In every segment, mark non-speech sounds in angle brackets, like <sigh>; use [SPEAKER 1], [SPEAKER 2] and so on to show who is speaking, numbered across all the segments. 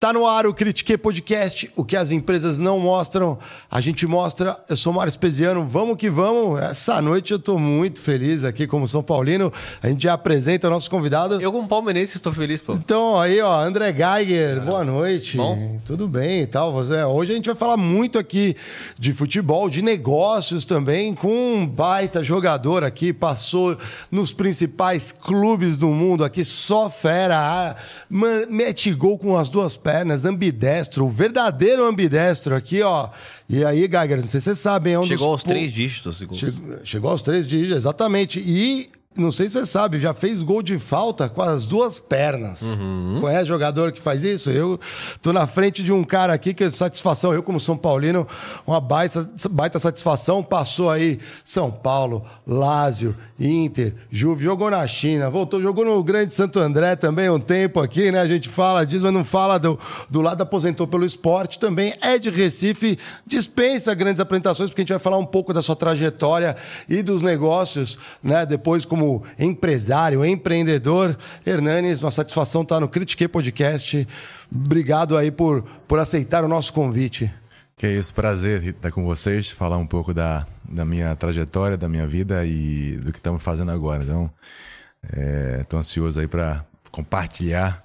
[SPEAKER 1] Tá no ar o Critique Podcast, o que as empresas não mostram, a gente mostra. Eu sou Mário Espesiano, vamos que vamos. Essa noite eu tô muito feliz aqui como São Paulino. A gente já apresenta o nosso convidado.
[SPEAKER 2] Eu como palmeirense estou feliz, pô.
[SPEAKER 1] Então, aí, ó, André Geiger, boa noite.
[SPEAKER 2] Bom?
[SPEAKER 1] Tudo bem e tal. Você, hoje a gente vai falar muito aqui de futebol, de negócios também, com um baita jogador aqui, passou nos principais clubes do mundo aqui, só fera, ah, man- mete gol com as duas pernas, ambidestro, o verdadeiro ambidestro aqui, ó. E aí, Geiger, não sei se você sabe, é um
[SPEAKER 2] Chegou
[SPEAKER 1] dos
[SPEAKER 2] aos três dígitos. gols.
[SPEAKER 1] Chegou, chegou aos três dias, exatamente. E não sei se você sabe, já fez gol de falta com as duas pernas. Conhece jogador que faz isso? Eu tô na frente de um cara aqui que é satisfação. Eu, como São Paulino, uma baita, baita satisfação. Passou aí São Paulo, Lázio, Inter, Juve, jogou na China, voltou, jogou no Grande Santo André também um tempo aqui, né? A gente fala disso, mas não fala do, do lado, aposentou pelo esporte também. É de Recife, dispensa grandes apresentações, porque a gente vai falar um pouco da sua trajetória e dos negócios, né? Depois, como empresário, empreendedor. Hernanes, uma satisfação estar no Critique Podcast. Obrigado aí por, por aceitar o nosso convite.
[SPEAKER 3] Que é isso, prazer estar com vocês, falar um pouco da, da minha trajetória, da minha vida e do que estamos fazendo agora. Então, estou ansioso aí para compartilhar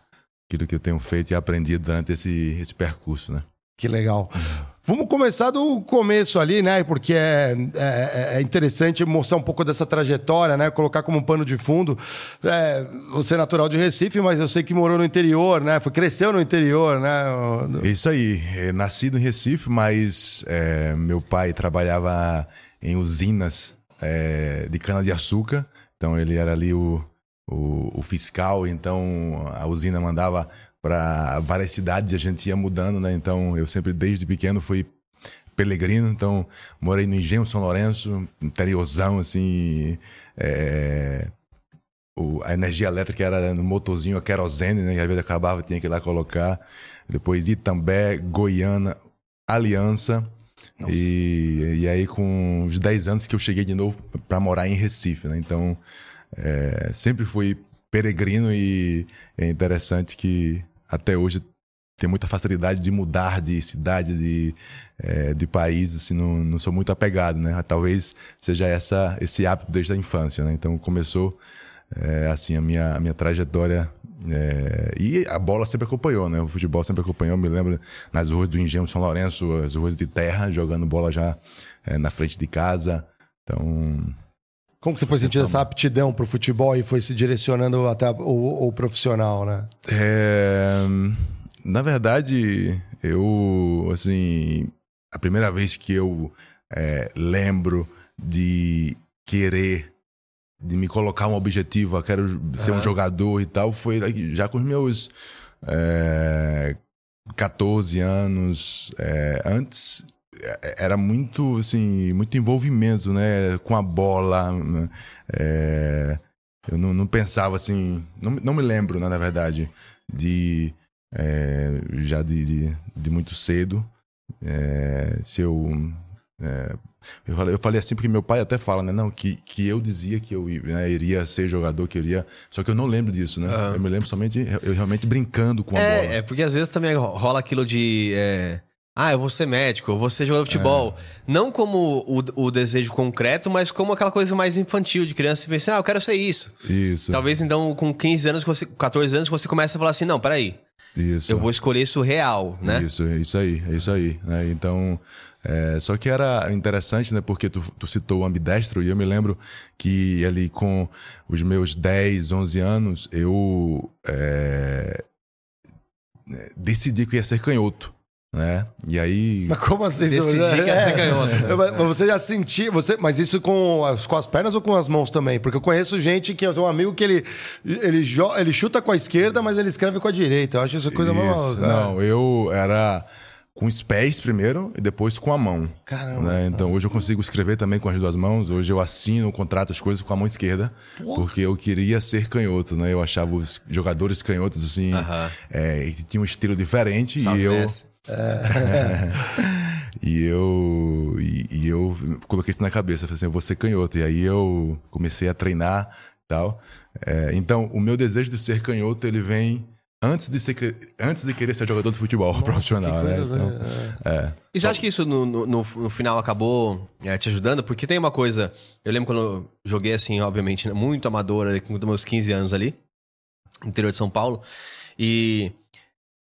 [SPEAKER 3] aquilo que eu tenho feito e aprendido durante esse, esse percurso, né?
[SPEAKER 1] Que legal. Vamos começar do começo ali, né? Porque é, é, é interessante mostrar um pouco dessa trajetória, né? Colocar como um pano de fundo. É, você é natural de Recife, mas eu sei que morou no interior, né? Foi, cresceu no interior, né?
[SPEAKER 3] Isso aí, é, nascido em Recife, mas é, meu pai trabalhava em usinas é, de cana-de-açúcar, então ele era ali o, o, o fiscal, então a usina mandava para várias cidades e a gente ia mudando, né? Então eu sempre, desde pequeno, fui peregrino, então morei no Engenho São Lourenço, interiorzão, assim. é, o- a energia elétrica era no motorzinho a querosene, né? Que às vezes acabava, tinha que ir lá colocar. Depois Itambé, Goiânia, Aliança. E, e aí, com uns 10 anos que eu cheguei de novo para morar em Recife, né? Então, é, sempre fui peregrino e é interessante que até hoje tem muita facilidade de mudar de cidade, de, é, de país, assim, não, não sou muito apegado, né? Talvez seja essa, esse hábito desde a infância, né? Então começou é, assim a minha, a minha trajetória é, e a bola sempre acompanhou, né? O futebol sempre acompanhou. Me lembro nas ruas do Engenho São Lourenço, as ruas de terra, jogando bola já é, na frente de casa. Então
[SPEAKER 1] Como que você foi sentindo essa aptidão pro futebol e foi se direcionando até o, o profissional, né?
[SPEAKER 3] É, na verdade, eu, assim, a primeira vez que eu é, lembro de querer, de me colocar um objetivo, eu quero ser um jogador e tal, foi já com os meus é, 14 anos. É, antes era muito, assim, muito envolvimento, né, com a bola, né, é, eu não, não pensava assim, não, não me lembro, né, na verdade, de é, já de, de, de muito cedo. é, se eu, é, eu, falei, eu falei assim porque meu pai até fala, né, não, que, que eu dizia que eu né, iria ser jogador, que eu iria. Só que eu não lembro disso, né? Eu me lembro somente eu realmente brincando com a bola.
[SPEAKER 2] É, é porque às vezes também rola aquilo de. É, ah, eu vou ser médico, eu vou ser jogador de futebol. Não como o, o desejo concreto, mas como aquela coisa mais infantil de criança. Você pensa, ah, eu quero ser isso.
[SPEAKER 3] Isso.
[SPEAKER 2] Talvez então com 15 anos, você, 14 anos, você começa a falar assim: não, peraí,
[SPEAKER 3] Isso.
[SPEAKER 2] eu vou escolher isso real, né?
[SPEAKER 3] Isso, é isso aí, é isso aí. né? Então, é, só que era interessante, né? Porque tu, tu citou o ambidestro e eu me lembro que ali com os meus 10, 11 anos, eu é, é, decidi que ia ser canhoto, né? E aí...
[SPEAKER 1] Mas como assim?
[SPEAKER 2] Decidi
[SPEAKER 1] Você-
[SPEAKER 2] que ia ser canhoto.
[SPEAKER 1] É, mas você já sentia, você, mas isso com as, com as pernas ou com as mãos também? Porque eu conheço gente que eu tenho um amigo que ele, ele, jo- ele chuta com a esquerda, mas ele escreve com a direita. Eu acho essa coisa maluca.
[SPEAKER 3] Não, eu era com os pés primeiro e depois com a mão.
[SPEAKER 1] Caramba.
[SPEAKER 3] né? Então hoje eu consigo escrever também com as duas mãos. Hoje eu assino, contrato as coisas com a mão esquerda, porque eu queria ser canhoto, né? Eu achava os jogadores canhotos assim,
[SPEAKER 2] Aham.
[SPEAKER 3] é, que tinham um estilo diferente
[SPEAKER 2] Salve
[SPEAKER 3] e eu. <laughs> e eu e, e eu coloquei isso na cabeça, falei assim, eu vou ser canhoto. E aí eu comecei a treinar, tal. É, então o meu desejo de ser canhoto ele vem antes de, ser, antes de querer ser jogador de futebol Nossa, profissional, né? Então,
[SPEAKER 2] é. E você acha que isso no, no, no final acabou é, te ajudando? Porque tem uma coisa. Eu lembro quando eu joguei assim, obviamente, muito amadora, com meus 15 anos ali, no interior de São Paulo. E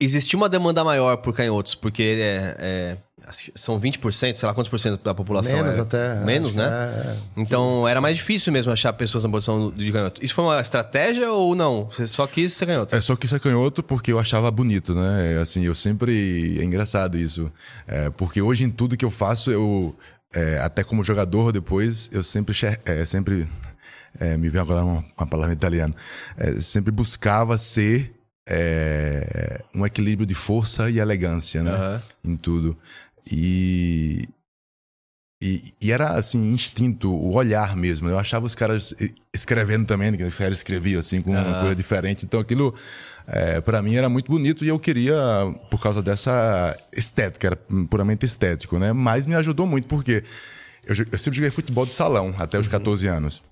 [SPEAKER 2] existia uma demanda maior por canhotos, porque é, é, são 20%, sei lá quantos por cento da população.
[SPEAKER 1] Menos
[SPEAKER 2] é,
[SPEAKER 1] até.
[SPEAKER 2] Menos, né? É, então era mais difícil mesmo achar pessoas na posição de canhoto. Isso foi uma estratégia ou não? Você só quis ser canhoto?
[SPEAKER 3] É, só quis ser canhoto porque eu achava bonito, né? Assim, eu sempre. É engraçado isso. É, porque hoje em tudo que eu faço, eu. É, até como jogador depois, eu sempre. É, sempre é, me vem agora uma, uma palavra italiana. sempre buscava ser é, um equilíbrio de força e elegância, né? Uhum. Em tudo. E, e, e, era, assim, instinto, o olhar mesmo. Eu achava os caras escrevendo também, que os caras escreviam, assim, com uhum. uma coisa diferente. Então, aquilo, é, para mim, era muito bonito e eu queria, por causa dessa estética, era puramente estético, né? Mas me ajudou muito, porque eu, eu sempre joguei futebol de salão, até os 14 uhum. anos.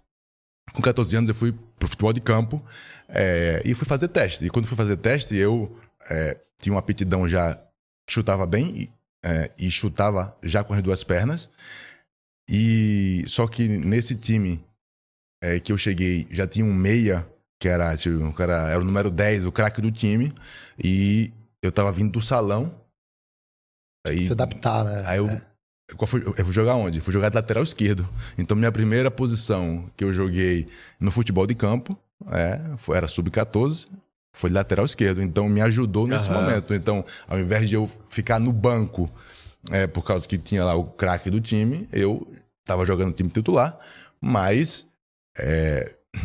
[SPEAKER 3] Com 14 anos, eu fui pro futebol de campo. É, e fui fazer teste. E quando fui fazer teste, eu é, tinha uma aptidão já, chutava bem e, é, e chutava já com as duas pernas. E só que nesse time é, que eu cheguei, já tinha um meia, que era, tipo, um cara, era o número 10, o craque do time. E eu tava vindo do salão.
[SPEAKER 1] Aí, Se adaptar, né?
[SPEAKER 3] Aí eu, é. eu fui, eu fui jogar onde? Fui jogar de lateral esquerdo. Então, minha primeira posição que eu joguei no futebol de campo é, era sub-14, foi lateral esquerdo. Então me ajudou nesse momento. Então, ao invés de eu ficar no banco, é, por causa que tinha lá o craque do time, eu estava jogando no time titular, mas é, <clears throat>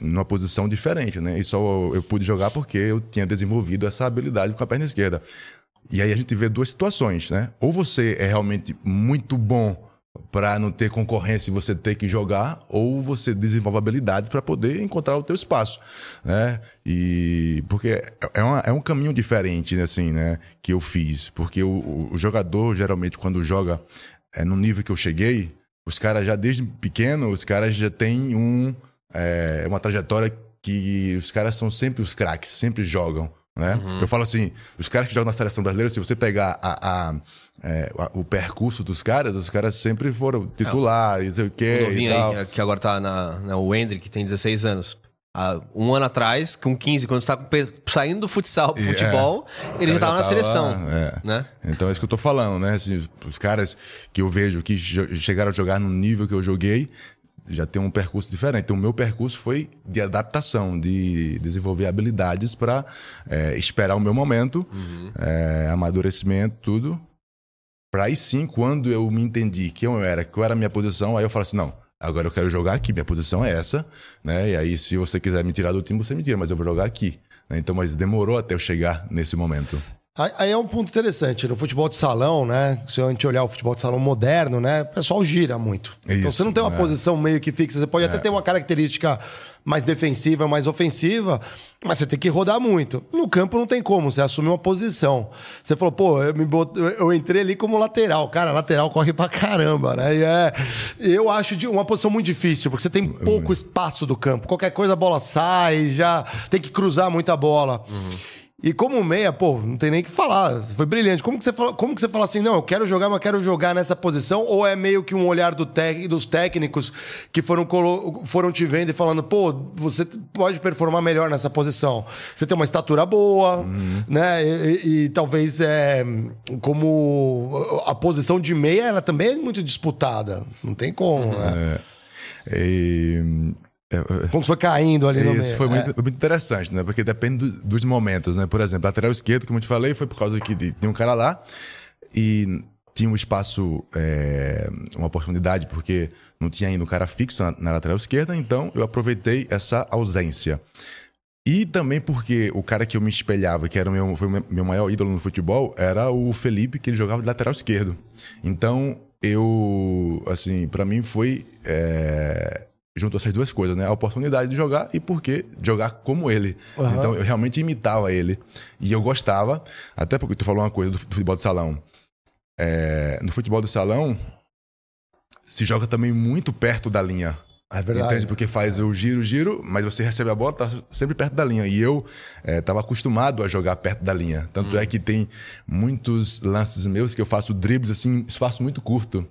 [SPEAKER 3] numa posição diferente, né? E só eu pude jogar porque eu tinha desenvolvido essa habilidade com a perna esquerda. E aí a gente vê duas situações, né? Ou você é realmente muito bom para não ter concorrência e você ter que jogar, ou você desenvolve habilidades para poder encontrar o teu espaço, né? E porque é, uma, é um caminho diferente, assim, né? Que eu fiz, porque o, o jogador geralmente quando joga é, no nível que eu cheguei, os caras já desde pequeno, os caras já têm um é, uma trajetória que os caras são sempre os craques, sempre jogam. Né? Uhum. Eu falo assim, os caras que jogam na seleção brasileira, se você pegar a, a, é, o percurso dos caras, os caras sempre foram titular, é, não sei o quê. O
[SPEAKER 2] novinho aí, que agora tá na, na o Hendrick, que tem 16 anos. Há um ano atrás, com 15, quando você tá saindo do futsal pro <laughs> futebol, é, ele já tava na seleção. É. Né?
[SPEAKER 3] Então é isso que eu tô falando, né? Assim, os caras que eu vejo que chegaram a jogar no nível que eu joguei, já tem um percurso diferente. Então, o meu percurso foi de adaptação, de desenvolver habilidades para é, esperar o meu momento, uhum. é, amadurecimento, tudo. Para aí sim, quando eu me entendi quem eu era, qual era a minha posição, aí eu falo assim: não, agora eu quero jogar aqui, minha posição é essa. Né? E aí, se você quiser me tirar do time, você me tira, mas eu vou jogar aqui. Então, mas demorou até eu chegar nesse momento.
[SPEAKER 1] Aí é um ponto interessante. No futebol de salão, né? Se a gente olhar o futebol de salão moderno, né? O pessoal gira muito. Isso, então você não tem uma é. posição meio que fixa. Você pode é. até ter uma característica mais defensiva, mais ofensiva, mas você tem que rodar muito. No campo não tem como, você assume uma posição. Você falou, pô, eu, bot... eu entrei ali como lateral. Cara, lateral corre pra caramba, né? E é... Eu acho de uma posição muito difícil, porque você tem pouco espaço do campo. Qualquer coisa a bola sai, já tem que cruzar muita bola. Uhum. E como meia, pô, não tem nem que falar. Foi brilhante. Como que você fala, como que você fala assim, não, eu quero jogar, mas quero jogar nessa posição? Ou é meio que um olhar do tec, dos técnicos que foram, foram te vendo e falando, pô, você pode performar melhor nessa posição. Você tem uma estatura boa, uhum. né? E, e, e, talvez é, como a posição de meia, ela também é muito disputada. Não tem como, uhum. né? É. E é, é. Como foi caindo ali no
[SPEAKER 3] meio. Isso foi muito, é. muito, interessante, né? Porque depende do, dos momentos, né? Por exemplo, lateral esquerdo, como eu te falei, foi por causa que tinha um cara lá e tinha um espaço, é, uma oportunidade, porque não tinha ainda um cara fixo na, na, lateral esquerda, então eu aproveitei essa ausência. E também porque o cara que eu me espelhava, que era meu, foi meu maior ídolo no futebol, era o Felipe, que ele jogava de lateral esquerdo. Então, eu, assim, para mim foi. É junto essas duas coisas, né? A oportunidade de jogar e porque jogar como ele. Uhum. Então eu realmente imitava ele. E eu gostava, até porque tu falou uma coisa do futebol de salão. É, no futebol de salão, se joga também muito perto da linha.
[SPEAKER 1] É verdade.
[SPEAKER 3] Entende? Porque faz o giro, giro, mas você recebe a bola, tá sempre perto da linha. E eu estava acostumado a jogar perto da linha. Tanto é que tem muitos lances meus que eu faço dribles assim, espaço muito curto,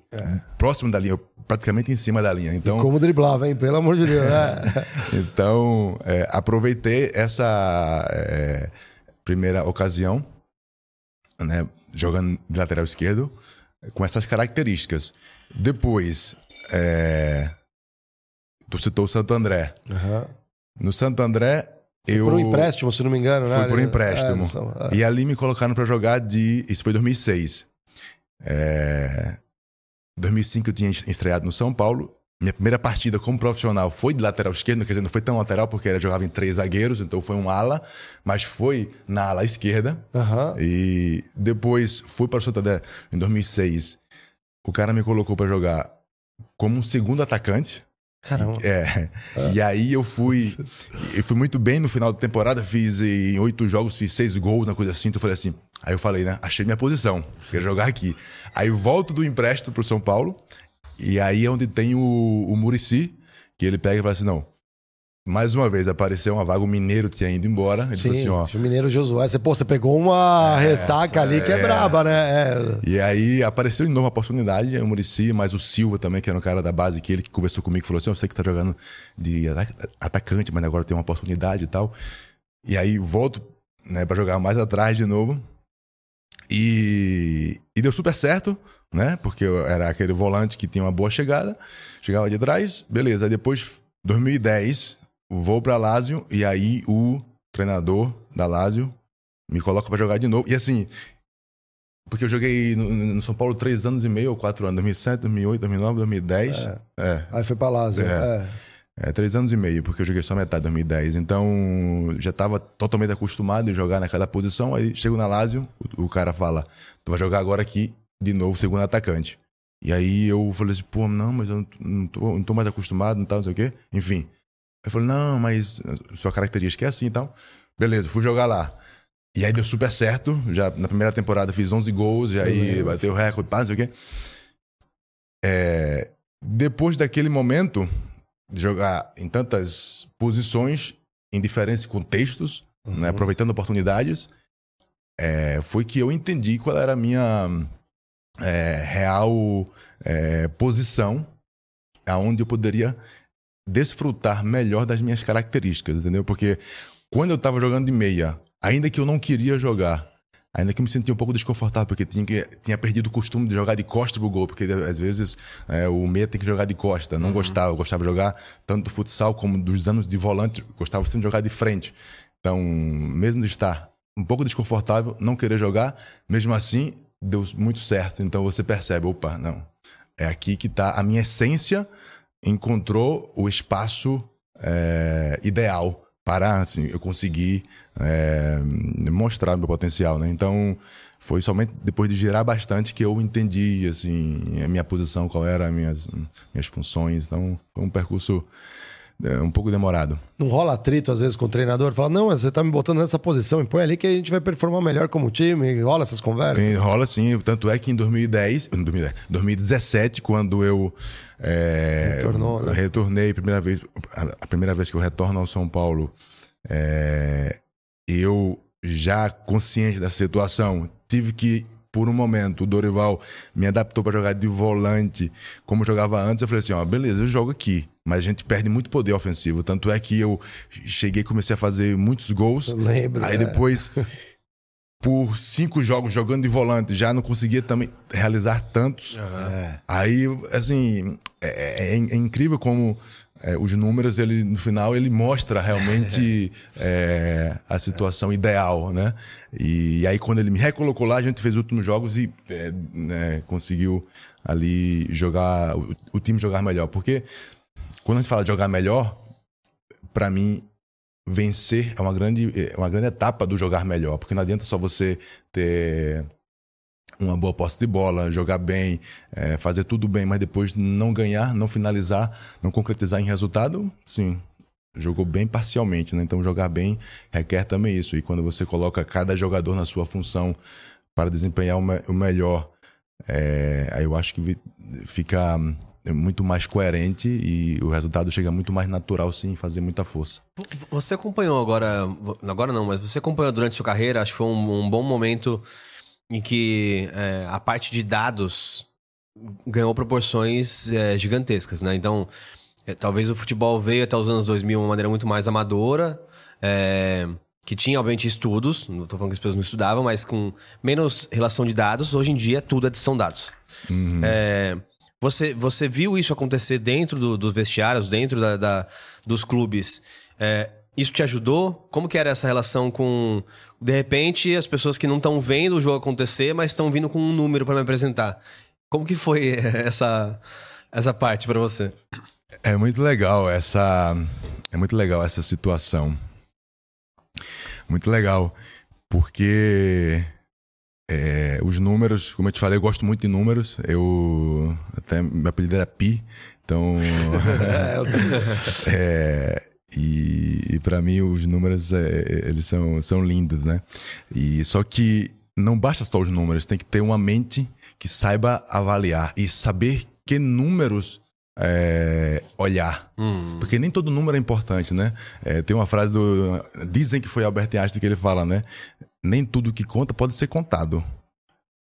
[SPEAKER 3] próximo da linha, praticamente em cima da linha. Então,
[SPEAKER 1] Como driblava, hein? Pelo amor de Deus, né? <laughs>
[SPEAKER 3] então é, aproveitei essa é, primeira ocasião, né, jogando de lateral esquerdo, com essas características. Depois, é, tu citou o Santo André.
[SPEAKER 1] Aham.
[SPEAKER 3] No Santo André,
[SPEAKER 1] Foi
[SPEAKER 3] eu.
[SPEAKER 1] Por um empréstimo, se não me engano, né?
[SPEAKER 3] Foi por
[SPEAKER 1] Ali-
[SPEAKER 3] empréstimo.
[SPEAKER 1] É, é.
[SPEAKER 3] E ali me colocaram pra jogar de. Isso foi 2006. É... 2005 eu tinha estreado no São Paulo. Minha primeira partida como profissional foi de lateral esquerdo, quer dizer, não foi tão lateral porque eu jogava em três zagueiros, então foi um ala, mas foi na ala esquerda.
[SPEAKER 1] Aham.
[SPEAKER 3] E depois fui para o Santander em 2006. O cara me colocou para jogar como um segundo atacante.
[SPEAKER 1] Caramba.
[SPEAKER 3] É. E aí eu fui. <laughs> Eu fui muito bem no final da temporada, fiz em oito jogos, fiz seis gols, uma coisa assim. Então eu falei assim. Aí eu falei, né? Achei minha posição. Quero jogar aqui. Aí eu volto do empréstimo pro São Paulo. E aí é onde tem o, o Murici, que ele pega e fala assim: não. Mais uma vez apareceu uma vaga, o Mineiro tinha ido embora. Ele falou
[SPEAKER 1] Sim,
[SPEAKER 3] assim: ó.
[SPEAKER 1] o Mineiro Josué. Você, pô, você pegou uma ressaca ali que é,
[SPEAKER 3] é.
[SPEAKER 1] braba, né? É.
[SPEAKER 3] E aí apareceu de novo a oportunidade, o Murici, mas o Silva também, que era um cara da base, que ele que conversou comigo, falou assim: Eu sei que tá jogando de ata- atacante, mas agora tem uma oportunidade e tal. E aí volto né, para jogar mais atrás de novo. E, e deu super certo, né? Porque era aquele volante que tinha uma boa chegada, chegava de trás, beleza. Aí depois, 2010, vou para Lazio e aí o treinador da Lazio me coloca para jogar de novo. E assim, porque eu joguei no, no São Paulo três anos e meio ou quatro anos, 2007, 2008, 2009, 2010. É.
[SPEAKER 1] Aí foi pra Lázaro.
[SPEAKER 3] É.
[SPEAKER 1] É.
[SPEAKER 3] É, três anos e meio, porque eu joguei só metade de 2010. Então, já estava totalmente acostumado em jogar naquela posição. Aí, chego na Lazio, o, o cara fala, tu vai jogar agora aqui, de novo, segundo atacante. E aí, eu falei assim, pô, não, mas eu não, tô, não tô mais acostumado, não, tal, não sei o quê. Enfim. Eu falei, não, mas sua característica é assim e tal. Beleza, fui jogar lá. E aí deu super certo. Já na primeira temporada fiz 11 gols, e aí bateu o recorde, pá, não sei o quê. É, depois daquele momento de jogar em tantas posições, em diferentes contextos, né, aproveitando oportunidades, é, foi que eu entendi qual era a minha é, real é, posição, aonde eu poderia desfrutar melhor das minhas características, entendeu? Porque quando eu estava jogando de meia, ainda que eu não queria jogar, ainda que eu me sentia um pouco desconfortável, porque tinha, que, tinha perdido o costume de jogar de costa pro gol, porque às vezes é, o meia tem que jogar de costa. Não gostava, eu gostava de jogar tanto do futsal como dos anos de volante, gostava sempre de jogar de frente. Então, mesmo de estar um pouco desconfortável, não querer jogar, mesmo assim, deu muito certo. Então você percebe, opa, não, é aqui que está a minha essência encontrou o espaço é, ideal para assim, eu conseguir é, mostrar meu potencial, né? Então foi somente depois de girar bastante que eu entendi assim a minha posição, qual era as minhas minhas funções. Então foi um percurso é, um pouco demorado.
[SPEAKER 1] Não rola atrito às vezes com o treinador? Fala, não, mas você tá me botando nessa posição, me põe ali que a gente vai performar melhor como time. Rola essas conversas?
[SPEAKER 3] Tem- rola sim, tanto é que em 2010, em 2010, 2017, quando eu é,
[SPEAKER 1] Retornou, né?
[SPEAKER 3] retornei, primeira vez, a primeira vez que eu retorno ao São Paulo, é, eu já consciente dessa situação, tive que por um momento o Dorival me adaptou para jogar de volante como jogava antes. Eu falei assim, ó, beleza, eu jogo aqui, mas a gente perde muito poder ofensivo. Tanto é que eu cheguei e comecei a fazer muitos gols.
[SPEAKER 1] Eu lembro,
[SPEAKER 3] Aí
[SPEAKER 1] é.
[SPEAKER 3] depois, <laughs> por cinco jogos jogando de volante, já não conseguia também realizar tantos. Aí, assim, é, é- é incrível como é, os números, ele, no final, ele mostra realmente <laughs> é, a situação ideal, né? E, aí, quando ele me recolocou lá, a gente fez os últimos jogos e é, né, conseguiu ali jogar, o, o time jogar melhor. Porque quando a gente fala de jogar melhor, para mim, vencer é uma grande, é uma grande etapa do jogar melhor, porque não adianta só você ter uma boa posse de bola, jogar bem, é, fazer tudo bem, mas depois não ganhar, não finalizar, não concretizar em resultado, sim, jogou bem parcialmente, né? Então jogar bem requer também isso. E quando você coloca cada jogador na sua função para desempenhar o, me- o melhor, é, aí eu acho que fica muito mais coerente e o resultado chega muito mais natural sem fazer muita força.
[SPEAKER 2] Você acompanhou agora, agora não, mas você acompanhou durante sua carreira, acho que foi um, um bom momento em que é, a parte de dados ganhou proporções é, gigantescas, né? Então, é, talvez o futebol veio até os anos 2000 de uma maneira muito mais amadora, é, que tinha, obviamente, estudos, não tô falando que as pessoas não estudavam, mas com menos relação de dados, hoje em dia tudo são dados. Uhum. É, você, você viu isso acontecer dentro do, dos vestiários, dentro da, da dos clubes? É, isso te ajudou? Como que era essa relação com, de repente, as pessoas que não estão vendo o jogo acontecer, mas estão vindo com um número para me apresentar? Como que foi <laughs> essa, essa parte para você?
[SPEAKER 3] É muito legal essa é muito legal essa situação. Muito legal, porque é, os números, como eu te falei, eu gosto muito de números. Eu até meu apelido era Pi, então <laughs> é, <laughs> e, e para mim os números é, eles são, são lindos, né? E só que não basta só os números, tem que ter uma mente que saiba avaliar e saber que números é, olhar. Hum. Porque nem todo número é importante, né? É, tem uma frase do. Dizem que foi Albert Einstein que ele fala, né? Nem tudo que conta pode ser contado.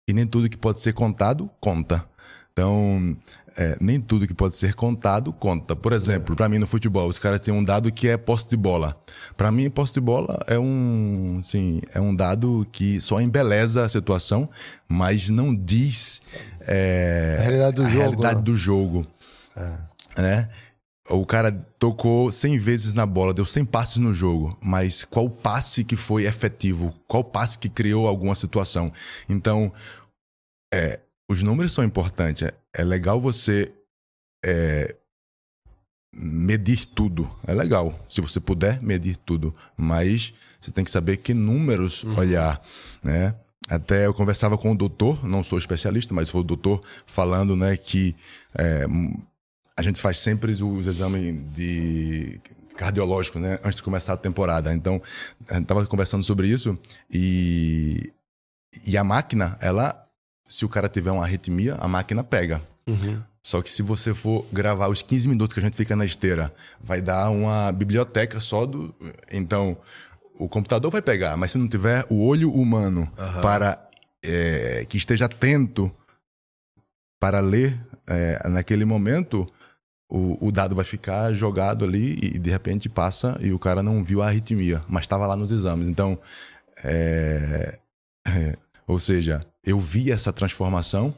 [SPEAKER 3] E nem tudo que pode ser contado, conta. Então, é, nem tudo que pode ser contado, conta. Por exemplo, é. para mim no futebol, os caras têm um dado que é posse de bola. Para mim, posse de bola é um, assim, é um dado que só embeleza a situação, mas não diz é,
[SPEAKER 1] a realidade do
[SPEAKER 3] a
[SPEAKER 1] jogo.
[SPEAKER 3] Realidade né? do jogo. É. Né? O cara tocou 100 vezes na bola, deu 100 passes no jogo, mas qual passe que foi efetivo? Qual passe que criou alguma situação? Então, é, os números são importantes. É, é legal você é, medir tudo. É legal, se você puder medir tudo, mas você tem que saber que números uhum. olhar, né? Até eu conversava com o doutor, não sou especialista, mas foi o doutor falando, né, que é, a gente faz sempre os exames de cardiológico, né? Antes de começar a temporada. Então, a gente tava conversando sobre isso e, e a máquina, ela, se o cara tiver uma arritmia, a máquina pega. Uhum. Só que se você for gravar os 15 minutos que a gente fica na esteira, vai dar uma biblioteca só do. Então, o computador vai pegar, mas se não tiver o olho humano uhum. para é, que esteja atento para ler é, naquele momento, o, o, dado vai ficar jogado ali e de repente passa e o cara não viu a arritmia, mas estava lá nos exames. Então, é, é, ou seja, eu vi essa transformação.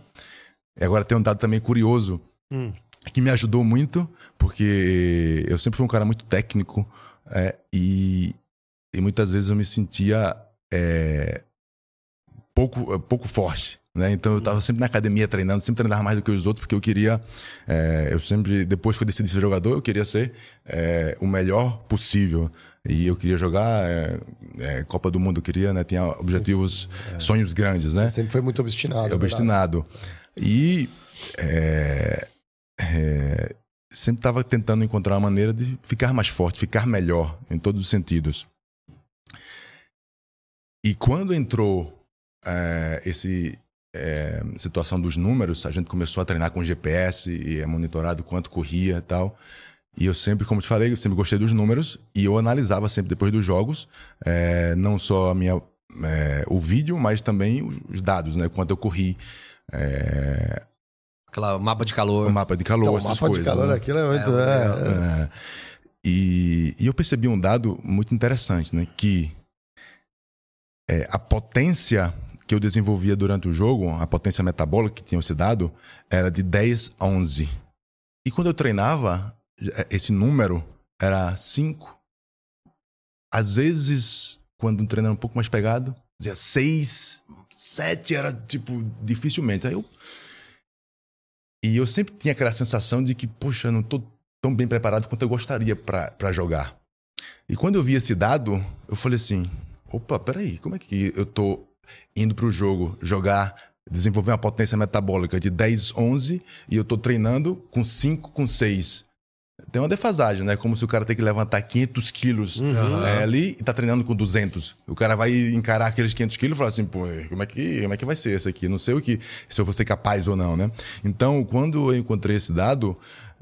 [SPEAKER 3] E agora tem um dado também curioso hum. que me ajudou muito, porque eu sempre fui um cara muito técnico é, e, e muitas vezes eu me sentia é, pouco, pouco forte. Né? Então eu estava sempre na academia treinando, sempre treinava mais do que os outros, porque eu queria. É, eu sempre, depois que eu decidi ser jogador, eu queria ser é, o melhor possível. E eu queria jogar é, é Copa do Mundo, eu queria, né? Tinha objetivos, é. sonhos grandes, né?
[SPEAKER 1] Você sempre foi muito obstinado.
[SPEAKER 3] Obstinado. E é, sempre estava tentando encontrar uma maneira de ficar mais forte, ficar melhor em todos os sentidos. E quando entrou esse é, situação dos números, a gente começou a treinar com GPS e é monitorado quanto corria e tal. E eu sempre, como te falei, eu sempre gostei dos números e eu analisava sempre depois dos jogos, é, não só a minha, é, o vídeo, mas também os dados, né? Quanto eu corri. É...
[SPEAKER 2] Aquela mapa de calor.
[SPEAKER 3] O mapa de calor, então, essas
[SPEAKER 1] mapa
[SPEAKER 3] coisas.
[SPEAKER 1] mapa de calor,
[SPEAKER 3] né?
[SPEAKER 1] aquilo é muito... É,
[SPEAKER 3] é, é. E, e eu percebi um dado muito interessante, né? Que a potência que eu desenvolvia durante o jogo, a potência metabólica que tinha se dado, era de 10 a 11. E quando eu treinava, é, esse número era 5. Às vezes, quando um treino era um pouco mais pegado, dizia 6, 7 era tipo, dificilmente. Aí eu. E eu sempre tinha aquela sensação de que, poxa, não estou tão bem preparado quanto eu gostaria para jogar. E quando eu vi esse dado, eu falei assim: opa, peraí, como é que eu tô indo para o jogo jogar, desenvolver uma potência metabólica de 10, 11 e eu estou treinando com 5, com 6. Tem uma defasagem, né? Como se o cara tem que levantar 500 quilos é, ali e tá treinando com 200. O cara vai encarar aqueles 500 quilos e falar assim, pô, como é, que, como é que vai ser isso aqui? Não sei o que, se eu vou ser capaz ou não, né? Então, quando eu encontrei esse dado,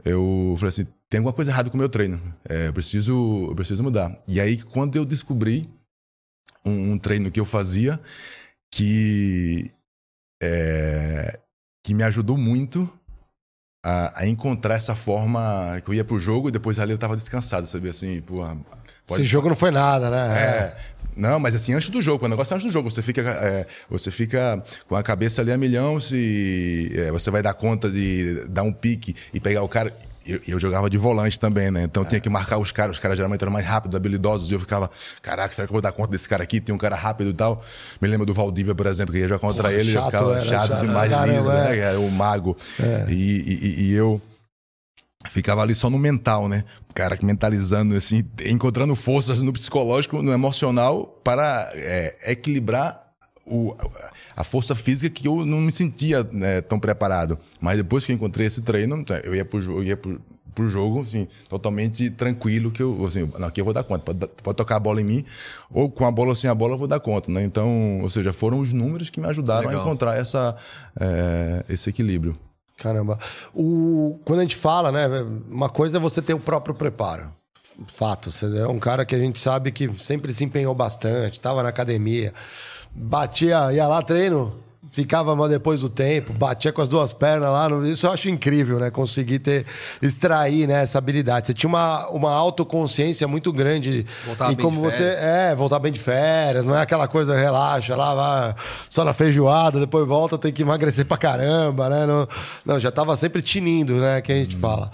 [SPEAKER 3] eu falei assim, tem alguma coisa errada com o meu treino. É, eu, preciso, eu preciso mudar. E aí, quando eu descobri um, um treino que eu fazia que, é, que me ajudou muito a, a, encontrar essa forma que eu ia pro jogo e depois ali eu tava descansado, sabia? Assim, pô,
[SPEAKER 1] pode... Esse jogo não foi nada, né?
[SPEAKER 3] É. Não, mas assim, antes do jogo, o negócio é antes do jogo. Você fica, é, você fica com a cabeça ali a milhão se é, você vai dar conta de dar um pique e pegar o cara. Eu, eu, jogava de volante também, né? Então é. tinha que marcar os caras. Os caras geralmente eram mais rápidos, habilidosos. E eu ficava, caraca, será que eu vou dar conta desse cara aqui? Tem um cara rápido e tal. Me lembro do Valdívia, por exemplo, que ia jogar contra ele. Chato, eu ficava era, chato, chato demais, Caramba, liso, é. né? O mago. É. E, e, e eu ficava ali só no mental, né? Cara, mentalizando, assim, encontrando forças no psicológico, no emocional, para é, equilibrar o, a força física que eu não me sentia né, tão preparado. Mas depois que eu encontrei esse treino, eu ia pro, eu ia pro, pro jogo, assim, totalmente tranquilo, que eu, assim, não, aqui eu vou dar conta. Pode, pode, tocar a bola em mim, ou com a bola ou sem a bola eu vou dar conta, né? Então, ou seja, foram os números que me ajudaram Legal. a encontrar essa, é, esse equilíbrio.
[SPEAKER 1] Caramba. O, quando a gente fala, né, uma coisa é você ter o próprio preparo. Fato, você é um cara que a gente sabe que sempre se empenhou bastante, estava na academia batia, ia lá treino, ficava mal depois do tempo, batia com as duas pernas lá. Isso eu acho incrível, né? Conseguir ter, extrair né, essa habilidade. Você tinha uma, uma autoconsciência muito grande voltar em como você. É, voltar bem de férias, não é aquela coisa, relaxa, lá, vai só na feijoada, depois volta, tem que emagrecer pra caramba, né? Não, não já tava sempre tinindo, né? Que a gente hum. fala.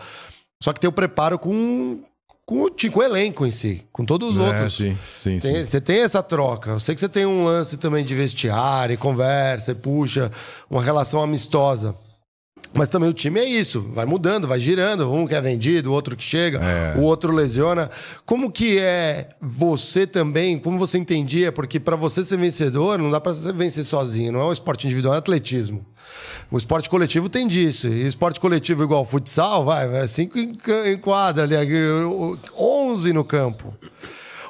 [SPEAKER 1] Só que tem o preparo com com, com o elenco em si, com todos os é, outros.
[SPEAKER 3] Sim, sim,
[SPEAKER 1] tem,
[SPEAKER 3] sim.
[SPEAKER 1] Você tem essa troca. Eu sei que você tem um lance também de vestiário, e conversa, e puxa, uma relação amistosa. Mas também o time é isso, vai mudando, vai girando. Um que é vendido, o outro que chega, é. o outro lesiona. Como que é você também? Como você entendia? Porque para você ser vencedor, não dá para você vencer sozinho. Não é um esporte individual, é atletismo. O esporte coletivo tem disso. E esporte coletivo igual futsal, vai, vai cinco em, em quadra ali, onze no campo.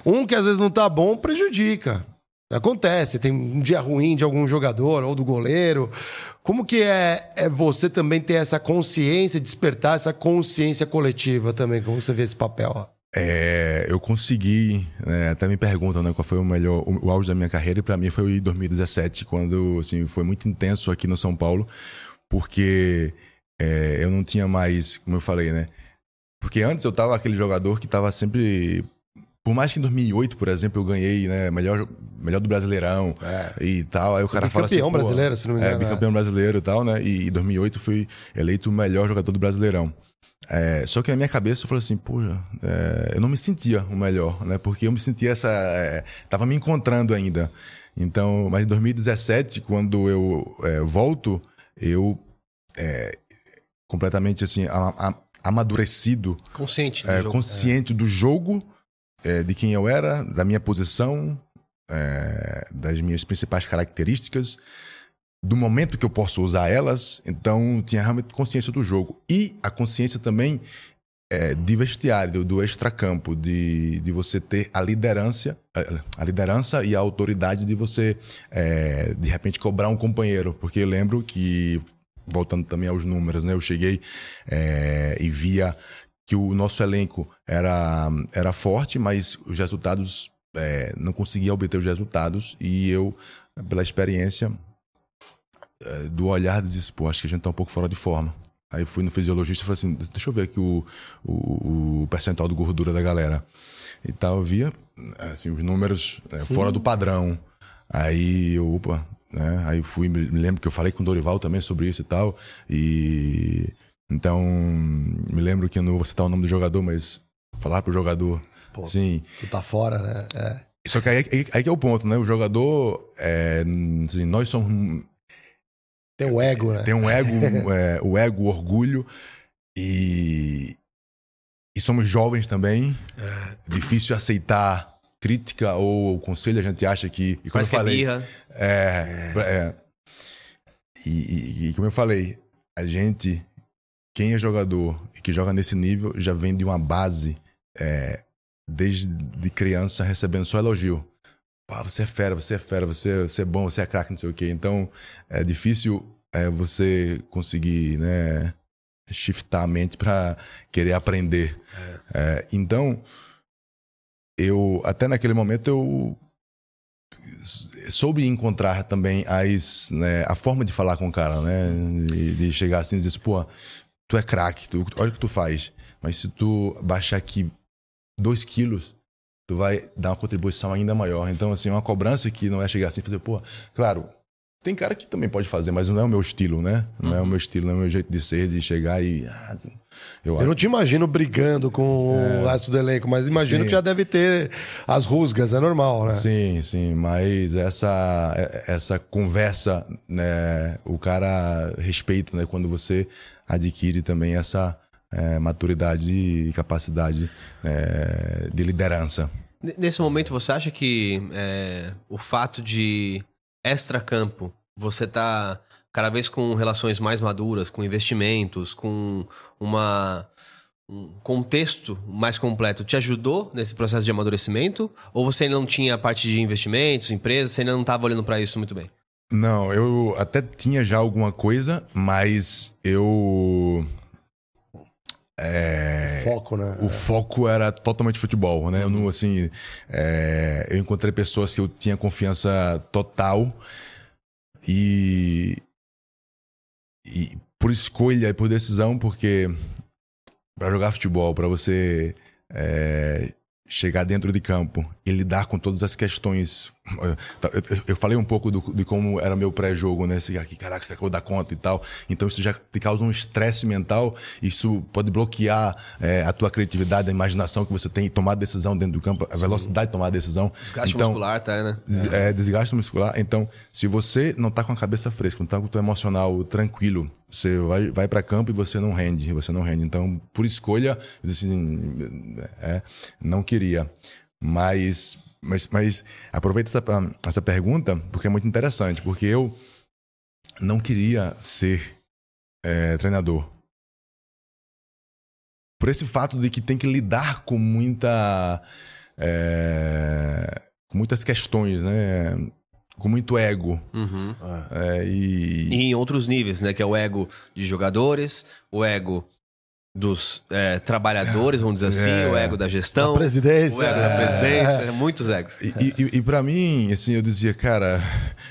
[SPEAKER 1] Um que às vezes não tá bom prejudica. Acontece, tem um dia ruim de algum jogador ou do goleiro. Como que é, é você também ter essa consciência, despertar essa consciência coletiva também? Como você vê esse papel?
[SPEAKER 3] É, eu consegui, né, até me perguntam né, qual foi o melhor, o, o auge da minha carreira, e para mim foi em 2017, quando assim, foi muito intenso aqui no São Paulo, porque é, eu não tinha mais, como eu falei, né? Porque antes eu tava aquele jogador que tava sempre. Por mais que em 2008, por exemplo, eu ganhei, né, melhor, melhor do Brasileirão é. e tal. Aí o cara fala
[SPEAKER 1] assim. Campeão brasileiro, se não me engano.
[SPEAKER 3] É, bicampeão é. brasileiro e tal, né? E em 2008 fui eleito o melhor jogador do Brasileirão. É, só que na minha cabeça eu falei assim, puxa, é, eu não me sentia o melhor, né? Porque eu me sentia essa. É, tava me encontrando ainda. Então, mas em 2017, quando eu é, volto, eu é, completamente assim, a, a, amadurecido.
[SPEAKER 2] Consciente do
[SPEAKER 3] é,
[SPEAKER 2] jogo.
[SPEAKER 3] Consciente do jogo, de quem eu era, da minha posição, das minhas principais características do momento que eu posso usar elas, então tinha realmente consciência do jogo. E a consciência também é, de vestiário, do, extracampo, de, de você ter a liderança, a liderança e a autoridade de você, é, de repente, cobrar um companheiro. Porque eu lembro que, voltando também aos números, né, eu cheguei é, e via que o nosso elenco era, era forte, mas os resultados, é, não conseguia obter os resultados, e eu, pela experiência, do olhar pô, acho que a gente tá um pouco fora de forma. Aí fui no fisiologista e falei assim, deixa eu ver aqui o, o, o percentual de gordura da galera. E tal, via, assim, os números é, fora do padrão. Aí eu, opa, né? Aí fui, me lembro que eu falei com o Dorival também sobre isso e tal. E então, me lembro que eu não vou citar o nome do jogador, mas falar pro jogador, Pô, sim.
[SPEAKER 1] Tu tá fora, né? É.
[SPEAKER 3] Só que aí, aí, aí, que é o ponto, né? O jogador, é, assim, nós somos
[SPEAKER 1] tem um ego, né?
[SPEAKER 3] Tem um ego, é, o ego, o orgulho. E, e somos jovens também. É. Difícil aceitar crítica ou conselho. A gente acha que.
[SPEAKER 2] E como Parece eu falei,
[SPEAKER 3] que é, é, é. E, e, e como eu falei, a gente quem é jogador e que joga nesse nível já vem de uma base é, desde de criança recebendo só elogio. Pá, você é fera, você é fera, você, você é bom, você é craque, não sei o quê. Então é difícil é, você conseguir né, shiftar a mente para querer aprender. É. É, então, eu até naquele momento eu soube encontrar também as, né, a forma de falar com o cara, né? De, de chegar assim e dizer, pô, tu é craque, olha o que tu faz. Mas se tu baixar aqui dois quilos, tu vai dar uma contribuição ainda maior. Então, assim, uma cobrança que não é chegar assim e fazer, pô, claro, tem cara que também pode fazer, mas não é o meu estilo, né? Não uhum. é o meu estilo, não é o meu jeito de ser, de chegar e. Ah,
[SPEAKER 1] eu, eu não te imagino brigando com é... o resto do elenco, mas imagino sim. que já deve ter as rusgas, é normal, né?
[SPEAKER 3] Sim, sim, mas essa, essa conversa, né, o cara respeita, né? Quando você adquire também essa é, maturidade e capacidade é, de liderança.
[SPEAKER 2] Nesse momento, você acha que é, o fato de extra-campo, você tá cada vez com relações mais maduras, com investimentos, com uma um contexto mais completo te ajudou nesse processo de amadurecimento? Ou você ainda não tinha a parte de investimentos, empresas, você ainda não estava olhando para isso muito bem?
[SPEAKER 3] Não, eu até tinha já alguma coisa, mas eu.
[SPEAKER 1] É, o foco, né?
[SPEAKER 3] O foco era totalmente futebol, né? Eu não, assim, é, eu encontrei pessoas que eu tinha confiança total e, e por escolha e por decisão, porque para jogar futebol, para você é, chegar dentro de campo e lidar com todas as questões. Eu, falei um pouco do, de como era meu pré-jogo, né? Aqui, caraca, será que eu vou dar conta e tal? Então isso já te causa um estresse mental, isso pode bloquear é, a tua criatividade, a imaginação que você tem, tomar decisão dentro do campo, a velocidade de tomar decisão.
[SPEAKER 2] Desgaste
[SPEAKER 3] então,
[SPEAKER 2] muscular, tá, né?
[SPEAKER 3] É, desgaste muscular. Então, se você não tá com a cabeça fresca, não tá com o teu emocional tranquilo, você vai, vai para campo e você não rende, você não rende. Então, por escolha, eu disse assim, é, não queria. Mas, mas, mas aproveita essa, essa pergunta porque é muito interessante, porque eu não queria ser é, treinador. Por esse fato de que tem que lidar com muita. É, com muitas questões, né? com muito ego.
[SPEAKER 2] Uhum.
[SPEAKER 3] É, e...
[SPEAKER 2] e... em outros níveis, né? Que é o ego de jogadores, o ego dos é, trabalhadores, vamos dizer assim, é. o ego da gestão,
[SPEAKER 1] a presidência,
[SPEAKER 2] o ego da presidência, é. muitos egos.
[SPEAKER 3] E, e, e para mim, assim, eu dizia, cara,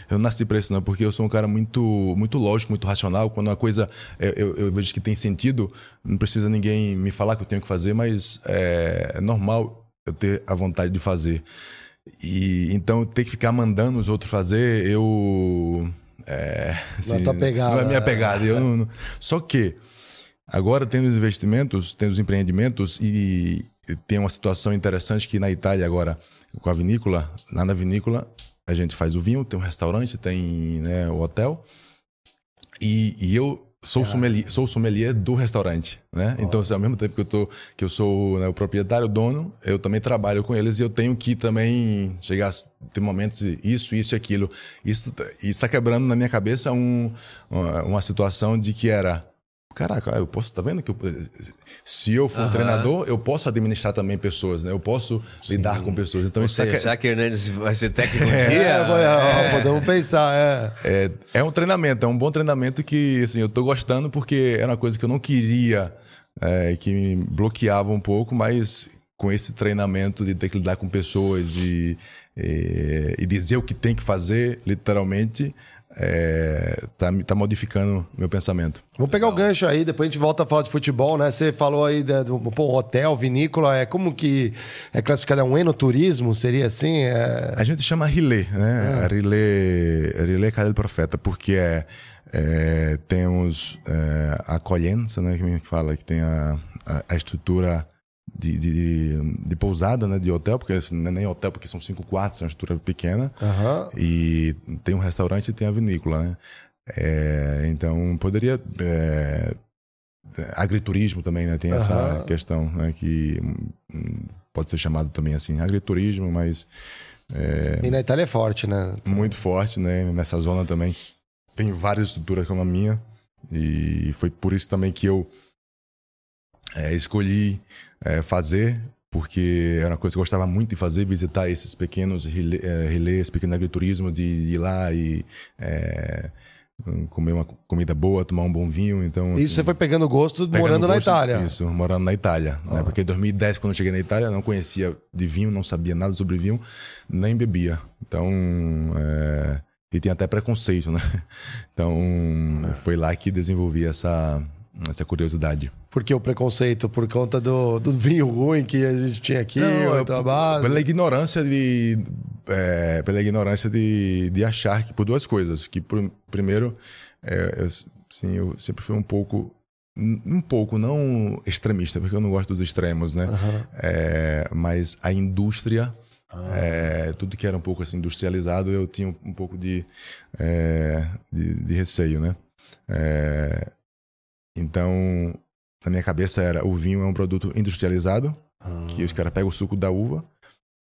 [SPEAKER 3] eu nasci para isso não, porque eu sou um cara muito, muito lógico, muito racional. Quando uma coisa eu, eu, eu vejo que tem sentido, não precisa ninguém me falar que eu tenho que fazer, mas é, é normal eu ter a vontade de fazer. E então ter que ficar mandando os outros fazer, eu é,
[SPEAKER 1] assim, não, pegada,
[SPEAKER 3] não é minha pegada. Eu não, não, só que Agora, tendo os investimentos, tendo os empreendimentos e tem uma situação interessante que na Itália agora, com a vinícola, lá na vinícola, a gente faz o vinho, tem um restaurante, tem né, o hotel. E, e eu sou, ah. sommelier, sou sommelier do restaurante, né? Oh. Então, assim, ao mesmo tempo que eu, tô, que eu sou né, o proprietário, o dono, eu também trabalho com eles e eu tenho que também chegar a ter momentos isso, isso e aquilo. Isso está quebrando na minha cabeça um, uma, uma situação de que era Caraca, eu posso, tá vendo que eu, se eu for treinador, eu posso administrar também pessoas, né? Eu posso Sim. lidar com pessoas. Então,
[SPEAKER 2] Ou
[SPEAKER 3] isso
[SPEAKER 2] seja,
[SPEAKER 3] é...
[SPEAKER 2] será que Hernandes vai ser técnico um é, dia?
[SPEAKER 1] É, é, podemos pensar, é.
[SPEAKER 3] é. é. um treinamento, é um bom treinamento que assim, eu tô gostando porque era uma coisa que eu não queria, é, que me bloqueava um pouco, mas com esse treinamento de ter que lidar com pessoas e, e, e dizer o que tem que fazer, literalmente, é, tá, tá modificando meu pensamento.
[SPEAKER 1] Vamos pegar Legal. o gancho aí, depois a gente volta a falar de futebol, né? Você falou aí do pô, hotel, vinícola, é como que é classificado? É um enoturismo? Seria assim? É...
[SPEAKER 3] A gente chama Rilê, né? É. Rilê, Rilê Cadê do Profeta, porque é, é temos é, a colhença, né? Que fala que tem a, a, a estrutura de, de, de, pousada, né? De hotel, porque não é nem hotel, porque são cinco quartos, é uma estrutura pequena.
[SPEAKER 1] Uhum.
[SPEAKER 3] E tem um restaurante e tem a vinícola, né? É, então poderia. É, agriturismo também, né? Tem uhum. essa questão, né? Que hum, pode ser chamado também assim, agriturismo, mas.
[SPEAKER 1] É, e na Itália é forte, né?
[SPEAKER 3] Muito forte, né? Nessa zona também. Tem várias estruturas como a minha. E foi por isso também que eu é, escolhi é, fazer porque era uma coisa que eu gostava muito de fazer, visitar esses pequenos é, relés, pequeno agriturismo, de, ir lá e é, comer uma comida boa, tomar um bom vinho. Então,
[SPEAKER 1] isso assim, você foi pegando gosto pegando morando gosto, na Itália?
[SPEAKER 3] Isso, morando na Itália. Né? Ah. Né? Porque em 2010, quando eu cheguei na Itália, não conhecia de vinho, não sabia nada sobre vinho, nem bebia. Então, é... e tinha até preconceito, né? <laughs> Então, foi lá que desenvolvi essa, essa curiosidade.
[SPEAKER 1] Por que o preconceito? Por conta do, do vinho ruim que a gente tinha aqui, Não,
[SPEAKER 3] a base? Pela ignorância de. É, pela ignorância de, de achar que por duas coisas. Que por, primeiro, é, eu, assim, eu sempre fui um pouco. Um pouco, não extremista, porque eu não gosto dos extremos, né? Uhum. É, mas a indústria ah. É, tudo que era um pouco assim industrializado, eu tinha um, pouco de, é, de, de, receio, né? Então, na minha cabeça era o vinho é um produto industrializado, ah. que os caras pegam o suco da uva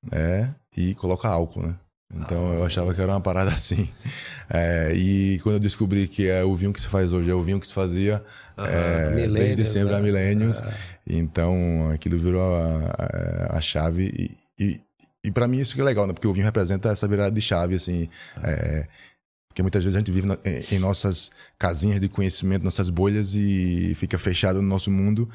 [SPEAKER 3] né, e colocam álcool, né? Então ah. eu achava que era uma parada <laughs> assim. É, e quando eu descobri que é o vinho que se faz hoje, é o vinho que se fazia é, desde sempre há né? milênios. É. Então aquilo virou a, a, a chave. E, e, e para mim isso que é legal, né? Porque o vinho representa essa virada de chave, assim. É, porque muitas vezes a gente vive em nossas casinhas de conhecimento, nossas bolhas e fica fechado no nosso mundo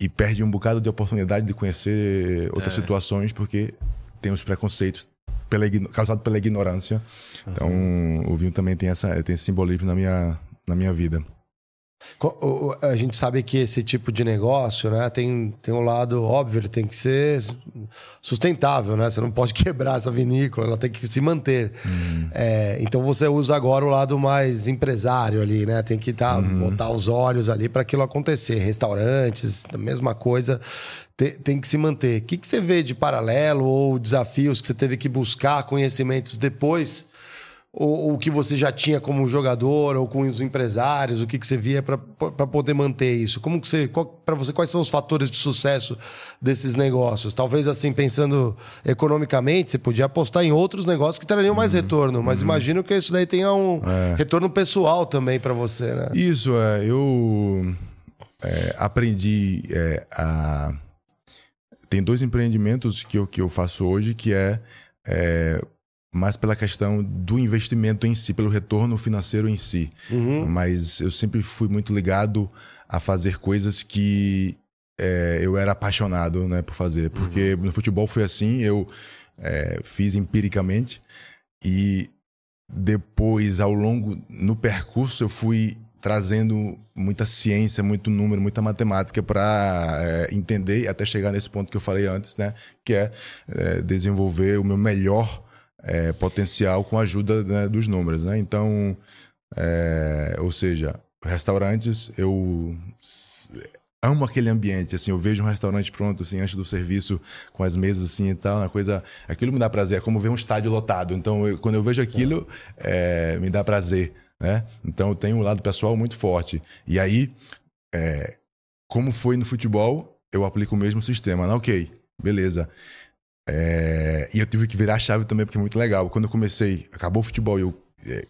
[SPEAKER 3] e perde um bocado de oportunidade de conhecer outras é. situações porque tem os preconceitos pela, causados pela ignorância. Uhum. Então, o vinho também tem, essa, tem esse simbolismo na minha, na minha vida.
[SPEAKER 1] A gente sabe que esse tipo de negócio, né, tem, tem um lado óbvio, ele tem que ser sustentável, né? Você não pode <laughs> quebrar essa vinícola, ela tem que se manter. Uhum. É, então você usa agora o lado mais empresário ali, né? Tem que tá, uhum. botar os olhos ali para aquilo acontecer. Restaurantes, a mesma coisa, tem, tem que se manter. O que, que você vê de paralelo ou desafios que você teve que buscar conhecimentos depois ou o que você já tinha como jogador ou com os empresários, o que, que você via para poder manter isso? Como que você, para você, quais são os fatores de sucesso desses negócios? Talvez assim, pensando economicamente, você podia apostar em outros negócios que trariam mais uhum. retorno, mas uhum. imagino que isso daí tenha um é. retorno pessoal também para você, né?
[SPEAKER 3] Isso, é, eu é, aprendi é, a... Tem dois empreendimentos que eu, que eu faço hoje, que é, mais pela questão do investimento em si, pelo retorno financeiro em si. Uhum. Mas eu sempre fui muito ligado a fazer coisas que é, eu era apaixonado né, por fazer. Porque uhum. no futebol foi assim, eu é, fiz empiricamente e depois, ao longo, no percurso, eu fui trazendo muita ciência, muito número, muita matemática para é, entender até chegar nesse ponto que eu falei antes, né? Que é, é desenvolver o meu melhor é, potencial com a ajuda né, dos números, né? Então, é, ou seja, restaurantes, eu amo aquele ambiente, assim, eu vejo um restaurante pronto, assim, antes do serviço, com as mesas, assim, e tal, uma coisa... Aquilo me dá prazer, é como ver um estádio lotado. Então, eu, quando eu vejo aquilo, é, me dá prazer, né? Então, eu tenho um lado pessoal muito forte. E aí, é, como foi no futebol, eu aplico o mesmo sistema. Né? Ok, beleza. É, e eu tive que virar a chave também, porque é muito legal. Quando eu comecei, acabou o futebol, eu. É,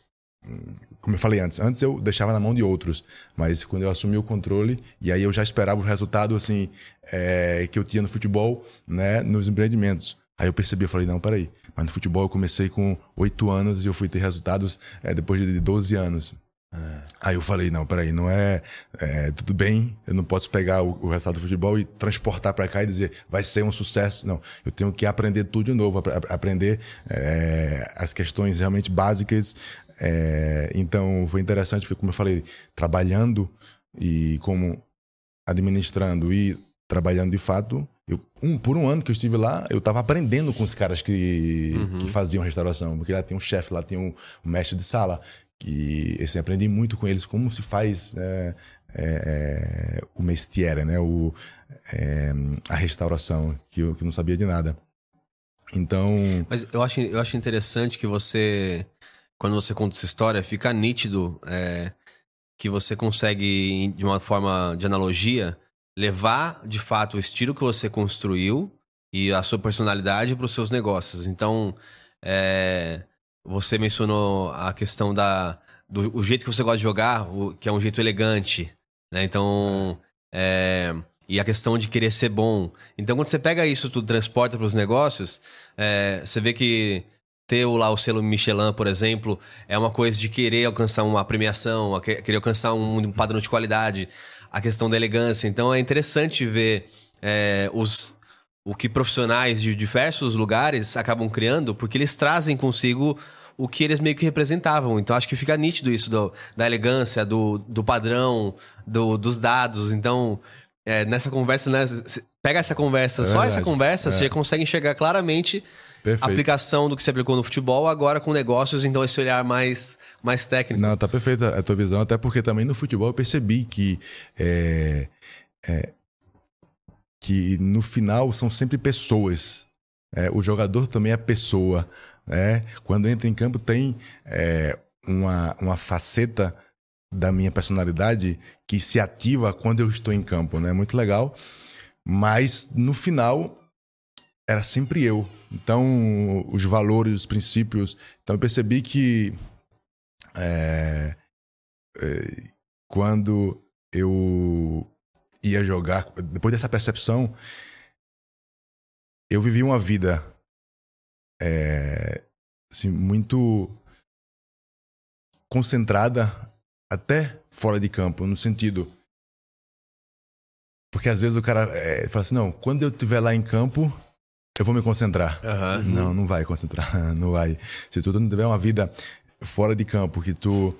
[SPEAKER 3] como eu falei antes, antes eu deixava na mão de outros, mas quando eu assumi o controle, e aí eu já esperava o resultado assim é, que eu tinha no futebol, né, nos empreendimentos. Aí eu percebi, eu falei, não, peraí, mas no futebol eu comecei com oito anos e eu fui ter resultados é, depois de 12 anos. É. Aí eu falei, não, peraí, não é, é, Tudo bem, eu não posso pegar o, o resultado do futebol e transportar para cá e dizer vai ser um sucesso. Não, eu tenho que aprender tudo de novo, aprender é, as questões realmente básicas. É, então foi interessante porque, como eu falei, trabalhando e como administrando e trabalhando de fato, eu, um, por um ano que eu estive lá, eu estava aprendendo com os caras que, uhum. que faziam restauração. Porque lá tem um chefe, lá tem um, um mestre de sala que assim, aprendi muito com eles como se faz é, é, é, o mestiere, né? O, é, a restauração, que eu, que não sabia de nada. Então.
[SPEAKER 2] Mas eu acho, eu acho interessante que você, quando você conta essa história, fica nítido é, que você consegue, de uma forma de analogia, levar de fato o estilo que você construiu e a sua personalidade para os seus negócios. Então, é, você mencionou a questão da do o jeito que você gosta de jogar, o, que é um jeito elegante, né? Então, é, e a questão de querer ser bom. Então, quando você pega isso, tu transporta para os negócios, é, você vê que ter lá o selo Michelin, por exemplo, é uma coisa de querer alcançar uma premiação, querer alcançar um padrão de qualidade, a questão da elegância. Então, é interessante ver é, os o que profissionais de diversos lugares acabam criando, porque eles trazem consigo o que eles meio que representavam. Então acho que fica nítido isso do, da elegância, do, do padrão, do, dos dados. Então, é, nessa conversa, né, pega essa conversa, é só essa conversa, é. você consegue enxergar claramente Perfeito. a aplicação do que você aplicou no futebol, agora com negócios, então esse olhar mais, mais técnico.
[SPEAKER 3] Não, tá perfeita a tua visão, até porque também no futebol eu percebi que é, é, que no final são sempre pessoas. É, o jogador também é pessoa. Né? Quando entra em campo, tem é, uma, uma faceta da minha personalidade que se ativa quando eu estou em campo. Né? Muito legal. Mas no final, era sempre eu. Então, os valores, os princípios. Então, eu percebi que é, é, quando eu ia jogar, depois dessa percepção, eu vivi uma vida é, assim, muito concentrada até fora de campo, no sentido. Porque às vezes o cara é, fala assim: não, quando eu estiver lá em campo, eu vou me concentrar. Uhum. Não, não vai concentrar, <laughs> não vai. Se tu não tiver uma vida fora de campo, que tu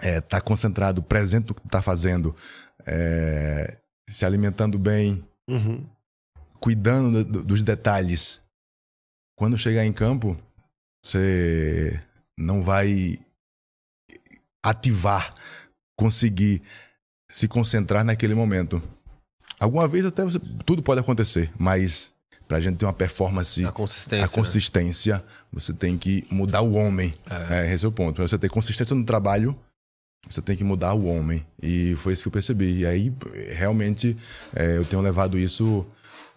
[SPEAKER 3] é, tá concentrado, presente no que tu tá fazendo, é, se alimentando bem, uhum. cuidando do, dos detalhes. Quando chegar em campo, você não vai ativar, conseguir se concentrar naquele momento. Alguma vez até você, tudo pode acontecer, mas para a gente ter uma performance,
[SPEAKER 2] a consistência,
[SPEAKER 3] a consistência né? você tem que mudar o homem. É. É, esse é o ponto. Para você ter consistência no trabalho, você tem que mudar o homem. E foi isso que eu percebi. E aí, realmente, é, eu tenho levado isso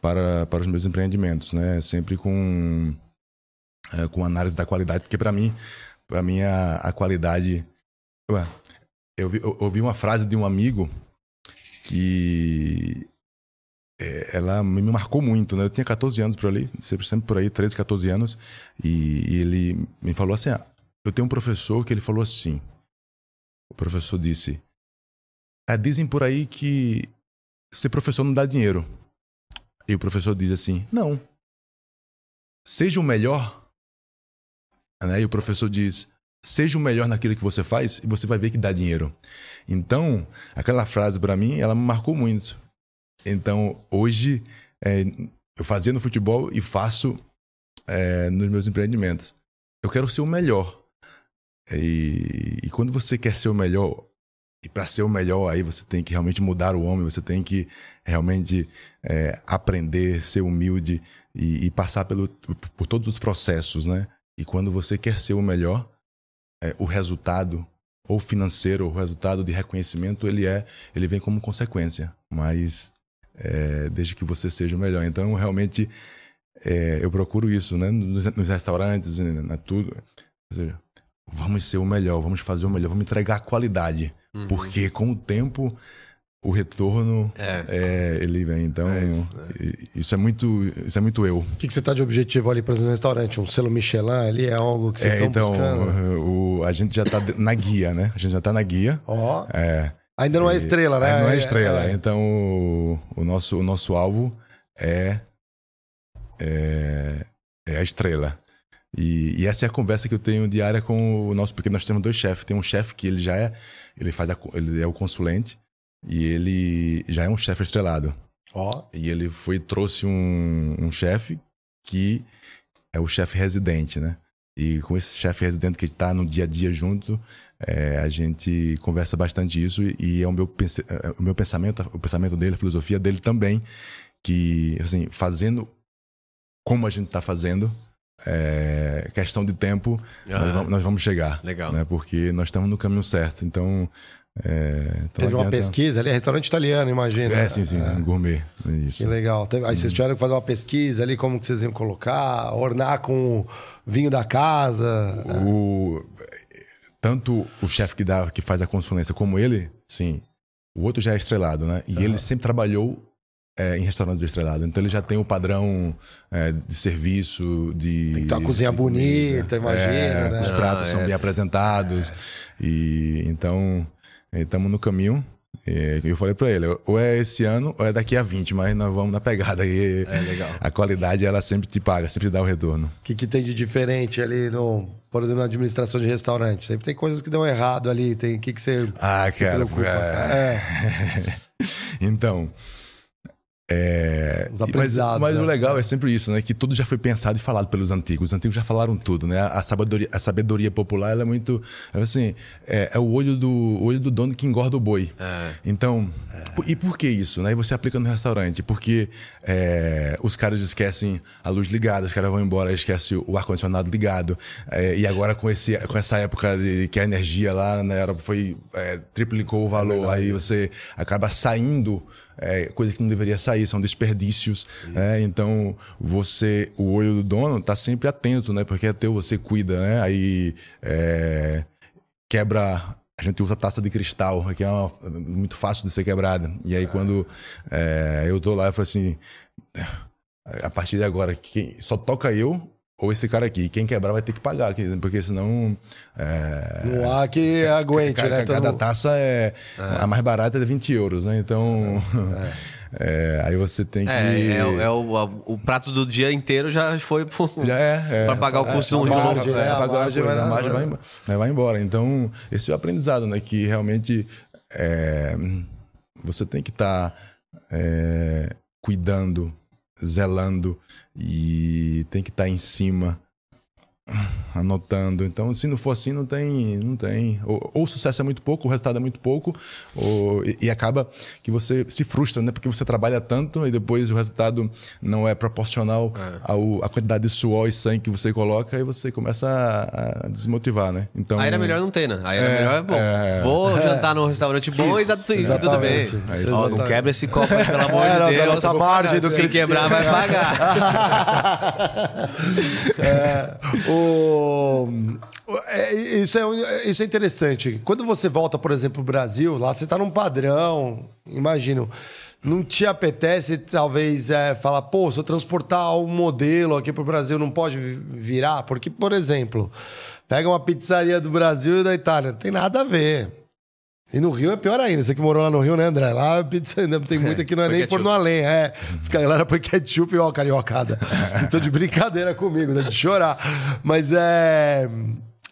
[SPEAKER 3] para, para os meus empreendimentos, né? Sempre com, é, com análise da qualidade, porque para mim, para mim a, a qualidade. Ué, eu, vi, eu ouvi uma frase de um amigo que é, ela me marcou muito, né? Eu tinha 14 anos por ali, sempre, sempre por aí, 13, 14 anos, e, e ele me falou assim: ah, eu tenho um professor que ele falou assim o professor disse: é, Dizem por aí que ser professor não dá dinheiro. E o professor diz assim: Não. Seja o melhor. Né? E o professor diz: Seja o melhor naquilo que você faz e você vai ver que dá dinheiro. Então, aquela frase para mim, ela me marcou muito. Então, hoje, é, eu fazia no futebol e faço é, nos meus empreendimentos. Eu quero ser o melhor. E, e quando você quer ser o melhor, e para ser o melhor, aí você tem que realmente mudar o homem, você tem que realmente é, aprender, ser humilde e, e, passar pelo, por todos os processos, né? E quando você quer ser o melhor, é, o resultado, ou financeiro, o resultado de reconhecimento, ele é, ele vem como consequência. Mas é, desde que você seja o melhor. Então, realmente, é, eu procuro isso, né? Nos, nos restaurantes, na tudo. Ou seja, vamos ser o melhor, vamos fazer o melhor, vamos entregar qualidade. Uhum. Porque com o tempo o retorno é. é. ele vem. Então, é isso, né? isso, é muito, isso é muito eu.
[SPEAKER 1] O que, que você está de objetivo ali, por exemplo, no restaurante? Um selo Michelin ali é algo que vocês
[SPEAKER 3] é,
[SPEAKER 1] estão
[SPEAKER 3] então,
[SPEAKER 1] buscando?
[SPEAKER 3] O, a gente já está na guia, né? A gente já está na guia.
[SPEAKER 1] Ó. Oh. É. Ainda não é estrela, né?
[SPEAKER 3] Ainda não é estrela. É. Então, o, o, nosso, o nosso alvo é, é, é a estrela. E, e, essa é a conversa que eu tenho diária com o nosso, porque nós temos dois chefes. Tem um chefe que ele já é, ele faz, a, ele é o consulente e ele já é um chefe estrelado.
[SPEAKER 1] Ó. Oh.
[SPEAKER 3] E ele foi trouxe um, um chefe que é o chefe residente, né? E com esse chefe residente que está no dia a dia junto, é, a gente conversa bastante isso e é o meu, é, o meu pensamento, o pensamento dele, a filosofia dele também, que assim, fazendo como a gente está fazendo, é, questão de tempo, nós, vamos, nós, vamos, chegar.
[SPEAKER 2] Legal.
[SPEAKER 3] Né? Porque nós estamos no caminho certo. Então. É,
[SPEAKER 1] então Teve uma pesquisa ali, é restaurante italiano, imagina.
[SPEAKER 3] É, sim, sim, é. gourmet. Isso.
[SPEAKER 1] Que legal. Aí vocês tiveram que fazer uma pesquisa ali, como que vocês iam colocar, ornar com o vinho da casa.
[SPEAKER 3] O, tanto o chefe que, dá, que faz a consulência como ele, sim, o outro já é estrelado, né? E ele sempre trabalhou é, em restaurantes estrelados. Então ele já tem o padrão é, de serviço, de.
[SPEAKER 1] Tem que ter uma cozinha
[SPEAKER 3] de
[SPEAKER 1] bonita, imagina,
[SPEAKER 3] É,
[SPEAKER 1] né?
[SPEAKER 3] Os pratos
[SPEAKER 2] Ah,
[SPEAKER 3] são
[SPEAKER 2] é.
[SPEAKER 3] bem apresentados. E então estamos no caminho. E eu falei pra ele, ou é esse ano ou é daqui a 20, mas nós vamos na pegada aí.
[SPEAKER 2] É, legal.
[SPEAKER 3] A qualidade ela sempre te paga, sempre te dá o retorno.
[SPEAKER 1] O que, que tem de diferente ali, no, por exemplo, na administração de restaurante? Sempre tem coisas que dão errado ali. Tem o que, que você.
[SPEAKER 3] Ah, cara,
[SPEAKER 1] preocupa?
[SPEAKER 3] é.
[SPEAKER 1] É. <laughs>
[SPEAKER 3] Então. É,
[SPEAKER 1] Os
[SPEAKER 3] mas,
[SPEAKER 1] aprendizados,
[SPEAKER 3] mas
[SPEAKER 1] né?
[SPEAKER 3] o legal é sempre isso, né? Que tudo já foi pensado e falado pelos antigos. Os antigos já falaram tudo, né? A sabedoria, a sabedoria popular ela é muito. é assim, é, é o olho do, o olho do dono que engorda o boi. Então, po- e por que isso? Né? E você aplica no restaurante? Porque é, os caras esquecem a luz ligada, os caras vão embora, esquecem o ar-condicionado ligado. é, e agora com, esse, com essa época de, que a energia lá na Europa foi. é, triplicou o valor, aí você acaba saindo. É, coisa que não deveria sair, são desperdícios. né? Então, você, o olho do dono tá sempre atento, né? Porque é teu, você cuida, né? Aí é, quebra. A gente usa taça de cristal, que é uma- muito fácil de ser quebrada. E aí, quando é, eu tô lá, eu falo assim: a partir de agora, quem, só toca eu ou esse cara aqui. Quem quebrar vai ter que pagar, que- porque senão. É,
[SPEAKER 1] Não há que aguente,
[SPEAKER 3] cada,
[SPEAKER 1] né? Todo
[SPEAKER 3] cada taça é. A mais barata é 20 euros, né? Então. é, <laughs> aí você tem que.
[SPEAKER 2] É, é, o- é o, a- o prato do dia inteiro já foi pro, <laughs>
[SPEAKER 3] Já é, é.
[SPEAKER 2] pra pagar o custo de um
[SPEAKER 1] margem, né?
[SPEAKER 3] É,
[SPEAKER 1] A margem vai
[SPEAKER 3] a margem
[SPEAKER 1] vai
[SPEAKER 3] vai, né, vai embora. Então, esse é o aprendizado, né? Que realmente é, você tem que estar cuidando, zelando e tem que estar em cima, anotando. Então, se não for assim, não tem. Não tem. Ou, ou o sucesso é muito pouco, o resultado é muito pouco, ou, e, e acaba que você se frustra, né? Porque você trabalha tanto e depois o resultado não é proporcional ao, à quantidade de suor e sangue que você coloca e você começa a, a desmotivar, né? Então,
[SPEAKER 2] Aí era melhor não ter, né? Aí era
[SPEAKER 3] É,
[SPEAKER 2] melhor, bom,
[SPEAKER 3] é.
[SPEAKER 2] vou jantar num restaurante bom e tá, tu- e tá tudo bem.
[SPEAKER 3] É isso.
[SPEAKER 2] Ó, não quebra esse copo aí, pelo amor
[SPEAKER 1] É, não,
[SPEAKER 2] de Deus.
[SPEAKER 1] nossa margem do crítico.
[SPEAKER 2] quebrar, vai pagar. <laughs>
[SPEAKER 1] É, o, é, isso, é, isso é interessante. Quando você volta, por exemplo, pro Brasil, lá você tá num padrão, imagino. Não te apetece, talvez, é, falar, pô, se eu transportar um modelo aqui pro Brasil, não pode vi- virar? Porque, por exemplo, pega uma pizzaria do Brasil e da Itália, não tem nada a ver. E no Rio é pior ainda. Você que morou lá no Rio, né, André? Lá pizza ainda tem muita que não é nem
[SPEAKER 2] ketchup.
[SPEAKER 1] forno a lenha. É. Os caras galera põe ketchup e ó, cariocada. <laughs> Vocês estão de brincadeira comigo, dá de chorar. Mas é.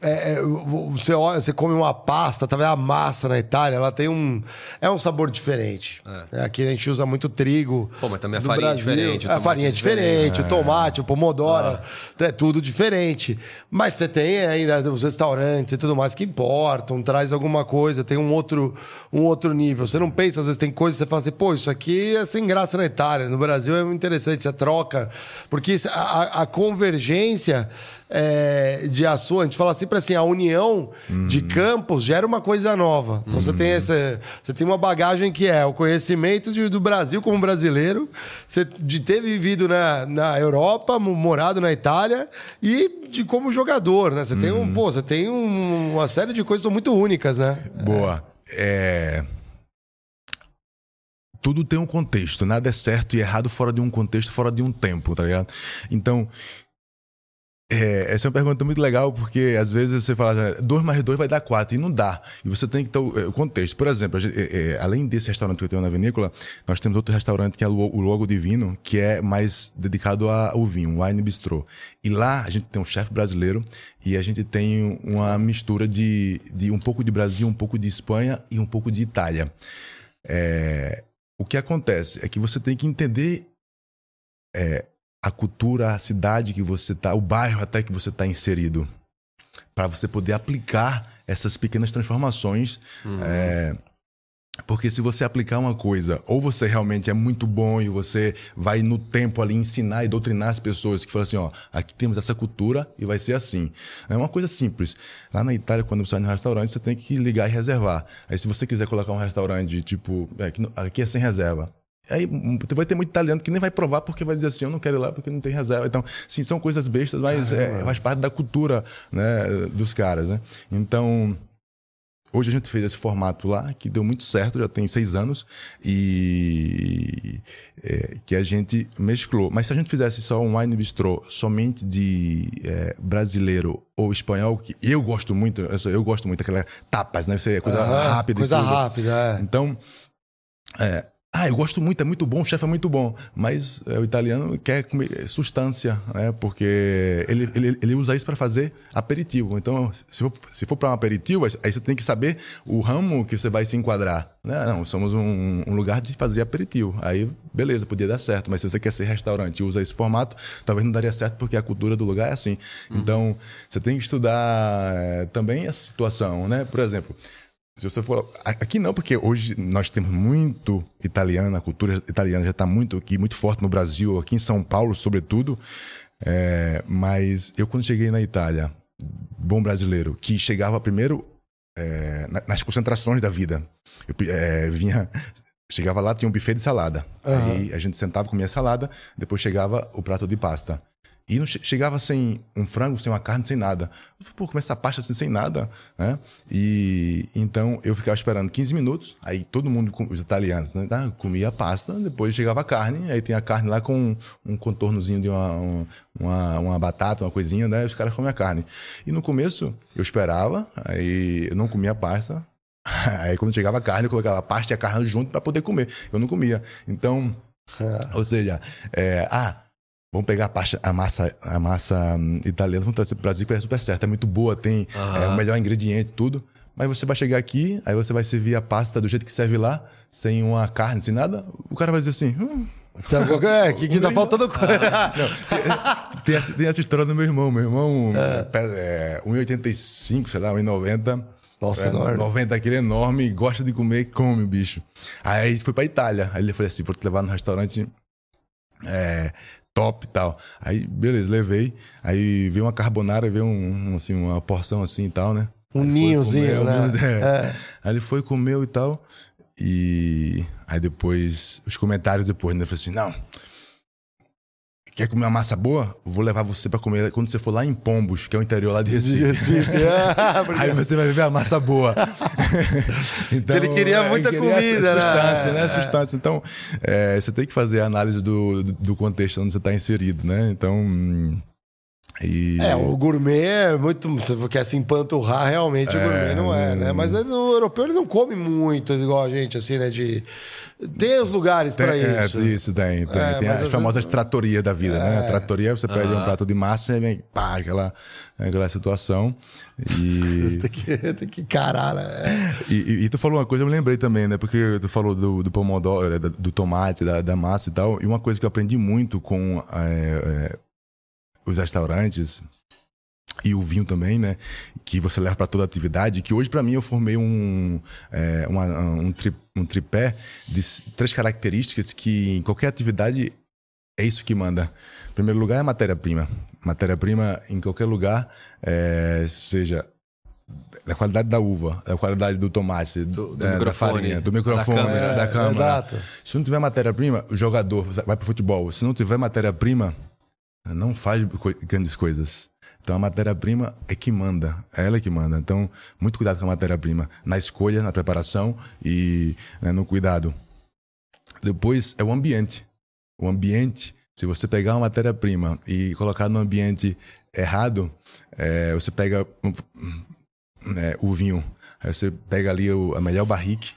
[SPEAKER 1] É, é, você, olha, você come uma pasta, talvez a massa na Itália, ela tem um. É um sabor diferente. É, Aqui a gente usa muito trigo.
[SPEAKER 2] Pô, mas também a
[SPEAKER 1] do
[SPEAKER 2] farinha é diferente, o
[SPEAKER 1] A
[SPEAKER 2] tomate
[SPEAKER 1] farinha é
[SPEAKER 2] é
[SPEAKER 1] diferente, o tomate, o pomodoro, é tudo diferente. Mas você tem ainda os restaurantes e tudo mais que importam, traz alguma coisa, tem um outro, um outro nível. Você não pensa, às vezes tem coisas que você fala assim, pô, isso aqui é sem graça na Itália. No Brasil é interessante, você troca. Porque a- a convergência é, de açúcar, a gente fala sempre assim, a união de campos gera uma coisa nova. Então você tem essa, você tem uma bagagem que é o conhecimento de- do Brasil como brasileiro, você de ter vivido na, na Europa, mo- morado na Itália e de como jogador, né? Você tem um, pô, você tem um- uma série de coisas que são muito únicas, né?
[SPEAKER 3] Boa. É... Tudo tem um contexto. Nada é certo e errado fora de um contexto, fora de um tempo, tá ligado? Então, é, essa é uma pergunta muito legal, porque às vezes você fala 2 mais 2 vai dar 4, e não dá. E você tem que ter o, é, contexto. Por exemplo, gente- é, é, além desse restaurante que eu tenho na vinícola, nós temos outro restaurante que é o Logo Divino, que é mais dedicado ao vinho, Wine Bistrô. E lá a gente tem um chefe brasileiro e a gente tem uma mistura de, de um pouco de Brasil, um pouco de Espanha e um pouco de Itália. É, o que acontece é que você tem que entender é, a cultura, a cidade que você tá, o bairro até que você está inserido, para você poder aplicar essas pequenas transformações. é, porque se você aplicar uma coisa, ou você realmente é muito bom e você vai no tempo ali ensinar e doutrinar as pessoas que falam assim, ó, aqui temos essa cultura e vai ser assim. É uma coisa simples. Lá na Itália, quando você vai no restaurante, você tem que ligar e reservar. Aí se você quiser colocar um restaurante, tipo, é, aqui é sem reserva. Aí hum, vai ter muito italiano que nem vai provar porque vai dizer assim, eu não quero ir lá porque não tem reserva. Então, sim, são coisas bestas, mas é, faz parte da cultura né, dos caras, né? Então, hoje a gente fez esse formato lá, que deu muito certo, já tem seis anos, e é, que a gente mesclou. Mas se a gente fizesse só um wine bistrô somente de é, brasileiro ou espanhol, que eu gosto muito, eu, gosto muito daquela tapas, né? Você, coisa rápida.
[SPEAKER 1] Coisa rápida, é.
[SPEAKER 3] Então, é, ah, eu gosto muito, é muito bom, o chefe é muito bom. Mas é, o italiano quer comer substância, né? Porque ele, ele, ele usa isso para fazer aperitivo. Então, se for, se for para um aperitivo, aí você tem que saber o ramo que você vai se enquadrar. Né? Não, somos um, um, lugar de fazer aperitivo. Aí, beleza, podia dar certo. Mas se você quer ser restaurante e usa esse formato, talvez não daria certo porque a cultura do lugar é assim. Uhum. Então, você tem que estudar é, também a situação, né? Por exemplo, se você for. Aqui não, porque hoje nós temos muito italiano, a cultura italiana já está muito aqui, muito forte no Brasil, aqui em São Paulo, sobretudo. É, mas eu, quando cheguei na Itália, bom brasileiro, que chegava primeiro é, nas concentrações da vida. Eu é, vinha. Chegava lá, tinha um buffet de salada. Uhum. Aí a gente sentava, comia salada, depois chegava o prato de pasta. E não chegava sem um frango, sem uma carne, sem nada. Eu falei, pô, como essa pasta assim, sem nada, né? E então eu ficava esperando 15 minutos, aí todo mundo, os italianos, né, tá? comia a pasta, depois chegava a carne, aí tem a carne lá com um contornozinho de uma, uma, uma batata, uma coisinha, né? Os caras comem a carne. E no começo eu esperava, aí eu não comia a pasta, <laughs> aí quando chegava a carne eu colocava a pasta e a carne junto para poder comer. Eu não comia. Então, é. ou seja, é, ah, Vamos pegar a, pasta, a massa, a massa hum, italiana, vamos trazer para o Brasil, que é super certo. É muito boa, tem uhum. é, o melhor ingrediente, tudo. Mas você vai chegar aqui, aí você vai servir a pasta do jeito que serve lá, sem uma carne, sem nada. O cara vai dizer assim. Hum,
[SPEAKER 1] é, o que, que tá faltando coisa? <laughs>
[SPEAKER 3] Ah, tem, tem, essa, tem, essa, história do meu irmão. Meu irmão é, é 1,85, sei lá, 1,90.
[SPEAKER 1] Nossa, é, enorme.
[SPEAKER 3] 90 aquele enorme, gosta de comer, come, bicho. Aí foi pra Itália. Aí ele falou assim: vou te levar no restaurante é, top e tal. Aí, beleza, levei. Aí veio uma carbonara, veio um, assim, uma porção assim e tal, né?
[SPEAKER 1] Um ninhozinho, comer, né?
[SPEAKER 3] Um, é. É. Aí ele foi, comeu e tal. E aí depois, os comentários depois, né? Eu falei assim, não, Quer comer uma massa boa? Vou levar você para comer quando você for lá em Pombos, que é o interior lá de Recife. Recife. Ah, <laughs> Aí você vai ver a massa boa. <laughs>
[SPEAKER 1] então, ele queria é, muita queria comida,
[SPEAKER 3] né? Substância, né? Substância. Então, é, você tem que fazer a análise do, do contexto onde você está inserido, né? Então.
[SPEAKER 1] E... É, o gourmet é muito. Se você quer se empanturrar, realmente é, o gourmet não é, né? Mas o europeu ele não come muito, igual a gente, assim, né? De tem os lugares para é,
[SPEAKER 3] isso. É, isso tem. Tem, é, tem as famosas vezes... tratoria da vida, né? é. né? A tratoria, você pede um prato de massa e vem, pá, aquela, aquela situação. E... <laughs>
[SPEAKER 1] tem, que, tem que encarar, né?
[SPEAKER 3] E, e, e, tu falou uma coisa, eu me lembrei também, né? Porque tu falou do, do pomodoro, do, do tomate, da, da, massa e tal. E uma coisa que eu aprendi muito com é, é os restaurantes e o vinho também, né? Que você leva para toda a atividade. Que hoje, para mim, eu formei um, é, uma, um, tri, um tripé de três características que em qualquer atividade é isso que manda. Em primeiro lugar, é a matéria-prima. Matéria-prima em qualquer lugar, é, seja da qualidade da uva, da qualidade do tomate, do, do é, da farinha, do microfone, da câmera. Da câmera. Se não tiver matéria-prima, o jogador vai para o futebol. Se não tiver matéria-prima, não faz grandes coisas. Então a matéria-prima é que manda, é ela que manda. Então, muito cuidado com a matéria-prima na escolha, na preparação e né, no cuidado. Depois é o ambiente. O ambiente, se você pegar uma matéria-prima e colocar no ambiente errado, é, você pega é, o vinho, aí você pega ali o, a melhor barrique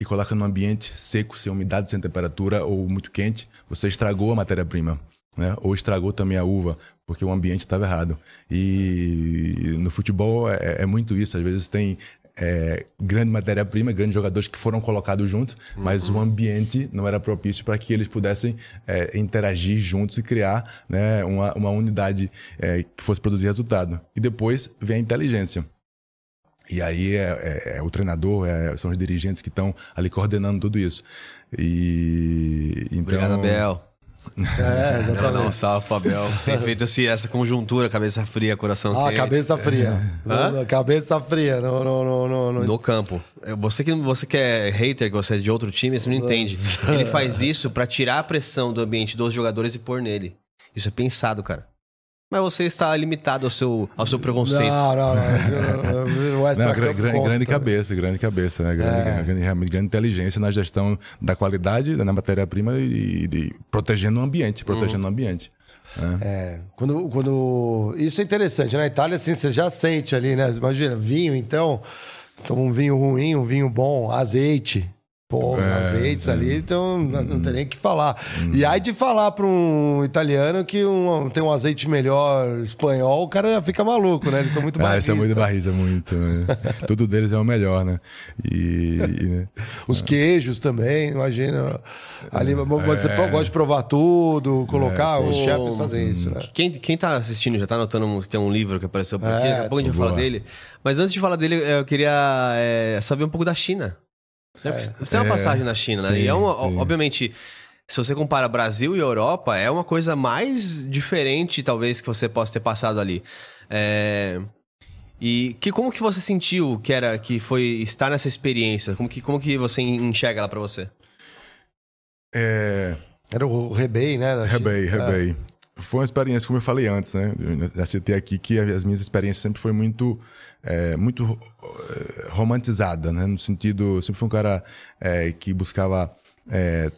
[SPEAKER 3] e coloca no ambiente seco, sem umidade, sem temperatura ou muito quente, você estragou a matéria-prima. Né? Ou estragou também a uva, porque o ambiente estava errado. E no futebol é, é, muito isso. Às vezes tem é, grande matéria-prima, grandes jogadores que foram colocados juntos, uhum. mas o ambiente não era propício para que eles pudessem é, interagir juntos e criar né, uma, uma unidade é, que fosse produzir resultado. E depois vem a inteligência. E aí é, é, é o treinador, é, são os dirigentes que estão ali coordenando tudo isso. E,
[SPEAKER 2] então... Obrigado, Abel. É, exatamente. Não, não, salve, Fabel. Tem feito assim, essa conjuntura, cabeça fria, coração
[SPEAKER 1] ah,
[SPEAKER 2] quente.
[SPEAKER 1] cabeça fria. É. Cabeça fria no, no, no, no,
[SPEAKER 2] no campo. Você que, você que é hater, que você é de outro time, você não entende. Ele faz isso para tirar a pressão do ambiente dos jogadores e pôr nele. Isso é pensado, cara. Mas você está limitado ao seu, ao seu preconceito.
[SPEAKER 1] Não, não, não. <laughs> O
[SPEAKER 3] não grande, grande cabeça, grande cabeça, né? Grande, é. grande, realmente grande inteligência na gestão da qualidade da matéria-prima e, e, protegendo o ambiente, protegendo uhum. o ambiente.
[SPEAKER 1] É. é. quando, quando. Isso é interessante. Na Itália, assim, você já sente ali, né? Imagina, vinho, então. Toma um vinho ruim, um vinho bom, azeite. Pô, é, azeites é. ali, então não, não tem nem o que falar. Hum. E aí de falar para um italiano que um, tem um azeite melhor espanhol, o cara fica maluco, né? Eles são muito barristas. <laughs>
[SPEAKER 3] É, eles são muito barristas, muito. Né? Tudo deles é o melhor, né? E, e né? <laughs>
[SPEAKER 1] Os queijos também, imagina. Ali é. você gosta de provar tudo, colocar, é, os chefes fazem isso, né?
[SPEAKER 2] Quem, quem tá assistindo já tá notando que tem um livro que apareceu por aqui, daqui a pouco a gente vai falar dele. Mas antes de falar dele, eu queria é, saber um pouco da China. É. Você tem uma passagem na China, né? Sim, e é uma, obviamente, se você compara Brasil e Europa, é uma coisa mais diferente, talvez, que você possa ter passado ali. É... E que, como que você sentiu que era que foi estar nessa experiência? Como que, como que você enxerga ela para você?
[SPEAKER 1] É... Era o Rebei, né?
[SPEAKER 3] Rebei, Rebei. É. Foi uma experiência, como eu falei antes, né? Eu já citei aqui que as minhas experiências sempre foi muito é, muito é, romantizada, né? No sentido, sempre foi um cara é, que buscava é,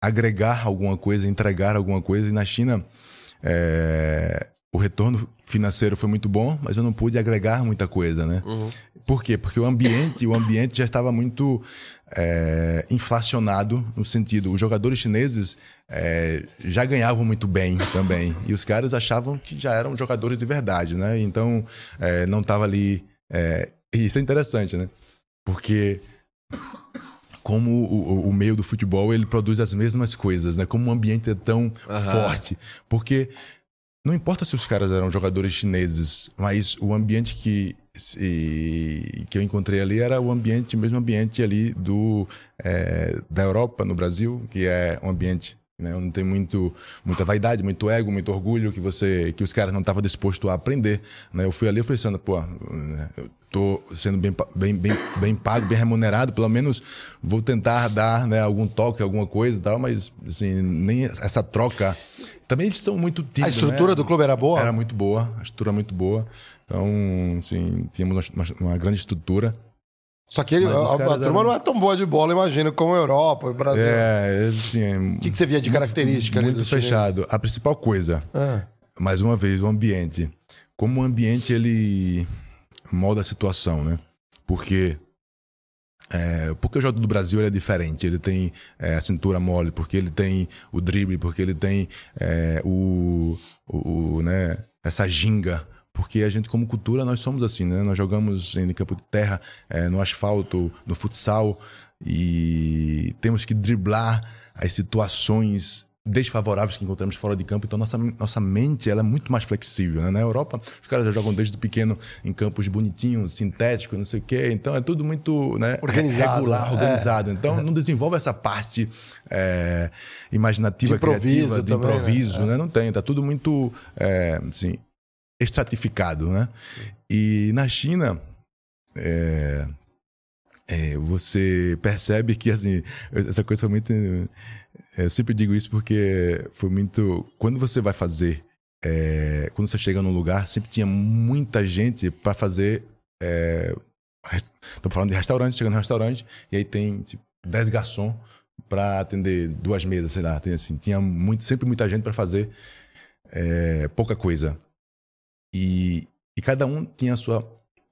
[SPEAKER 3] agregar alguma coisa, entregar alguma coisa. E na China, é, o retorno financeiro foi muito bom, mas eu não pude agregar muita coisa, né? Uhum. Por quê? Porque o ambiente, o ambiente já estava muito é, inflacionado no sentido, os jogadores chineses é, já ganhavam muito bem também e os caras achavam que já eram jogadores de verdade, né? Então é, não estava ali. É, isso é interessante, né? Porque como o, o, meio do futebol ele produz as mesmas coisas, né? Como o ambiente é tão uhum. forte, porque não importa se os caras eram jogadores chineses, mas o ambiente que, se, que eu encontrei ali era o ambiente, mesmo ambiente ali do, é, da Europa, no Brasil, que é um ambiente né, onde tem muito, muita vaidade, muito ego, muito orgulho que você que os caras não estavam dispostos a aprender. Né? Eu fui ali assim, pô, eu tô sendo bem, bem, bem, bem pago, bem remunerado, pelo menos vou tentar dar né, algum toque, alguma coisa e tal, mas assim, nem essa troca também eles são muito
[SPEAKER 1] tímidos. A estrutura né? do clube era boa?
[SPEAKER 3] Era muito boa, a estrutura muito boa. Então, assim, tínhamos uma, uma grande estrutura.
[SPEAKER 1] Só que ele, a, a turma eram... não é tão boa de bola, imagino, como a Europa, o Brasil.
[SPEAKER 3] É, assim, é
[SPEAKER 1] O que, que você via de característica
[SPEAKER 3] muito, ali Muito fechado. A principal coisa, é. mais uma vez, o ambiente. Como o ambiente, ele molda a situação, né? Porque é, porque o jogo do Brasil é diferente. Ele tem é, a cintura mole, porque ele tem o drible, porque ele tem é, o, o, o, né, essa ginga. Porque a gente, como cultura, nós somos assim, né? Nós jogamos em campo de terra, é, no asfalto, no futsal, e temos que driblar as situações desfavoráveis que encontramos fora de campo. Então, nossa, nossa mente ela é muito mais flexível. Né? Na Europa, os caras já jogam desde pequeno em campos bonitinhos, sintéticos, não sei o quê. Então, é tudo muito né,
[SPEAKER 1] organizado,
[SPEAKER 3] regular, é. organizado. É. Então, não desenvolve essa parte é, imaginativa, de criativa, de também, né? improviso. Né? né? Não tem. Está tudo muito é, assim, estratificado. Né? E na China... É, é, você percebe que assim, essa coisa foi muito eu sempre digo isso porque foi muito. Quando você vai fazer. É... Quando você chega num lugar, sempre tinha muita gente para fazer. É... Estamos falando de restaurante, chegando no restaurante, e aí tem tipo, 10 garçons para atender duas mesas, sei lá. Tem, assim, tinha muito, sempre muita gente para fazer é... pouca coisa. E, e cada um tinha a sua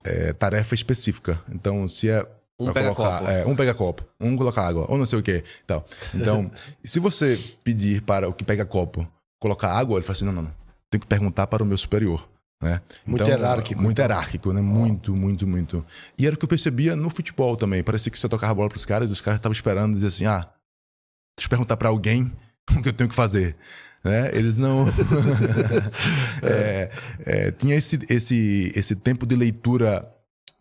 [SPEAKER 3] é, tarefa específica. Então, se é
[SPEAKER 2] um pega colocar, copo.
[SPEAKER 3] É, um pega copo, um colocar água, ou não sei o que. Então, então <laughs> se você pedir para o que pega copo colocar água, ele fala assim: não, não, não. Tem que perguntar para o meu superior. Né?
[SPEAKER 1] Muito então, hierárquico.
[SPEAKER 3] Muito hierárquico, né? Muito, muito, muito. E era o que eu percebia no futebol também. Parecia que você tocava a bola para os caras e os caras estavam esperando dizer assim: ah, deixa eu perguntar para alguém <laughs> o que eu tenho que fazer. Né? Eles não. <laughs> é, é, tinha esse, esse, esse tempo de leitura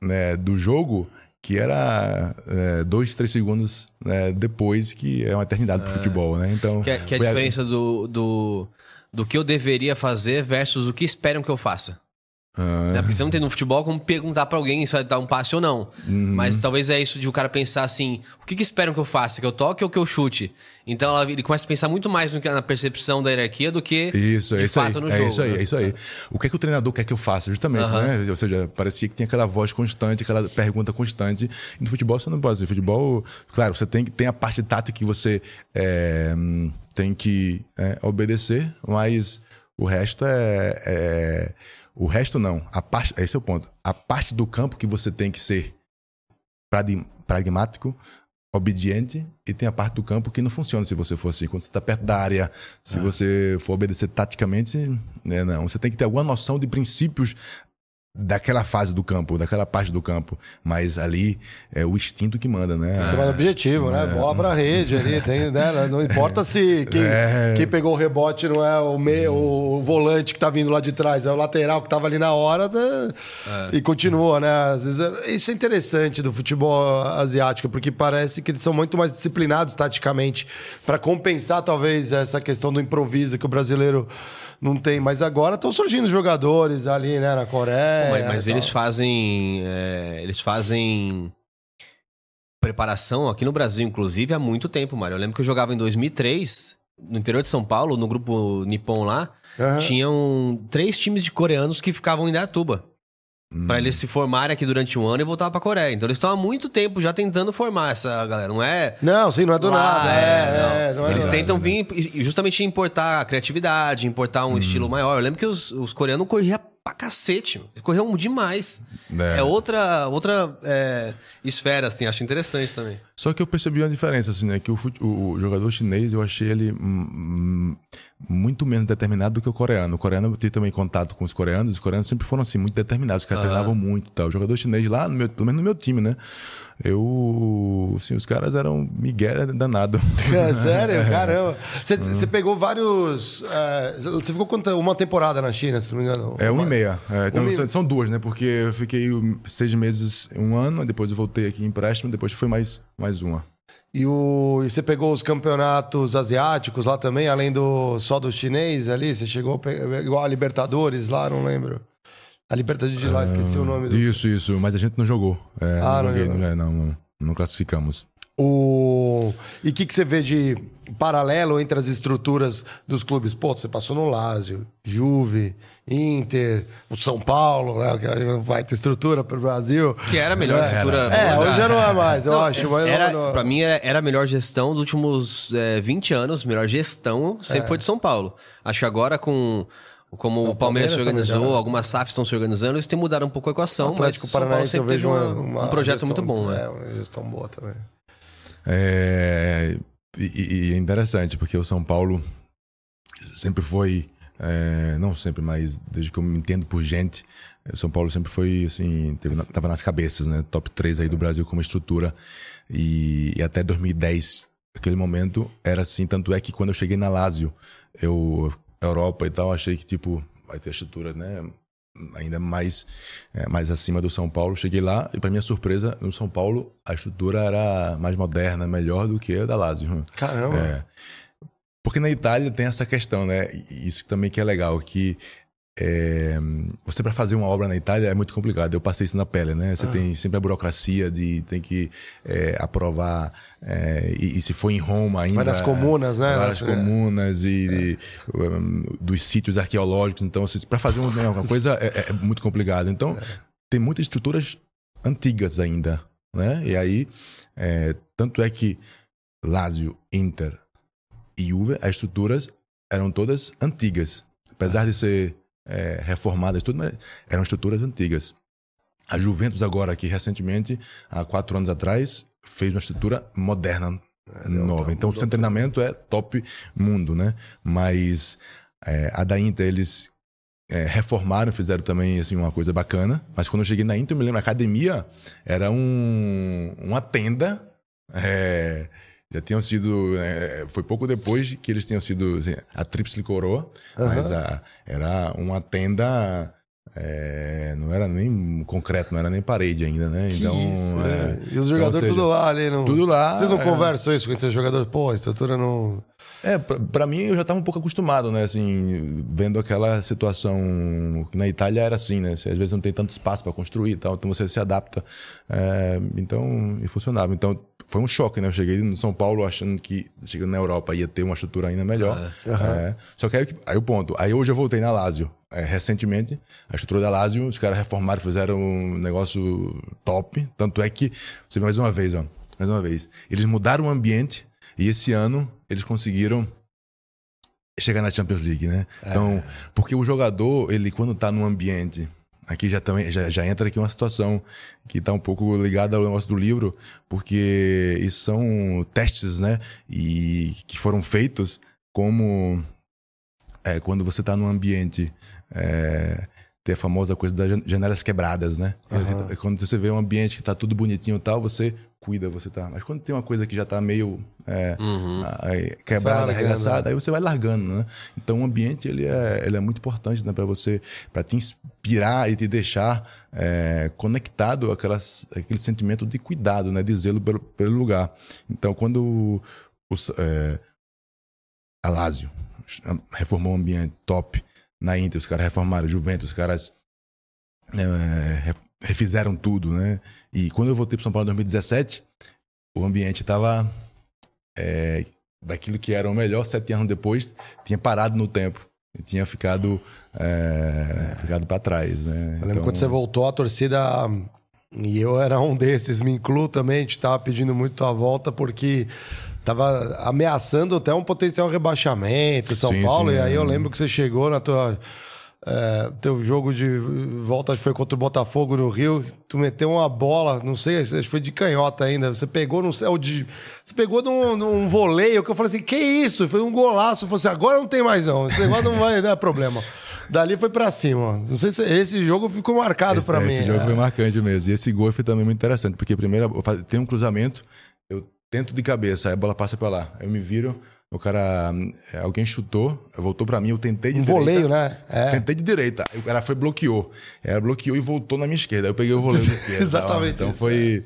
[SPEAKER 3] né, do jogo que era é, dois, três segundos né, depois, que é uma eternidade pro ah. futebol, né? Então,
[SPEAKER 2] que, é, que é a diferença a... do, do, do que eu deveria fazer versus o que esperam que eu faça. Né? Porque você não tem no futebol como perguntar pra alguém se vai dar um passe ou não.
[SPEAKER 3] Uhum.
[SPEAKER 2] Mas talvez é isso de o cara pensar assim: o que, que esperam que eu faça? Que eu toque ou que eu chute? Então ela- ele começa a pensar muito mais no que- na percepção da hierarquia do que
[SPEAKER 3] Isso, é
[SPEAKER 2] de
[SPEAKER 3] isso aí.
[SPEAKER 2] fato no
[SPEAKER 3] é
[SPEAKER 2] jogo.
[SPEAKER 3] isso aí,
[SPEAKER 2] né?
[SPEAKER 3] é isso aí. O que é que o treinador quer que eu faça, justamente,
[SPEAKER 2] Aham.
[SPEAKER 3] né? Ou seja, parecia que tinha aquela voz constante, aquela pergunta constante. E no futebol você não pode. No futebol, claro, você tem, tem a parte tática que você é, tem que é, obedecer, mas o resto é, é- O resto não. A parte, esse é o ponto. A parte do campo que você tem que ser pragmático, obediente e tem a parte do campo que não funciona se você for assim. Quando você está perto da área, se você for obedecer taticamente, né, não. Você tem que ter alguma noção de princípios daquela fase do campo, daquela parte do campo. Mas ali é o instinto que manda, né?
[SPEAKER 1] Isso é mais objetivo, né? Bola pra rede ali, tem, né? Não importa se quem,
[SPEAKER 3] É.
[SPEAKER 1] quem pegou o rebote não é o, meio, o volante que tá vindo lá de trás, é o lateral que tava ali na hora né? e continua, né? Às vezes é- isso é interessante do futebol asiático, porque parece que eles são muito mais disciplinados taticamente para compensar talvez essa questão do improviso que o brasileiro não tem. Mas agora estão surgindo jogadores ali, né? Na Coreia.
[SPEAKER 2] Mas, mas eles fazem. é, eles fazem preparação aqui no Brasil, inclusive, há muito tempo, Mário. Eu lembro que eu jogava em 2003, no interior de São Paulo, no grupo Nippon lá.
[SPEAKER 1] Aham.
[SPEAKER 2] Tinham três times de coreanos que ficavam em Indaiatuba. Pra eles se formarem aqui durante um ano e voltar pra Coreia. Então eles estão há muito tempo já tentando formar essa galera. Não é.
[SPEAKER 1] Não, sim, não é do
[SPEAKER 2] lá,
[SPEAKER 1] nada. É, é, não é
[SPEAKER 2] Eles
[SPEAKER 1] do
[SPEAKER 2] tentam
[SPEAKER 1] nada.
[SPEAKER 2] vir e justamente importar a criatividade, importar um estilo maior. Eu lembro que os, os coreanos corriam pra cacete. corriam demais.
[SPEAKER 3] É.
[SPEAKER 2] É, outra, outra é, esfera, assim. Acho interessante também.
[SPEAKER 3] Só que eu percebi uma diferença, assim, né? Que o, fute- o- o jogador chinês, eu achei ele hum, hum, muito menos determinado do que o coreano. O coreano, eu tive também contato com os coreanos, os coreanos sempre foram, assim, muito determinados, os caras treinavam muito e tal. O jogador chinês lá, no meu, pelo menos no meu time, né? Eu, assim, os caras eram Miguel danado. <laughs>
[SPEAKER 1] É, sério? Caramba. Você, você pegou vários. é, você ficou quanto, uma temporada na China, se não me engano?
[SPEAKER 3] É um e meia. É, então,
[SPEAKER 1] Um
[SPEAKER 3] são- São duas, né? Porque eu fiquei seis meses, um ano, depois eu voltei aqui em empréstimo, depois foi mais, mais uma.
[SPEAKER 1] E, o, e você pegou os campeonatos asiáticos lá também, além do só do chinês ali? Você chegou a pegar, igual a Libertadores lá, não lembro. A Libertadores de lá, esqueci o nome do.
[SPEAKER 3] Isso, isso. Mas a gente não jogou. É,
[SPEAKER 1] Ah, não
[SPEAKER 3] joguei,
[SPEAKER 1] jogou.
[SPEAKER 3] é, não, não, não classificamos.
[SPEAKER 1] O... E o que, que você vê de paralelo entre as estruturas dos clubes? Pô, você passou no Lazio, Juve, Inter, o São Paulo, né? que vai ter estrutura para o Brasil.
[SPEAKER 2] Que era a melhor estrutura.
[SPEAKER 1] É, hoje já não é mais, eu
[SPEAKER 2] Não,
[SPEAKER 1] acho. Mas
[SPEAKER 2] era,
[SPEAKER 1] não-
[SPEAKER 2] Pra mim, era, era a melhor gestão dos últimos é, 20 anos. Melhor gestão sempre foi de São Paulo. Acho que agora, com como o Palmeiras,
[SPEAKER 1] Palmeiras
[SPEAKER 2] se organizou,
[SPEAKER 1] melhor.
[SPEAKER 2] algumas SAFs estão se organizando, eles têm mudado um pouco a equação,
[SPEAKER 1] o
[SPEAKER 2] mas Paulo
[SPEAKER 1] Paranaense eu
[SPEAKER 2] sempre teve
[SPEAKER 1] vejo
[SPEAKER 2] uma-
[SPEAKER 1] uma, uma
[SPEAKER 2] um projeto
[SPEAKER 1] gestão
[SPEAKER 2] muito bom, né?
[SPEAKER 1] É, uma gestão boa também.
[SPEAKER 3] É, e, e é interessante, porque o São Paulo sempre foi. é, não sempre, mas desde que eu me entendo por gente, o São Paulo sempre foi assim, teve, tava nas cabeças, né? Top 3 aí do Brasil como estrutura. E, e até 2010, aquele momento, era assim. Tanto é que quando eu cheguei na Lazio, eu, Europa e tal, achei que tipo, vai ter estrutura, né? Ainda mais, é, mais acima do São Paulo. Cheguei lá e, para minha surpresa, no São Paulo a estrutura era mais moderna, melhor do que a da Lazio.
[SPEAKER 1] Caramba.
[SPEAKER 3] É. Porque na Itália tem essa questão, né? Isso também que é legal, que é, você para fazer uma obra na Itália é muito complicado. Eu passei isso na pele, né?
[SPEAKER 1] Ah.
[SPEAKER 3] Você tem sempre a burocracia de tem que é, aprovar é, e, e se for em Roma ainda
[SPEAKER 1] Vai nas comunas, né?
[SPEAKER 3] várias
[SPEAKER 1] É.
[SPEAKER 3] comunas e um, dos sítios arqueológicos. Então, para fazer uma, uma coisa é, é- é muito complicado. Então, tem muitas estruturas antigas ainda, né? E aí, é, tanto é que Lazio, Inter e Juve, as estruturas eram todas antigas. Apesar de ser é, reformadas, tudo, mas eram estruturas antigas. A Juventus agora, aqui recentemente, há quatro anos atrás, fez uma estrutura moderna, nova. Então, o seu treinamento é top mundo, né? Mas é, a da Inter, eles é, reformaram, fizeram também assim, uma coisa bacana. Mas quando eu cheguei na Inter, eu me lembro, a academia era um, uma tenda. é, já tinham sido. é, foi pouco depois que eles tinham sido assim, a Tríplice Coroa, mas a- era uma tenda. é, não era nem concreto, não era nem parede ainda, né?
[SPEAKER 1] Que
[SPEAKER 3] então,
[SPEAKER 1] isso,
[SPEAKER 3] é,
[SPEAKER 1] né? E os
[SPEAKER 3] então,
[SPEAKER 1] jogadores
[SPEAKER 3] seja,
[SPEAKER 1] tudo lá ali. Não...
[SPEAKER 3] tudo lá,
[SPEAKER 1] Vocês não
[SPEAKER 3] é.
[SPEAKER 1] conversam isso com os jogadores? Pô, a estrutura não.
[SPEAKER 3] É, para mim eu já estava um pouco acostumado, né? Assim, vendo aquela situação na Itália era assim, né? Você, às vezes não tem tanto espaço para construir e tal, então você se adapta. É, então, e funcionava. Então, foi um choque, né? Eu cheguei no São Paulo achando que, chegando na Europa, ia ter uma estrutura ainda melhor. Uhum. É, só que aí, aí o ponto. Aí hoje eu voltei na Lazio. É, recentemente, a estrutura da Lazio, os caras reformaram, fizeram um negócio top. Tanto é que, você vê mais uma vez, ó. Mais uma vez. Eles mudaram o ambiente e esse ano eles conseguiram chegar na Champions League, né? É. Então, porque o jogador, ele quando tá num ambiente, aqui já também já, já entra aqui uma situação que tá um pouco ligada ao negócio do livro, porque isso são testes, né? E que foram feitos como é, quando você tá num ambiente é, ter a famosa coisa das janelas quebradas, né? Uhum. Quando você vê um ambiente que tá tudo bonitinho e tal, você cuida, você tá. Mas quando tem uma coisa que já tá meio é, uhum. quebrada, arregaçada, aí você vai largando, né? Então o ambiente ele é, ele é muito importante né, para você, para te inspirar e te deixar é, conectado àquelas, àquele sentimento de cuidado, né? De zelo pelo, pelo lugar. Então quando o, é, Alásio reformou um ambiente top na Inter, os caras reformaram, Juventus, os caras é, refizeram tudo, né? E quando eu voltei para São Paulo em 2017, o ambiente estava é, daquilo que era o melhor sete anos depois, tinha parado no tempo. E tinha ficado, é. ficado para trás, né?
[SPEAKER 1] Eu lembro então... quando você voltou, a torcida e eu era um desses, me incluo também, a gente estava pedindo muito a volta porque estava ameaçando até um potencial rebaixamento São sim, Paulo. Sim, e aí eu lembro que você chegou na tua é, teu jogo de volta foi contra o Botafogo no Rio. Tu meteu uma bola, não sei, acho que foi de canhota ainda. Você pegou no céu de. Você pegou num, num voleio que eu falei assim: que isso? Foi um golaço. Eu falei assim: agora não tem mais não. Esse negócio não vai dar problema. Dali foi para cima. Não sei se esse jogo ficou marcado para mim.
[SPEAKER 3] Esse jogo é. foi marcante mesmo. E esse gol foi também muito interessante, porque primeiro tem um cruzamento, eu tento de cabeça, aí a bola passa para lá. Eu me viro, o cara, é, alguém chutou, voltou para mim, eu tentei de
[SPEAKER 1] um
[SPEAKER 3] direita.
[SPEAKER 1] voleio, né?
[SPEAKER 3] É. Tentei de direita. Aí o cara foi bloqueou. Ela bloqueou e voltou na minha esquerda. Aí eu peguei o voleio da <laughs> esquerda.
[SPEAKER 1] Exatamente.
[SPEAKER 3] Então isso, foi.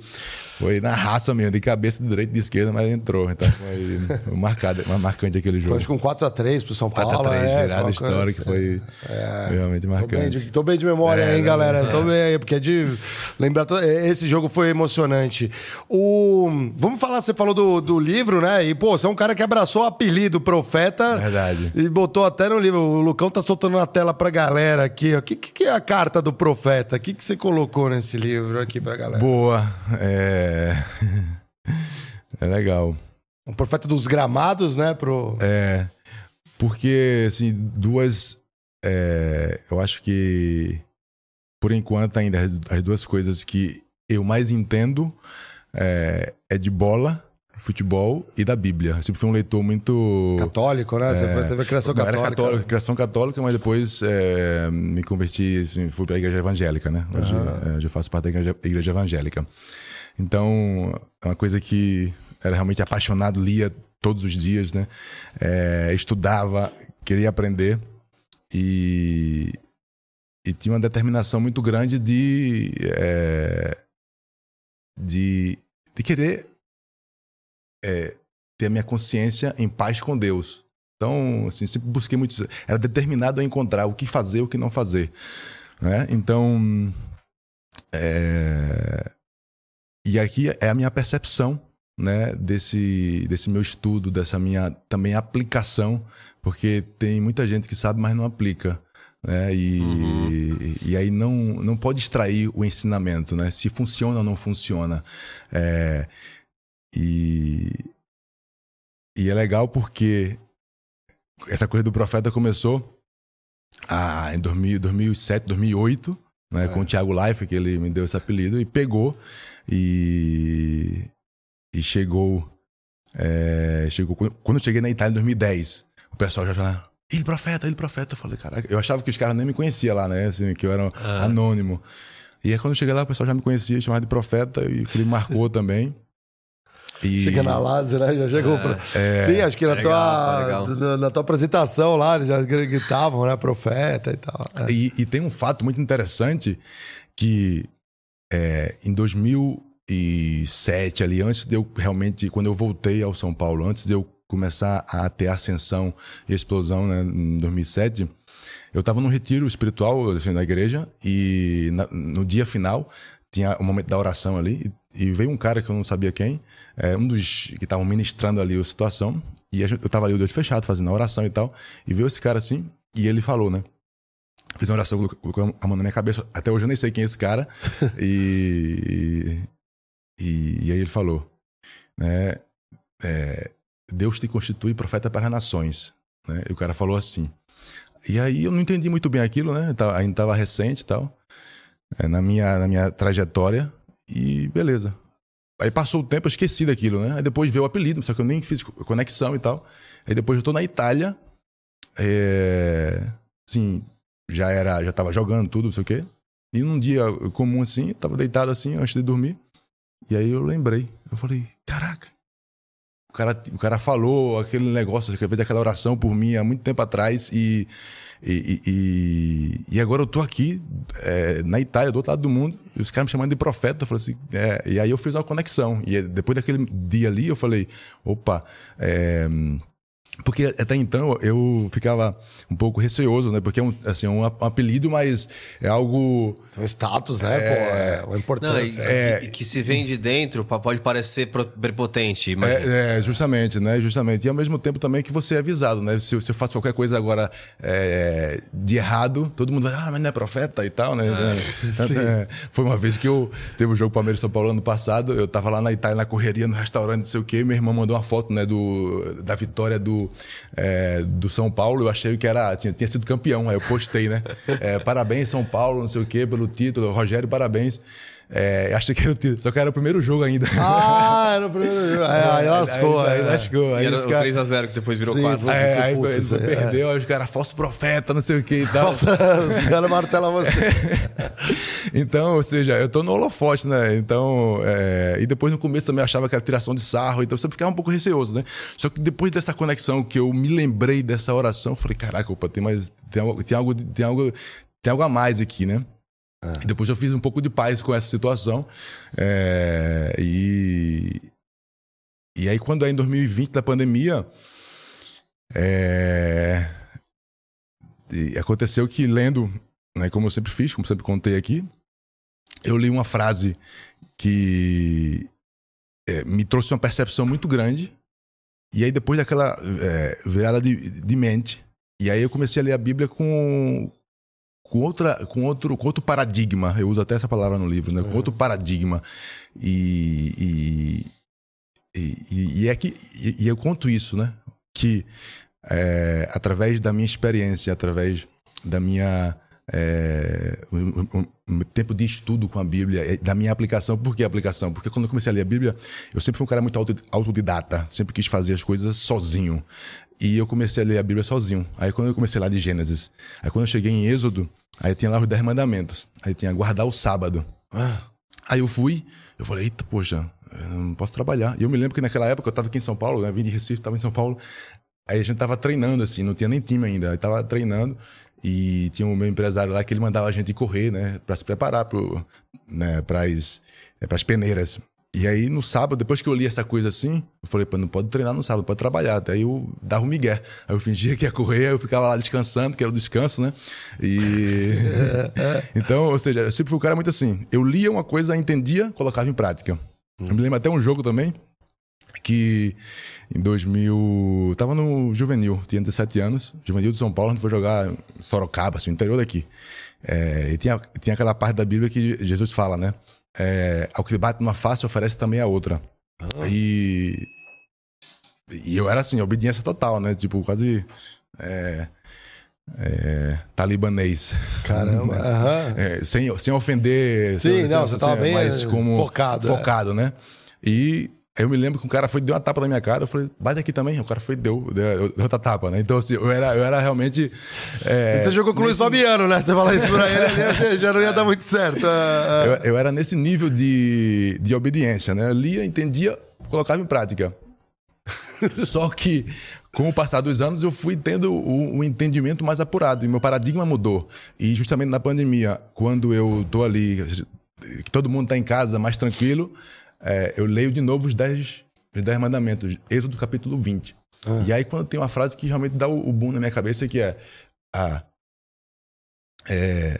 [SPEAKER 3] É. Foi na raça mesmo, de cabeça de direita e de esquerda, mas entrou. Então foi <laughs> marcado, marcante aquele jogo.
[SPEAKER 1] Foi com 4x3 pro São Paulo. 4x3,
[SPEAKER 3] é, virada histórica, assim. foi é. realmente marcante. Tô bem de,
[SPEAKER 1] tô bem de memória, é, hein, galera? É. Tô bem aí, porque é de. Lembrar, esse jogo foi emocionante. O... Vamos falar, você falou do, do livro, né? E, pô, você é um cara que abraçou o apelido Profeta.
[SPEAKER 3] Verdade.
[SPEAKER 1] E botou até no livro. O Lucão tá soltando na tela pra galera aqui. O que, que é a carta do Profeta? O que, que você colocou nesse livro aqui pra galera?
[SPEAKER 3] Boa. É. <laughs> É legal.
[SPEAKER 1] Um profeta dos gramados, né? Pro...
[SPEAKER 3] É. Porque, assim, duas. É, eu acho que, por enquanto, ainda as, as duas coisas que eu mais entendo é, é, de bola, futebol e da Bíblia. Eu sempre fui um leitor muito.
[SPEAKER 1] Católico, né? Você é, teve a criação católica. Era católica,
[SPEAKER 3] né? criação católica, mas depois é, me converti, assim, fui para a igreja evangélica, né? Hoje, uhum. hoje eu faço parte da igreja, igreja evangélica. Então, é uma coisa que era realmente apaixonado, lia todos os dias, né? É, estudava, queria aprender e, e tinha uma determinação muito grande de, é, de, de querer é, ter a minha consciência em paz com Deus. Então, assim, sempre busquei muito. Era determinado a encontrar o que fazer, o que não fazer. Né? Então, é, e aqui é a minha percepção né, desse, desse meu estudo, dessa minha também aplicação, porque tem muita gente que sabe, mas não aplica. Né? E, uhum. e aí não, não pode extrair o ensinamento, né? se funciona ou não funciona. É, e, e é legal porque essa coisa do profeta começou ah, em 2000, 2007, 2008, né, é. com o Thiago Life, que ele me deu esse apelido, e pegou. E, e chegou, é, chegou. Quando eu cheguei na Itália em 2010, o pessoal já falava. Ele profeta, ele profeta. Eu falei, caraca, eu achava que os caras nem me conheciam lá, né? Assim, que eu era ah. anônimo. E aí quando eu cheguei lá, o pessoal já me conhecia, chamava de profeta, e que ele marcou <laughs> também.
[SPEAKER 1] E... Chega na Lazio, né? Já chegou. É, pra... é, Sim, acho que na, legal, tua, na, na, tua apresentação lá, já gritavam, né? Profeta e tal.
[SPEAKER 3] É. E, e, tem um fato muito interessante que é, em 2007, ali, antes de eu realmente, quando eu voltei ao São Paulo, antes de eu começar a ter ascensão e explosão né, em 2007, eu estava num retiro espiritual assim, na igreja e na, no dia final tinha o momento da oração ali e, veio um cara que eu não sabia quem, é, um dos que estavam ministrando ali a situação e eu estava ali o dedo fechado fazendo a oração e tal e veio esse cara assim e ele falou, né? Fiz uma oração, colocou a mão na minha cabeça. Até hoje eu nem sei quem é esse cara. <laughs> e, e, e aí ele falou, né? É, Deus te constitui profeta para as nações. Né? E o cara falou assim. E aí eu não entendi muito bem aquilo, né? Ainda estava recente e tal, é, na, minha, na minha trajetória. E beleza. Aí passou o tempo, eu esqueci daquilo, né? Aí depois veio o apelido, só que eu nem fiz conexão e tal. Aí depois eu tô na Itália. É... Assim, já era, já tava jogando tudo, não sei o quê. E num dia comum assim, tava deitado assim, antes de dormir. E aí eu lembrei. Eu falei, caraca. O cara, o cara falou aquele negócio, que fez aquela oração por mim há muito tempo atrás e, e, e, e agora eu tô aqui é, na Itália, do outro lado do mundo, e os caras me chamando de profeta. Eu assim, é, e aí eu fiz uma conexão. E depois daquele dia ali, eu falei, opa, é, porque até então eu ficava um pouco receoso, né? Porque é um, assim, um apelido, mas é algo.
[SPEAKER 1] Um status, né? É, Pô, é uma importância.
[SPEAKER 2] Não, e, é, que, que, se vem de dentro pode parecer prepotente.
[SPEAKER 3] É, é, justamente, né? Justamente. E ao mesmo tempo também que você é avisado, né? Se você faz qualquer coisa agora é, de errado, todo mundo vai, ah, mas não é profeta e tal, né? É, foi uma vez que eu teve o um jogo Palmeiras São Paulo ano passado, eu tava lá na Itália, na correria, no restaurante, não sei o quê, meu irmão mandou uma foto, né, do, da vitória do é, do São Paulo, eu achei que era tinha, tinha sido campeão. Aí eu postei, né? <laughs> É, parabéns, São Paulo, não sei o quê, pelo título. Rogério, parabéns. É, achei que era o título, só que era o primeiro jogo ainda.
[SPEAKER 1] Ah, era o primeiro jogo. <laughs> É, aí lascou.
[SPEAKER 3] Aí, aí, aí lascou.
[SPEAKER 2] Aí era o cara... 3x0 que depois virou 4.
[SPEAKER 3] É, aí putz, é. perdeu, aí os caras, falso profeta, não sei o que e tal. <laughs>
[SPEAKER 1] os caras martelam você. <laughs>
[SPEAKER 3] então, ou seja, eu tô no holofote, né? Então, é... e depois no começo também achava que era tiração de sarro, então você ficava um pouco receoso, né? Só que depois dessa conexão que eu me lembrei dessa oração, eu falei, caraca, opa, tem mais, tem algo, tem algo, tem algo, tem algo a mais aqui, né? É. Depois eu fiz um pouco de paz com essa situação. É, e, e aí, quando é em 2020, da pandemia, é, aconteceu que lendo, né, como eu sempre fiz, como sempre contei aqui, eu li uma frase que é, me trouxe uma percepção muito grande. E aí, depois daquela é, virada de, de mente, e aí eu comecei a ler a Bíblia com, com, outra, com, outro, com outro paradigma. Eu uso até essa palavra no livro, né? Com uhum. outro paradigma. E, e, e, e é que e, eu conto isso, né? Que é, através da minha experiência, através da minha é, um, um, tempo de estudo com a Bíblia, da minha aplicação. Por que aplicação? Porque quando eu comecei a ler a Bíblia, eu sempre fui um cara muito autodidata, sempre quis fazer as coisas sozinho. E eu comecei a ler a Bíblia sozinho. Aí quando eu comecei lá de Gênesis, aí quando eu cheguei em Êxodo, Aí tinha lá os 10 mandamentos. Aí tinha guardar o sábado. Ah. Aí eu fui, eu falei, eita, poxa, eu não posso trabalhar. E eu me lembro que naquela época eu tava aqui em São Paulo, né? Vim de Recife, tava em São Paulo. Aí a gente tava treinando, assim, não tinha nem time ainda. Aí tava treinando e tinha um meu empresário lá que ele mandava a gente correr, né? Pra se preparar pro, né, pras, é, pras peneiras. E aí, no sábado, depois que eu li essa coisa assim, eu falei, pô, não pode treinar no sábado, pode trabalhar. Daí eu dava um migué. Aí eu fingia que ia correr, eu ficava lá descansando, que era o descanso, né? E. <laughs> então, ou seja, eu sempre fui um cara muito assim. Eu lia uma coisa, entendia, colocava em prática. Eu me lembro até um jogo também, que em 2000. Eu tava no Juvenil, tinha 17 anos, Juvenil de São Paulo, a gente foi jogar em Sorocaba, assim, interior daqui. É, e tinha, tinha aquela parte da Bíblia que Jesus fala, né? É, ao que bate numa face, oferece também a outra. Ah. E, e eu era assim, obediência total, né? Tipo, quase. É, é, talibanês.
[SPEAKER 1] Caramba. <laughs>
[SPEAKER 3] é, sem, sem ofender.
[SPEAKER 1] Sim, sem, não, você estava bem
[SPEAKER 3] mais como
[SPEAKER 1] focado.
[SPEAKER 3] É. Focado, né? E eu me lembro que um cara foi deu uma tapa na minha cara, eu falei, bate aqui também. O cara foi deu, deu, deu outra tapa, né? Então, assim, eu era, eu era realmente.
[SPEAKER 1] É, você jogou com o Luiz Fabiano, né? Você falar isso pra ele, já não ia dar muito certo.
[SPEAKER 3] É, é. Eu, eu, era nesse nível de, de obediência, né? Eu lia, entendia, colocava em prática. <laughs> Só que, com o passar dos anos, eu fui tendo o, o entendimento mais apurado e meu paradigma mudou. E justamente na pandemia, quando eu tô ali, que todo mundo tá em casa mais tranquilo é, eu leio de novo os dez, os dez mandamentos, Êxodo capítulo 20. E aí, quando tem uma frase que realmente dá o, o boom na minha cabeça, que é, ah, é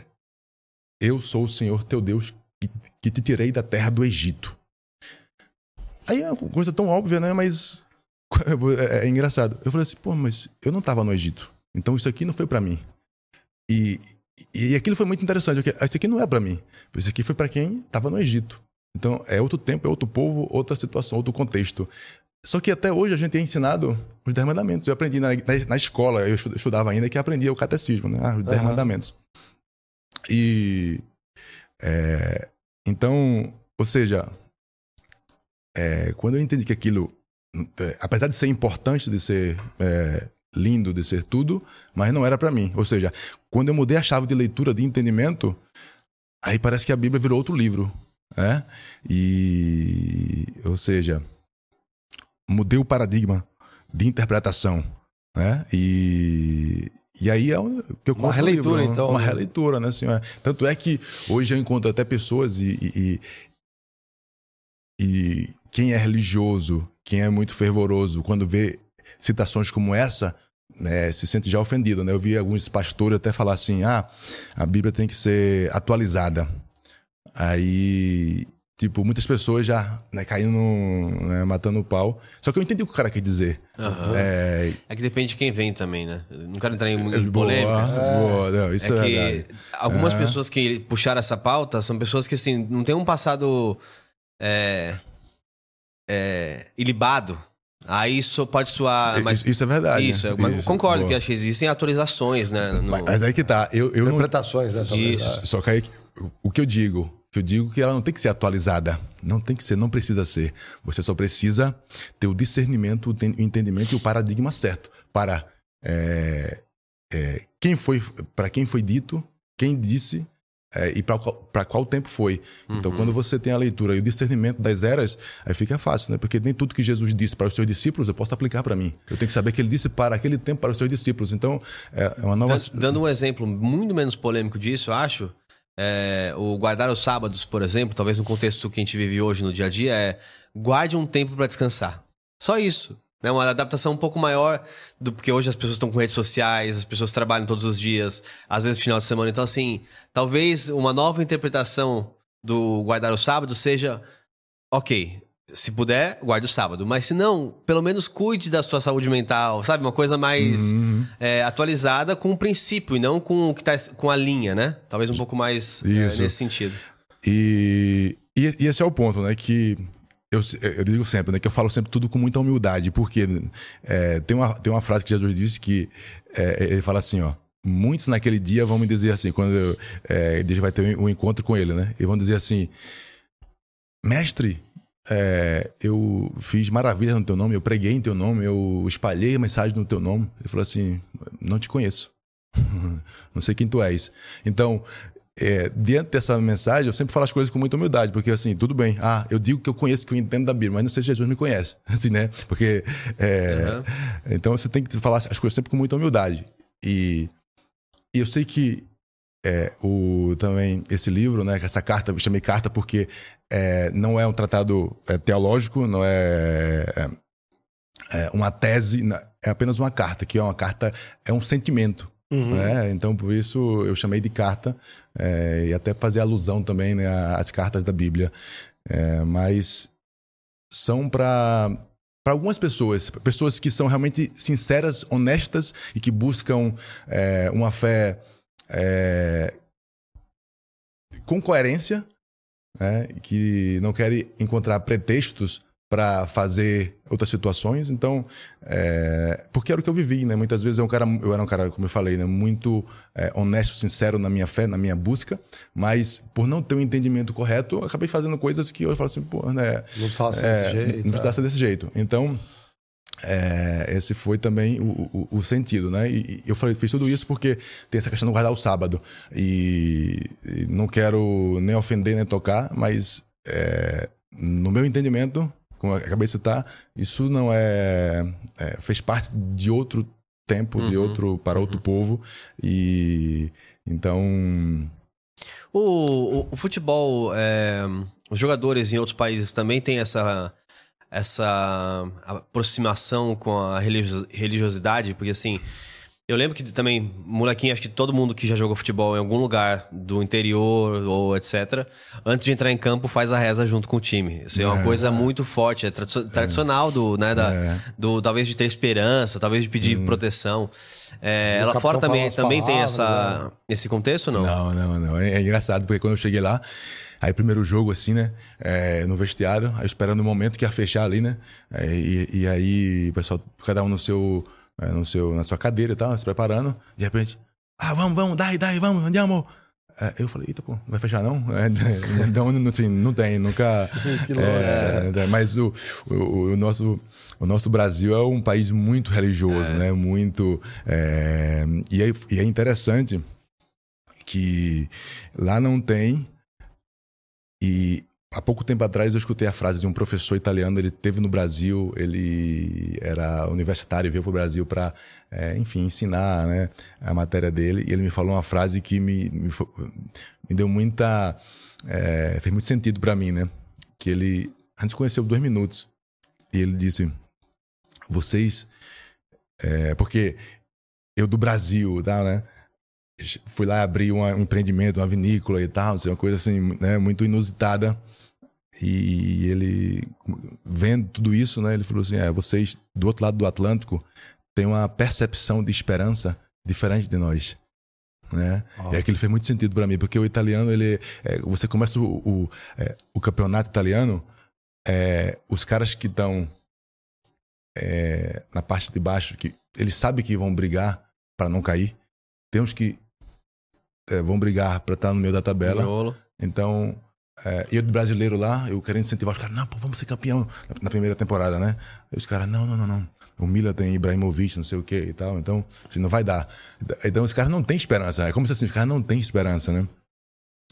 [SPEAKER 3] Eu sou o Senhor teu Deus que, que te tirei da terra do Egito. Aí é uma coisa tão óbvia, né? Mas <laughs> é, é engraçado. Eu falei assim, pô, mas eu não estava no Egito. Então isso aqui não foi para mim. E, e aquilo foi muito interessante. Porque isso aqui não é para mim. Isso aqui foi para quem estava no Egito. Então é outro tempo, é outro povo, outra situação, outro contexto. Só que até hoje a gente é ensinado os Dez Mandamentos. Eu aprendi na, na, escola, eu estudava ainda, que aprendia o catecismo, né? Os Dez uhum. Mandamentos. E. É, então, ou seja, é, quando eu entendi que aquilo, é, apesar de ser importante, de ser é, lindo, de ser tudo, mas não era para mim. Ou seja, quando eu mudei a chave de leitura, de entendimento, aí parece que a Bíblia virou outro livro. Né? E, ou seja, mudei o paradigma de interpretação. Né? E, e aí é o que eu
[SPEAKER 1] Uma releitura, livro, então.
[SPEAKER 3] Uma né? releitura, né, senhor? Tanto é que hoje eu encontro até pessoas e, e, e quem é religioso, quem é muito fervoroso, quando vê citações como essa, né, se sente já ofendido. Né? Eu vi alguns pastores até falar assim: ah, a Bíblia tem que ser atualizada. Aí, tipo, muitas pessoas já né, caindo, né, matando o pau. Só que eu entendi o que o cara quer dizer.
[SPEAKER 2] Uhum. É... é... que depende de quem vem também, né? Não quero entrar em, em polêmicas.
[SPEAKER 3] Boa, não, isso é,
[SPEAKER 2] é que algumas é. pessoas que puxaram essa pauta são pessoas que, assim, não têm um passado é, é, ilibado. Aí isso pode soar. Mas,
[SPEAKER 3] isso, isso é verdade.
[SPEAKER 2] Isso, né? isso concordo boa. que acho que existem atualizações, né?
[SPEAKER 3] No... Mas, mas, aí que tá. Eu, eu
[SPEAKER 1] Interpretações,
[SPEAKER 3] não...
[SPEAKER 1] né?
[SPEAKER 3] Isso. Só que aí, o que eu digo, que eu digo que ela não tem que ser atualizada. Não tem que ser, não precisa ser. Você só precisa ter o discernimento, o entendimento e o paradigma certo para é, é, quem foi, para quem foi dito, quem disse é, e para qual, qual tempo foi. Então, uhum. Então, quando você tem a leitura e o discernimento das eras, aí fica fácil, né? Porque nem tudo que Jesus disse para os seus discípulos eu posso aplicar para mim. Eu tenho que saber que ele disse para aquele tempo para os seus discípulos. Então, é, é uma nova.
[SPEAKER 2] Dando um exemplo muito menos polêmico disso, eu acho. É, o guardar os sábados, por exemplo, talvez no contexto que a gente vive hoje no dia a dia, é guarde um tempo para descansar. Só isso. Né? Uma adaptação um pouco maior do porque hoje as pessoas estão com redes sociais, as pessoas trabalham todos os dias, às vezes final de semana. Então, assim, talvez uma nova interpretação do guardar o sábado seja, ok, se puder, guarde o sábado. Mas se não, pelo menos cuide da sua saúde mental, sabe? Uma coisa mais uhum. é, atualizada com o princípio e não com o que tá com a linha, né? Talvez um pouco mais é, nesse sentido.
[SPEAKER 3] E, e, e esse é o ponto, né? Que eu, eu, digo sempre, né, que eu falo sempre tudo com muita humildade, porque é, tem, uma, tem uma frase que Jesus disse que é, ele fala assim, ó. Muitos naquele dia vão me dizer assim, quando eu, é, Deus vai ter um encontro com ele, né? E vão dizer assim: Mestre, é, eu fiz maravilhas no teu nome, eu preguei em teu nome, eu espalhei a mensagem no teu nome. Ele falou assim: Não te conheço. <laughs> não sei quem tu és. Então, é, diante dessa mensagem, eu sempre falo as coisas com muita humildade, porque assim, tudo bem, ah, eu digo que eu conheço, que eu entendo da Bíblia, mas não sei se Jesus me conhece, <laughs> assim, né? Porque, é, uhum. então você tem que falar as coisas sempre com muita humildade. E, e eu sei que é, o, também esse livro, né, essa carta, eu chamei carta porque é, não é um tratado é, teológico, não é, é, é uma tese, é apenas uma carta, que é uma carta, é um sentimento. Uhum. Né? Então, por isso eu chamei de carta, é, e até fazer alusão também né, às cartas da Bíblia. É, mas são para para algumas pessoas, pessoas que são realmente sinceras, honestas e que buscam uma fé com coerência, né, que não querem encontrar pretextos para fazer outras situações. Então, é, porque era o que eu vivi, né? Muitas vezes eu, um cara, eu era um cara, como eu falei, né? muito é, honesto, sincero na minha fé, na minha busca, mas por não ter o um entendimento correto, eu acabei fazendo coisas que eu falo assim, pô, né?
[SPEAKER 1] Não precisava ser é, desse jeito.
[SPEAKER 3] Não precisava ser desse jeito. Então, é, esse foi também o, o, o, sentido, né? E, eu falei, fiz tudo isso porque tem essa questão de guardar o sábado. E, e não quero nem ofender nem tocar, mas é, no meu entendimento, como eu acabei de citar, isso não é, é fez parte de outro tempo, uhum. de outro para outro uhum. povo e então
[SPEAKER 2] o, o, o futebol, é, os jogadores em outros países também têm essa essa aproximação com a religiosidade, porque assim, eu lembro que também, molequinho, acho que todo mundo que já jogou futebol em algum lugar do interior ou etc., antes de entrar em campo, faz a reza junto com o time. Isso é uma é. coisa muito forte, é tradicional do, né, da, é. do, talvez de ter esperança, talvez de pedir hum. proteção. É, lá fora também, também palavras, tem essa, é. esse contexto, não?
[SPEAKER 3] Não, não, não. É, é engraçado, porque quando eu cheguei lá, Aí primeiro jogo, assim, né? É, no vestiário, aí esperando o momento que ia fechar ali, né? É, e, e, aí, o pessoal, cada um no seu, é, no seu, na sua cadeira e tal, se preparando. De repente, ah, vamos, vamos, dai, dai, vamos, andiamo. É, eu falei, eita, pô, não vai fechar não? É, <laughs> então, assim, não tem, nunca. <laughs> é, é, mas o, o, o, nosso, o nosso Brasil é um país muito religioso, é. né? Muito. É, e, é, e é interessante que lá não tem e há pouco tempo atrás eu escutei a frase de um professor italiano, ele teve no Brasil, ele era universitário, veio para o Brasil para, é, enfim, ensinar né, a matéria dele, e ele me falou uma frase que me, me, me deu muita... É, fez muito sentido para mim, né? Que ele, antes conheceu dois minutos, e ele disse, vocês... É, porque eu do Brasil, tá, né? Fui lá abrir um empreendimento, uma vinícola e tal, assim, uma coisa assim, né, muito inusitada. E ele, vendo tudo isso, né, ele falou assim: é, vocês do outro lado do Atlântico têm uma percepção de esperança diferente de nós. Né? Oh. E aquilo fez muito sentido para mim, porque o italiano, ele, é, você começa o, o, é, o campeonato italiano, é, os caras que estão é, na parte de baixo, que eles sabem que vão brigar para não cair, tem uns que é, vão brigar para estar tá no meio da tabela. Miolo. Então, é, eu do brasileiro lá, eu querendo incentivar os caras, não, pô, vamos ser campeão na primeira temporada, né? E os caras, não, não, não, não. O Milan tem Ibrahimovic, não sei o que e tal, então, assim, não vai dar. Então, os caras não têm esperança. É como se assim, os caras não têm esperança, né?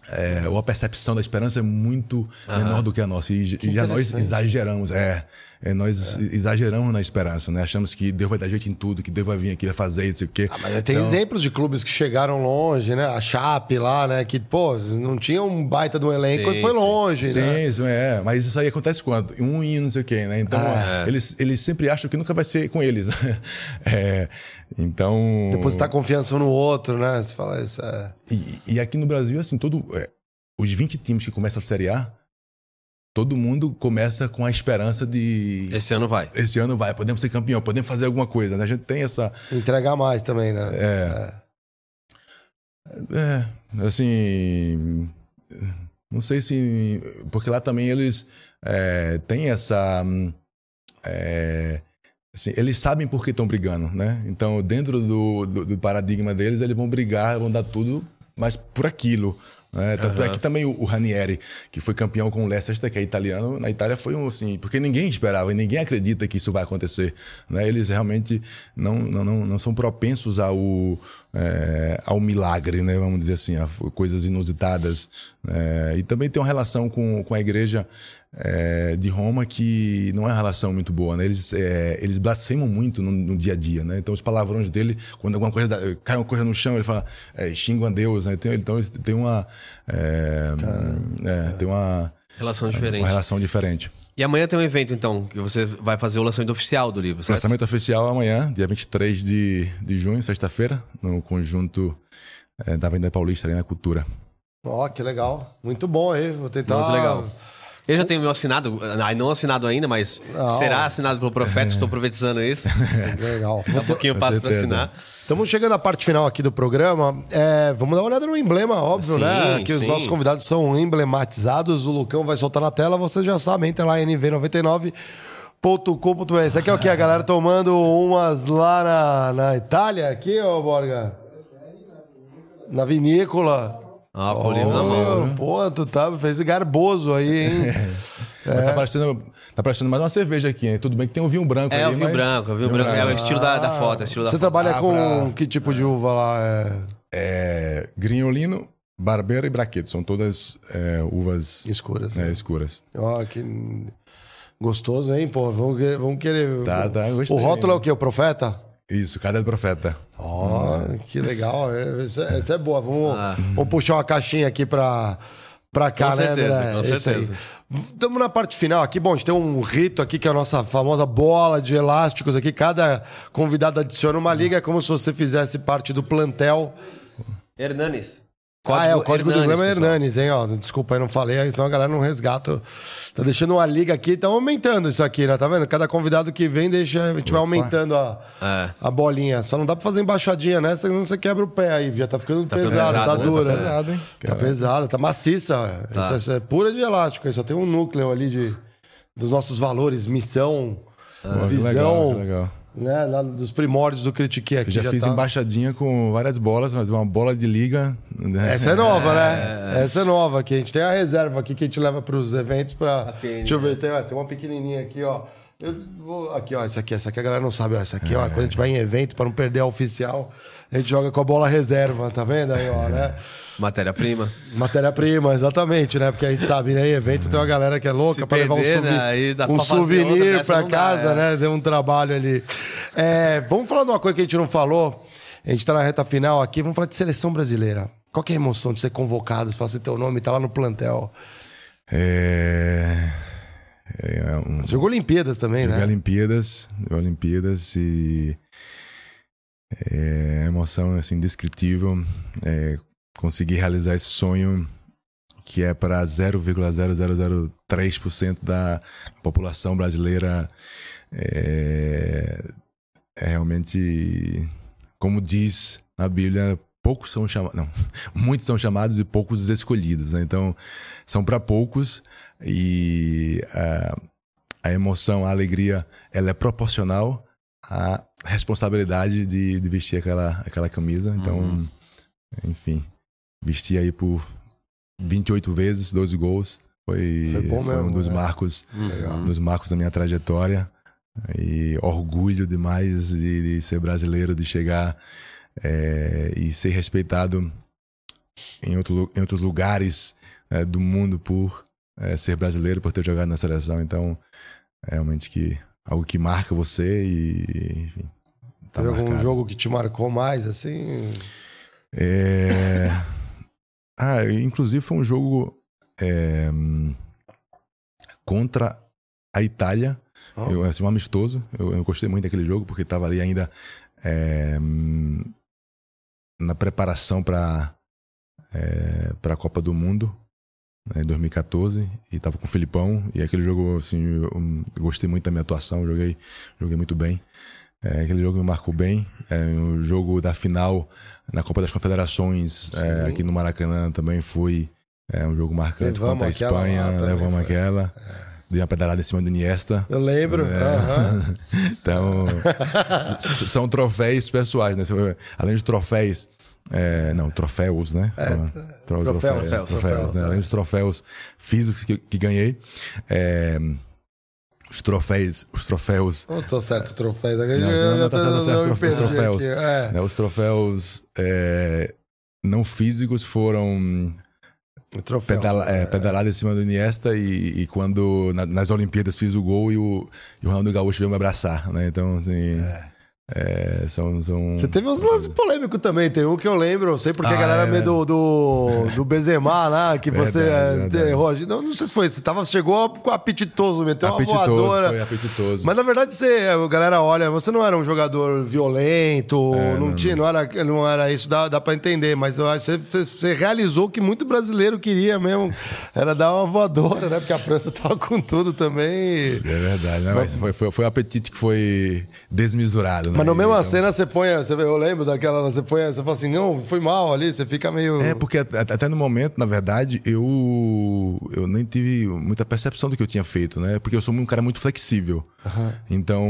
[SPEAKER 3] É, ou a percepção da esperança é muito menor do que a nossa. E, e já nós exageramos. É, é nós é. exageramos na esperança, né? Achamos que Deus vai dar jeito em tudo, que Deus vai vir aqui, vai fazer isso, o quê.
[SPEAKER 1] Ah, mas tem então... exemplos de clubes que chegaram longe, né? A Chape lá, né? Que, pô, não tinha um baita do elenco sim, e foi longe,
[SPEAKER 3] sim.
[SPEAKER 1] né?
[SPEAKER 3] Sim, isso é. Mas isso aí acontece quando? Um e não sei o quê, né? Então, ah, eles, eles sempre acham que nunca vai ser com eles. <laughs> é, então.
[SPEAKER 1] Depositar confiança um no outro, né? Você fala isso. É...
[SPEAKER 3] E, e aqui no Brasil, assim, todo. É, os 20 times que começam a Série A, todo mundo começa com a esperança de.
[SPEAKER 2] Esse ano vai.
[SPEAKER 3] Esse ano vai, podemos ser campeão, podemos fazer alguma coisa. Né? A gente tem essa.
[SPEAKER 1] Entregar mais também, né?
[SPEAKER 3] É. É, é assim. Não sei se. Porque lá também eles é, têm essa. É, assim, eles sabem por que estão brigando, né? Então, dentro do, do, do paradigma deles, eles vão brigar, vão dar tudo, mas por aquilo. Né? Tanto uhum. é que também o, o, Ranieri, que foi campeão com o Leicester, que é italiano, na Itália foi um assim, porque ninguém esperava e ninguém acredita que isso vai acontecer. Né? Eles realmente não, não, não, não são propensos ao, é, ao milagre, né? vamos dizer assim, a coisas inusitadas. É, e também tem uma relação com, com a igreja é, de Roma que não é uma relação muito boa, né? Eles, é, eles blasfemam muito no, no, dia a dia, né? Então os palavrões dele, quando alguma coisa dá, cai uma coisa no chão, ele fala, é, xingam a Deus, né? Então, então ele tem uma, é, é, tem uma
[SPEAKER 2] relação diferente.
[SPEAKER 3] Uma relação diferente.
[SPEAKER 2] E amanhã tem um evento, então, que você vai fazer o lançamento oficial do livro, certo?
[SPEAKER 3] Lançamento oficial amanhã, dia 23 de, de junho, sexta-feira, no conjunto é, da Avenida Paulista, ali na Cultura.
[SPEAKER 1] Ó, oh, que legal. Muito bom aí, vou tentar...
[SPEAKER 2] Muito legal. Eu já tenho meu assinado, não assinado ainda, mas não. será assinado pelo Profeta, estou profetizando isso. <laughs>
[SPEAKER 1] Legal.
[SPEAKER 2] Daqui a pouquinho eu passo para assinar.
[SPEAKER 1] Estamos chegando à parte final aqui do programa. É, vamos dar uma olhada no emblema, óbvio, sim, né? Que sim. os nossos convidados são emblematizados. O Lucão vai soltar na tela, vocês já sabem. Entra lá em nv99.com.br. Isso aqui é o que? A galera tomando umas lá na, na Itália, aqui, ô Borga? Na vinícola.
[SPEAKER 2] Ah, Paulinho oh, na mão.
[SPEAKER 1] Pô, tu tá, fez garboso aí, hein? <laughs>
[SPEAKER 3] é. tá, parecendo, tá parecendo mais uma cerveja aqui, hein? Tudo bem que tem um vinho branco
[SPEAKER 2] é,
[SPEAKER 3] aí,
[SPEAKER 2] o vinho mas... branco, o vinho branco. É o estilo da, da foto. Estilo
[SPEAKER 1] Você
[SPEAKER 2] da
[SPEAKER 1] trabalha
[SPEAKER 2] foto.
[SPEAKER 1] com ah, pra... que tipo de uva lá? É,
[SPEAKER 3] é Grinholino, Barbeira e Braqueto. São todas é, uvas...
[SPEAKER 1] Escuras.
[SPEAKER 3] É, né? escuras.
[SPEAKER 1] Ó, oh, que... Gostoso, hein? Pô, vamos, vamos querer...
[SPEAKER 3] Tá, tá,
[SPEAKER 1] gostei. O rótulo é o quê? O Profeta?
[SPEAKER 3] Isso, cada do profeta.
[SPEAKER 1] Ó, oh, que legal. Essa, essa é boa. Vamos, ah. vamos puxar uma caixinha aqui para pra cá,
[SPEAKER 2] Com
[SPEAKER 1] né,
[SPEAKER 2] certeza,
[SPEAKER 1] André?
[SPEAKER 2] com
[SPEAKER 1] É isso
[SPEAKER 2] certeza.
[SPEAKER 1] aí. Estamos na parte final aqui. Bom, a gente tem um rito aqui que é a nossa famosa bola de elásticos aqui. Cada convidado adiciona uma liga, é como se você fizesse parte do plantel.
[SPEAKER 2] Hernanes.
[SPEAKER 1] Ah, é, o código do programa é. Hernanes, hein? Ó, desculpa aí, não falei, aí senão a galera não resgata. Tá deixando uma liga aqui, tá aumentando isso aqui, né? Tá vendo? Cada convidado que vem, deixa, a gente vai aumentando a,
[SPEAKER 2] É.
[SPEAKER 1] a bolinha. Só não dá pra fazer embaixadinha nessa, senão você quebra o pé aí. Já tá ficando
[SPEAKER 2] ficando
[SPEAKER 1] pesado,
[SPEAKER 2] pesado,
[SPEAKER 1] tá
[SPEAKER 2] né?
[SPEAKER 1] dura.
[SPEAKER 3] Tá pesado, hein?
[SPEAKER 1] Tá pesado, tá maciça. Isso, é- isso é pura de elástico. Aí só tem um núcleo ali de, dos nossos valores, missão,
[SPEAKER 3] que
[SPEAKER 1] visão,
[SPEAKER 3] legal, que legal.
[SPEAKER 1] Né? lá dos primórdios do Critique aqui.
[SPEAKER 3] Eu já, fiz
[SPEAKER 1] tá-
[SPEAKER 3] embaixadinha com várias bolas, mas uma bola de liga. né?
[SPEAKER 1] Essa é nova, né? Essa é nova aqui. A gente tem a reserva aqui que a gente leva para os eventos para. Deixa eu ver, tem, ó, tem uma pequenininha aqui, ó. Eu vou... Aqui, ó, essa aqui, essa aqui a galera não sabe, ó. Essa aqui, ó, quando a gente vai em evento para não perder a oficial, a gente joga com a bola reserva, tá vendo aí, ó, né?
[SPEAKER 2] Matéria-prima.
[SPEAKER 1] Matéria-prima, exatamente, né? Porque a gente sabe, né? Em evento tem uma galera que é louca para levar um, souvi-
[SPEAKER 2] né,
[SPEAKER 1] um souvenir para
[SPEAKER 2] não dá,
[SPEAKER 1] casa,
[SPEAKER 2] é.
[SPEAKER 1] né? Deu um trabalho ali. É, vamos falar de uma coisa que a gente não falou. A gente tá na reta final aqui. Vamos falar de seleção brasileira. Qual que é a emoção de ser convocado? Se fazer teu nome, tá lá no plantel.
[SPEAKER 3] É... é um...
[SPEAKER 1] Você jogou Olimpíadas também,
[SPEAKER 3] Joguei
[SPEAKER 1] né?
[SPEAKER 3] Olimpíadas, Olimpíadas e é emoção assim indescritível é, conseguir realizar esse sonho que é para 0,0003% da população brasileira é, é realmente como diz a Bíblia poucos são chamados não <laughs> muitos são chamados e poucos escolhidos né? então são para poucos e ah, a emoção, a alegria, ela é proporcional à responsabilidade de, de vestir aquela, aquela camisa. Então,
[SPEAKER 2] Uhum.
[SPEAKER 3] enfim, vestir aí por 28 vezes, 12 gols. Foi,
[SPEAKER 1] Foi bom
[SPEAKER 3] foi um dos
[SPEAKER 1] né?
[SPEAKER 3] marcos, dos marcos da minha trajetória. E orgulho demais de, de ser brasileiro, de chegar eh, e ser respeitado em, outro, em outros lugares eh, do mundo por eh, ser brasileiro, por ter jogado na seleção. Então, é realmente que algo que marca você e enfim, tá
[SPEAKER 1] Teve algum jogo que te marcou mais, assim?
[SPEAKER 3] É... Ah, inclusive foi um jogo é, contra a Itália,
[SPEAKER 1] Ó.
[SPEAKER 3] eu, assim, um amistoso. Eu, eu gostei muito daquele jogo porque estava ali ainda é, na preparação para é, para a Copa do Mundo né, em 2014 e estava com o Filipão e aquele jogo assim eu, gostei muito da minha atuação, joguei joguei muito bem. É, aquele jogo me marcou bem. É, o jogo da final na Copa das Confederações é, aqui no Maracanã também foi é, um jogo marcante
[SPEAKER 1] Levamos
[SPEAKER 3] contra a Espanha. Levamos
[SPEAKER 1] foi.
[SPEAKER 3] aquela. Dei uma pedalada em cima do Iniesta.
[SPEAKER 1] Eu lembro.
[SPEAKER 3] É.
[SPEAKER 1] aham. <laughs>
[SPEAKER 3] Então, <laughs> são troféus pessoais, né? Além de troféus. É, não, troféus, né? Tro-
[SPEAKER 1] troféus,
[SPEAKER 3] troféus,
[SPEAKER 1] troféus,
[SPEAKER 3] né?
[SPEAKER 1] é.
[SPEAKER 3] Além dos troféus físicos que, que ganhei. é, os troféus. Os troféus.
[SPEAKER 1] Não tô certo, troféu.
[SPEAKER 3] Não, não, não, tá certo, tá certo,
[SPEAKER 1] me
[SPEAKER 3] os troféus.
[SPEAKER 1] aqui, é.
[SPEAKER 3] né, os troféus é, não físicos foram
[SPEAKER 1] Troféu.
[SPEAKER 3] pedala, é, pedalada em cima do Iniesta e, e quando na- nas Olimpíadas fiz o gol e o, e o Ronaldo Gaúcho veio me abraçar, né? Então, assim, é, são, são...
[SPEAKER 1] Você teve uns lances polêmicos também. Tem um que eu lembro, eu sei porque a
[SPEAKER 3] Ah,
[SPEAKER 1] galera
[SPEAKER 3] é,
[SPEAKER 1] meio do, do, do Benzema lá, que <laughs> você
[SPEAKER 3] Verdade,
[SPEAKER 1] é,
[SPEAKER 3] verdade.
[SPEAKER 1] errou. Não, não sei se foi, você tava, chegou com apetitoso, meteu uma
[SPEAKER 3] apetitoso,
[SPEAKER 1] voadora.
[SPEAKER 3] foi apetitoso.
[SPEAKER 1] Mas na verdade, você, a galera olha, você não era um jogador violento,
[SPEAKER 3] É,
[SPEAKER 1] não,
[SPEAKER 3] não,
[SPEAKER 1] tinha, não. era, não era isso, dá, dá pra entender. Mas você, você realizou que muito brasileiro queria mesmo, era dar uma voadora, né? Porque a França <laughs> tava com tudo também.
[SPEAKER 3] É verdade, né? Mas foi, foi, foi um apetite que foi desmesurado, né?
[SPEAKER 1] Mas na mesma
[SPEAKER 3] Então-
[SPEAKER 1] cena você põe, você, eu lembro daquela, você põe, você fala assim, não, foi mal ali, você fica meio.
[SPEAKER 3] É, porque at- até no momento, na verdade, eu, eu nem tive muita percepção do que eu tinha feito, né? Porque eu sou um cara muito flexível. Então,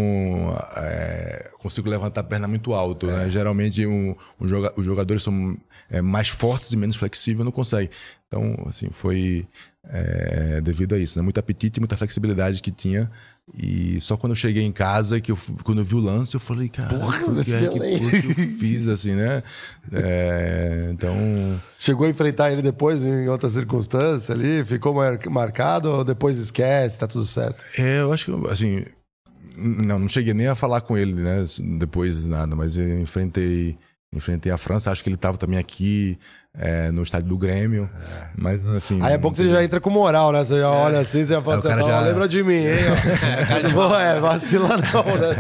[SPEAKER 3] é, consigo levantar a perna muito alto, né? Geralmente, um, um joga- os jogadores são é, mais fortes e menos flexíveis, não conseguem. Então, assim, foi é, devido a isso, né? Muito apetite e muita flexibilidade que tinha. E só quando eu cheguei em casa, que eu, quando eu vi o lance, eu falei, cara,
[SPEAKER 1] Porra,
[SPEAKER 3] que, é, que, eu fiz, assim, né? É, então...
[SPEAKER 1] Chegou a enfrentar ele depois em outra circunstância ali, ficou mar- marcado ou depois esquece, tá tudo certo?
[SPEAKER 3] É, eu acho que, assim. Não, não cheguei nem a falar com ele, né? Depois nada, mas eu enfrentei, enfrentei a França, acho que ele estava também aqui. É, no estádio do Grêmio. Mas assim.
[SPEAKER 1] Aí é bom que você já entra com moral, né? Você já olha assim, você já fala
[SPEAKER 3] o cara
[SPEAKER 1] assim,
[SPEAKER 3] já-
[SPEAKER 1] "Ó, lembra de mim, hein? <laughs> Não é, vacila não, né?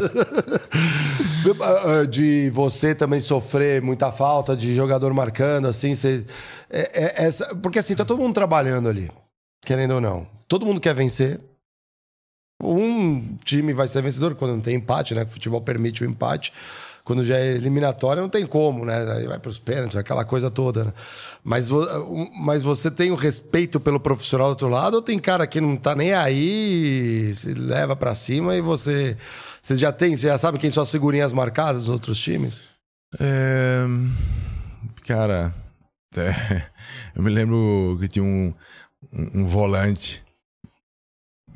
[SPEAKER 1] <laughs> De você também sofrer muita falta de jogador marcando, assim, você. é- é essa... Porque assim, tá todo mundo trabalhando ali, querendo ou não. Todo mundo quer vencer. Um time vai ser vencedor quando não tem empate, né? O futebol permite o empate. Quando já é eliminatória, não tem como, né? Aí vai para os pênaltis, aquela coisa toda, né? Mas, mas você tem o respeito pelo profissional do outro lado ou tem cara que não tá nem aí, se leva para cima e você. Você já tem, você já sabe quem são as marcadas dos outros times?
[SPEAKER 3] É, Cara, é, <laughs> eu me lembro que tinha um, um, um volante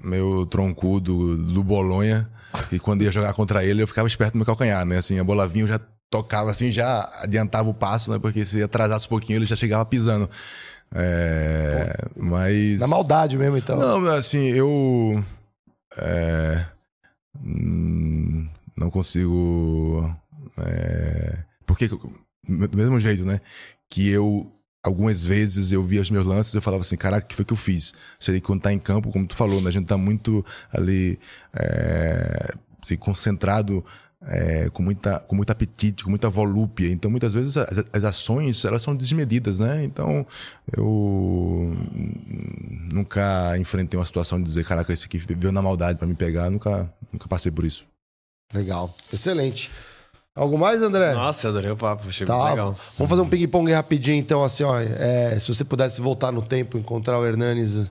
[SPEAKER 3] meu troncudo do Bolonha, e quando ia jogar contra ele, eu ficava esperto no meu calcanhar, né? Assim, a bola vinha, eu já tocava assim, já adiantava o passo, né? Porque se atrasasse um pouquinho, ele já chegava pisando. É, mas.
[SPEAKER 1] Na maldade mesmo, então.
[SPEAKER 3] Não, assim, eu. é, hum, não consigo. é, porque, do mesmo jeito, né? Que eu. Algumas vezes eu via os meus lances e eu falava assim, caraca, o que foi que eu fiz? Seria que quando tá em campo, como tu falou, né? A gente tá muito ali é, assim, concentrado, é, com, muita, com muito apetite, com muita volúpia. Então, muitas vezes, as, as ações, elas são desmedidas, né? Então, eu nunca enfrentei uma situação de dizer, caraca, esse aqui veio na maldade pra me pegar. Nunca, nunca passei por isso.
[SPEAKER 1] Legal. Excelente. Algo mais, André?
[SPEAKER 2] Nossa, eu adorei o papo, achei
[SPEAKER 1] Tá.
[SPEAKER 2] muito legal.
[SPEAKER 1] Vamos fazer um ping-pong rapidinho, então, assim, ó. é, se você pudesse voltar no tempo, encontrar o Hernanes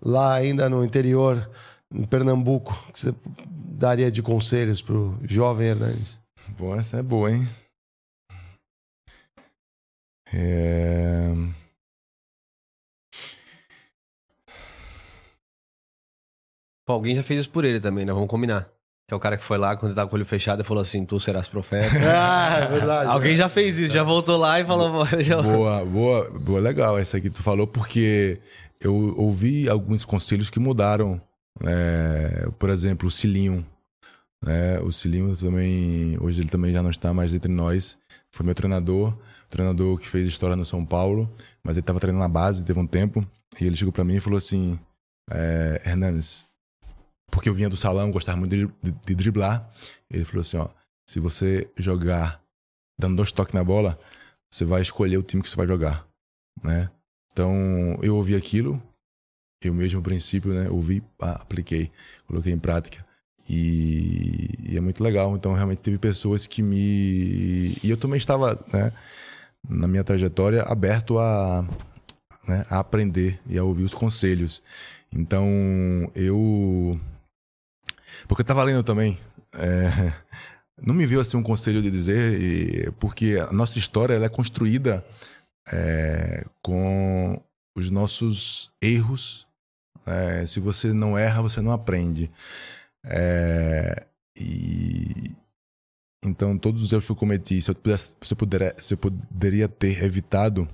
[SPEAKER 1] lá ainda no interior, em Pernambuco, o que você daria de conselhos pro jovem Hernanes?
[SPEAKER 3] Boa, essa é boa, hein? É...
[SPEAKER 2] Pô, alguém já fez isso por ele também, né? Vamos combinar. Que é o cara que foi lá quando ele tava com o olho fechado e falou assim: Tu serás profeta. <laughs>
[SPEAKER 1] Ah, é verdade.
[SPEAKER 2] alguém já fez isso, já voltou lá e falou. Já...
[SPEAKER 3] Boa, boa, boa, legal essa aqui que tu falou, porque eu ouvi alguns conselhos que mudaram. né? por exemplo, o Cilinho. Né? O Cilinho também, hoje ele também já não está mais entre nós. Foi meu treinador, treinador que fez história no São Paulo, mas ele estava treinando na base, teve um tempo, e ele chegou para mim e falou assim: é, Hernanes, porque eu vinha do salão, gostava muito de, de- de driblar. Ele falou assim: ó, se você jogar dando dois toques na bola, você vai escolher o time que você vai jogar, né? Então, eu ouvi aquilo, eu mesmo, princípio, né, ouvi, apliquei, coloquei em prática. E, e é muito legal. Então, realmente teve pessoas que me. E eu também estava, né, na minha trajetória, aberto a, né, a aprender e a ouvir os conselhos. Então, eu. Porque eu estava lendo também. é, <laughs> não me veio assim um conselho de dizer, e- porque a nossa história ela é construída é, com os nossos erros. É, se você não erra, você não aprende. É, e então todos os erros que eu cometi, se eu, pudesse, se eu, puder, se eu poderia ter evitado,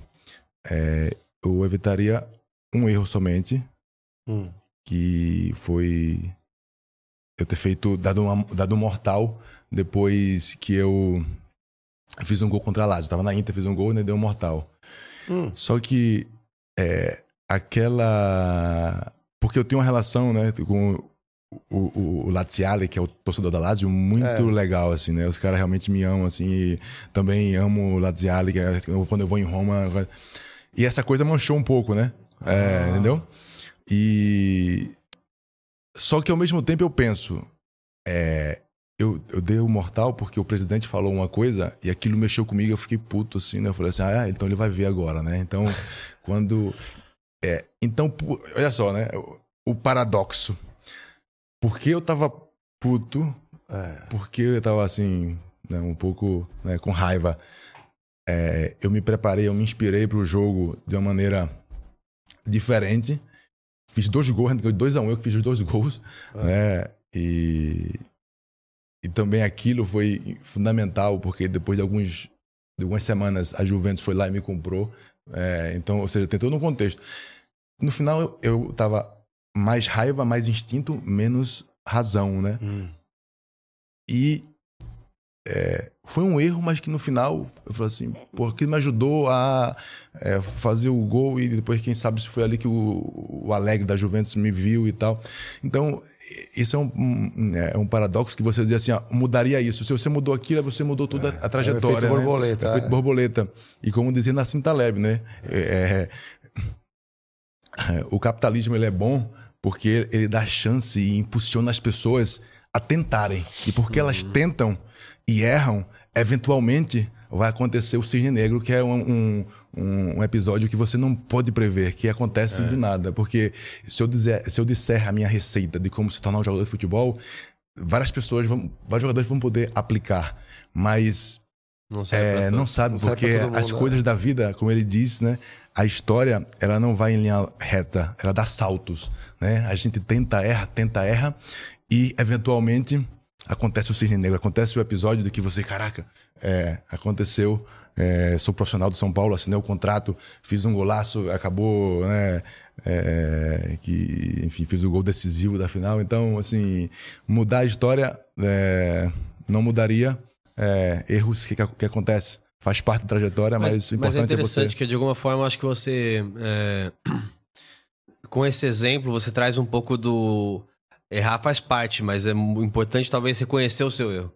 [SPEAKER 3] é, eu evitaria um erro somente,
[SPEAKER 1] Hum.
[SPEAKER 3] que foi eu ter feito dado, uma, dado um mortal depois que eu fiz um gol contra a Lazio. Eu tava na Inter, fiz um gol e né, deu um mortal.
[SPEAKER 1] Hum.
[SPEAKER 3] Só que é, aquela. Porque eu tenho uma relação né, com o, o, o Laziale, que é o torcedor da Lazio, muito
[SPEAKER 1] É.
[SPEAKER 3] legal, assim, né? Os caras realmente me amam, assim, também amo o Laziale, que é, quando eu vou em Roma. E essa coisa manchou um pouco, né? É,
[SPEAKER 1] Ah.
[SPEAKER 3] entendeu? E. Só que ao mesmo tempo eu penso. É, eu, eu dei o mortal porque o presidente falou uma coisa e aquilo mexeu comigo. Eu fiquei puto assim, né? Eu falei assim: ah, então ele vai ver agora, né? Então, <laughs> quando. É, então, olha só, né? O, o paradoxo. Porque eu tava puto,
[SPEAKER 1] É.
[SPEAKER 3] porque eu tava assim, né, um pouco né, com raiva. É, eu me preparei, eu me inspirei pro jogo de uma maneira diferente. Fiz dois gols, 2 a 1 um, eu que fiz os dois gols,
[SPEAKER 1] Ah.
[SPEAKER 3] né? E, e também aquilo foi fundamental, porque depois de, alguns, de algumas semanas a Juventus foi lá e me comprou. É, então, ou seja, tem todo um contexto. No final, eu, eu tava mais raiva, mais instinto, menos razão, né?
[SPEAKER 1] Hum.
[SPEAKER 3] E é, foi um erro, mas que no final eu falei assim, porque me ajudou a é, fazer o gol e depois, quem sabe, se foi ali que o, o Alegre da Juventus me viu e tal. Então, isso é um, um, é um paradoxo que você dizer assim, ó, mudaria isso. Se você mudou aquilo, você mudou toda a, a trajetória. É
[SPEAKER 1] o efeito né? borboleta.
[SPEAKER 3] É. Efeito borboleta. E como dizia Nassim Taleb, né? É, o capitalismo ele é bom porque ele dá chance e impulsiona as pessoas a tentarem. E porque uhum. elas tentam e erram, eventualmente vai acontecer o cisne negro, que é um, um, um episódio que você não pode prever, que acontece é. do nada. Porque se eu, dizer, se eu disser a minha receita de como se tornar um jogador de futebol, várias pessoas, vão, vários jogadores vão poder aplicar. Mas não sabe, é, não sabe não porque mundo, as né? coisas da vida, como ele diz, né? A história, ela não vai em linha reta, ela dá saltos, né? A gente tenta, erra, tenta, erra e eventualmente acontece o cisne negro, acontece o episódio de que você, caraca, é, aconteceu, é, sou profissional do São Paulo, assinei o contrato, fiz um golaço, acabou, né, é, que, enfim, fiz o gol decisivo da final. Então, assim, mudar a história é, não mudaria é, erros que, que acontecem. Faz parte da trajetória, mas, mas o importante
[SPEAKER 2] mas é interessante
[SPEAKER 3] é você...
[SPEAKER 2] que, de alguma forma, acho que você... É, <clears throat> com esse exemplo, você traz um pouco do Errar faz parte, mas é importante talvez reconhecer o seu erro.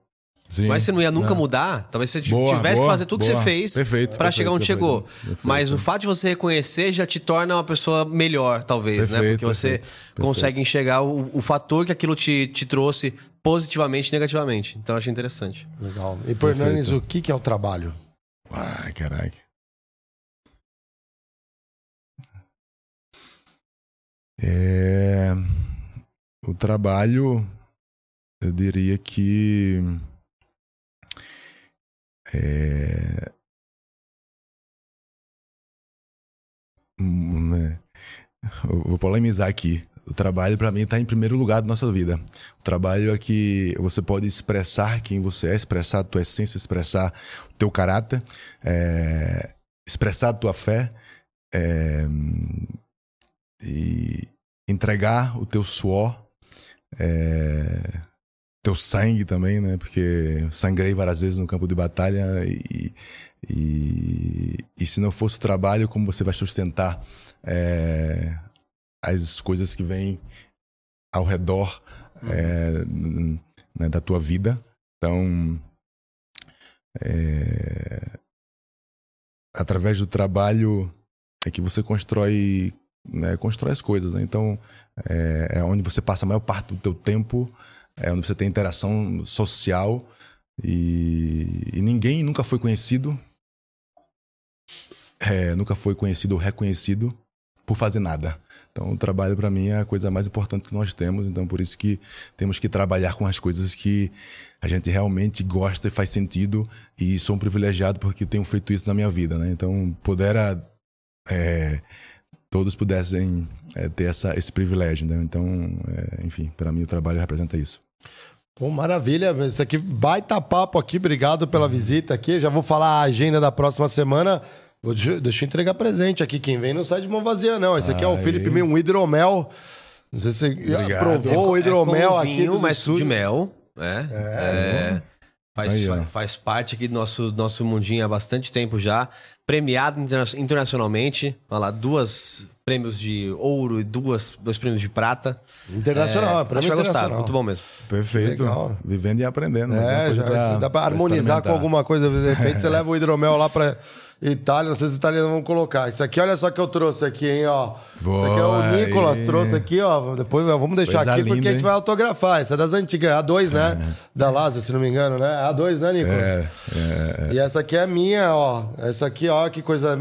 [SPEAKER 2] Sim, mas você não ia nunca é. mudar, talvez você boa, tivesse boa, que fazer tudo boa. que você fez para chegar onde perfeito, chegou. Perfeito, mas o fato de você reconhecer já te torna uma pessoa melhor, talvez, né? Porque você consegue enxergar o, o, fator que aquilo te, te trouxe positivamente e negativamente. Então eu achei interessante.
[SPEAKER 1] Legal. E por Hernanes, o que, que é o trabalho?
[SPEAKER 3] Ai, caraca. É o trabalho, eu diria que. É, hum, né, vou polemizar aqui. O trabalho, para mim, está em primeiro lugar da nossa vida. O trabalho é que você pode expressar quem você é, expressar a tua essência, expressar o teu caráter, é, expressar a tua fé é, e entregar o teu suor é, teu sangue também, né? Porque sangrei várias vezes no campo de batalha e, e, e se não fosse o trabalho, como você vai sustentar é, as coisas que vêm ao redor é, né, da tua vida? Então, é, através do trabalho é que você constrói, né, constrói as coisas. Né? Então, é, é onde você passa a maior parte do teu tempo, é onde você tem interação social e, e ninguém nunca foi conhecido, é, nunca foi conhecido ou reconhecido por fazer nada. Então, o trabalho para mim é a coisa mais importante que nós temos. Então, por isso que temos que trabalhar com as coisas que a gente realmente gosta e faz sentido. E sou um privilegiado porque tenho feito isso na minha vida, né? Então, poder é, todos pudessem é, ter essa, esse privilégio. Né? Então, é, enfim, para mim o trabalho representa isso.
[SPEAKER 1] Pô, maravilha, isso aqui baita papo aqui, obrigado pela visita aqui. Já vou falar a agenda da próxima semana. Deixa, deixa eu entregar presente aqui. Quem vem não sai de mão vazia, não. Esse aqui é o Felipe Meio, um hidromel. Não sei se você Obrigado. provou o hidromel é vinho,
[SPEAKER 2] aqui. mas de mel. É. é, é. Faz, Aí, faz parte aqui do nosso, nosso mundinho há bastante tempo já. Premiado interna internacionalmente. Olha lá, duas prêmios de ouro e duas, dois prêmios de prata.
[SPEAKER 1] Internacional, é,
[SPEAKER 2] prêmio acho que vai gostar, muito bom mesmo.
[SPEAKER 3] Perfeito. Legal. Vivendo e aprendendo.
[SPEAKER 1] É, já, pra, dá para harmonizar com alguma coisa. De repente você <laughs> leva o hidromel lá para Itália, não sei se os italianos vão colocar. Isso aqui, olha só que eu trouxe aqui, hein, ó. Boa, Isso aqui é o Nicolas, aí. trouxe aqui, ó. Depois vamos deixar Coisa aqui linda, porque a gente vai autografar. Essa é das antigas, é A2, né? É. Da Lázaro, se não me engano, né? É A2, né, Nicolas? É, é, é. E essa aqui é minha, ó. Essa aqui, ó, que coisa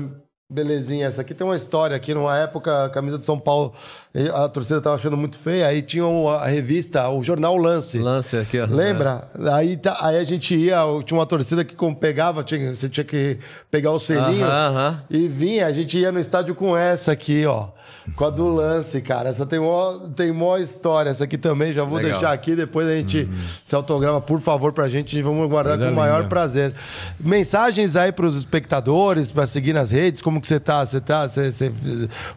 [SPEAKER 1] Belezinha, essa aqui tem uma história aqui, numa época a camisa de São Paulo, a torcida estava achando muito feia, aí tinha a revista, o jornal Lance.
[SPEAKER 2] Lance aqui, ó.
[SPEAKER 1] Lembra? É. Aí, tá, aí a gente ia, tinha uma torcida que pegava, tinha, você tinha que pegar os selinhos uh -huh, uh -huh. e vinha, a gente ia no estádio com essa aqui, ó. Com a do lance, cara. Essa tem uma, tem uma história. Essa aqui também, já vou Legal. deixar aqui. Depois a gente uhum. se autograma, por favor, pra gente. Vamos guardar Coisa com o maior linda. prazer. Mensagens aí pros espectadores, pra seguir nas redes. Como que você tá? Você tá? Você, você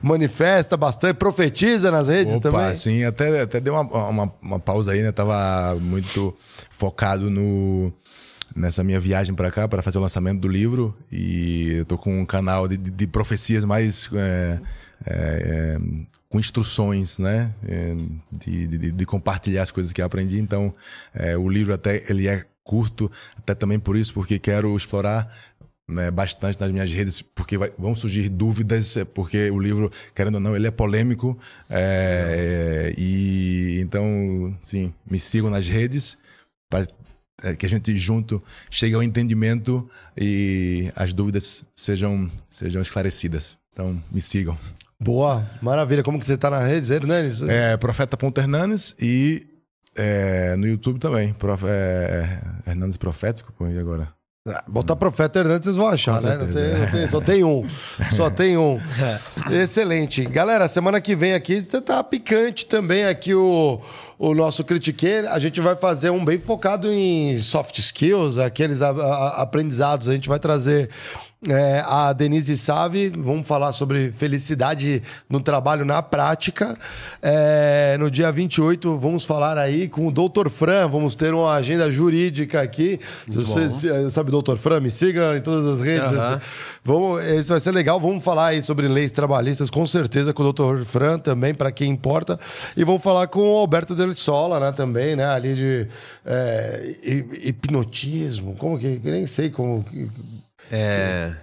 [SPEAKER 1] manifesta bastante, profetiza nas redes Opa, também?
[SPEAKER 3] Sim, até, até deu uma, uma, uma pausa aí, né? Tava muito focado no nessa minha viagem para cá para fazer o lançamento do livro e eu tô com um canal de, de, de profecias mais é, é, é, com instruções, né, é, de, de, de, compartilhar as coisas que aprendi. Então, é, o livro até ele é curto, até também por isso, porque quero explorar né, bastante nas minhas redes, porque vai, vão surgir dúvidas, porque o livro, querendo ou não, ele é polêmico. É, e então, sim, me sigam nas redes para é, que a gente junto chegue ao entendimento e as dúvidas sejam, sejam esclarecidas. Então, me sigam.
[SPEAKER 1] Boa, maravilha. Como que você está na rede, Hernanes?
[SPEAKER 3] É, Profeta.Hernanes e é, no YouTube também. Prof, é, Hernandes Profético, põe agora.
[SPEAKER 1] Ah, botar Profeta Hernandes vocês vão achar, né? Não tem, não tem, só tem um. Só <laughs> tem um. Excelente. Galera, semana que vem aqui tá picante também aqui o, o nosso Critique. A gente vai fazer um bem focado em soft skills, aqueles a, a, aprendizados. A gente vai trazer é, a Denise Save, vamos falar sobre felicidade no trabalho na prática. É, no dia 28, vamos falar aí com o Dr. Fran, vamos ter uma agenda jurídica aqui. Se você se, sabe Dr. Fran, me siga em todas as redes. Uhum. Vamos, esse vai ser legal. Vamos falar aí sobre leis trabalhistas, com certeza, com o Dr. Fran também, para quem importa. E vamos falar com o Alberto Del Sola, né, também, né, ali de é, hipnotismo, como que, nem sei como...
[SPEAKER 2] É.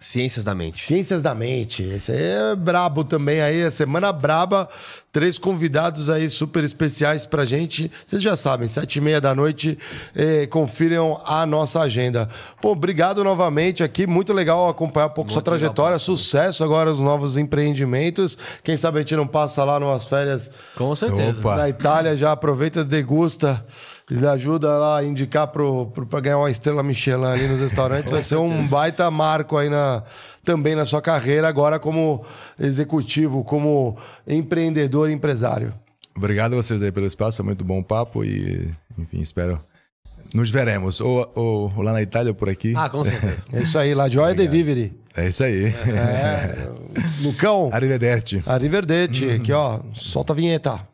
[SPEAKER 2] Ciências da Mente.
[SPEAKER 1] Ciências da Mente. Esse aí é brabo também aí, a semana braba. Três convidados aí super especiais pra gente. Vocês já sabem, sete e meia da noite, eh, confiram a nossa agenda. Pô, obrigado novamente aqui. Muito legal acompanhar um pouco Muito sua trajetória. Legal, Sucesso agora os novos empreendimentos. Quem sabe a gente não passa lá numas férias.
[SPEAKER 2] Com certeza.
[SPEAKER 1] Opa. Na Itália, já aproveita, degusta ele ajuda lá a indicar para ganhar uma estrela Michelin ali nos restaurantes. Vai ser um baita marco aí na, também na sua carreira, agora como executivo, como empreendedor empresário.
[SPEAKER 3] Obrigado a vocês aí pelo espaço, foi muito bom o papo e, enfim, espero. Nos veremos, ou, ou, ou lá na Itália ou por aqui.
[SPEAKER 2] Ah, com certeza. <laughs>
[SPEAKER 1] É isso aí, lá Joia de Vivere.
[SPEAKER 3] É isso aí. É, <laughs>
[SPEAKER 1] Lucão.
[SPEAKER 3] Arrivederci.
[SPEAKER 1] Arrivederci. Aqui, ó, solta a vinheta.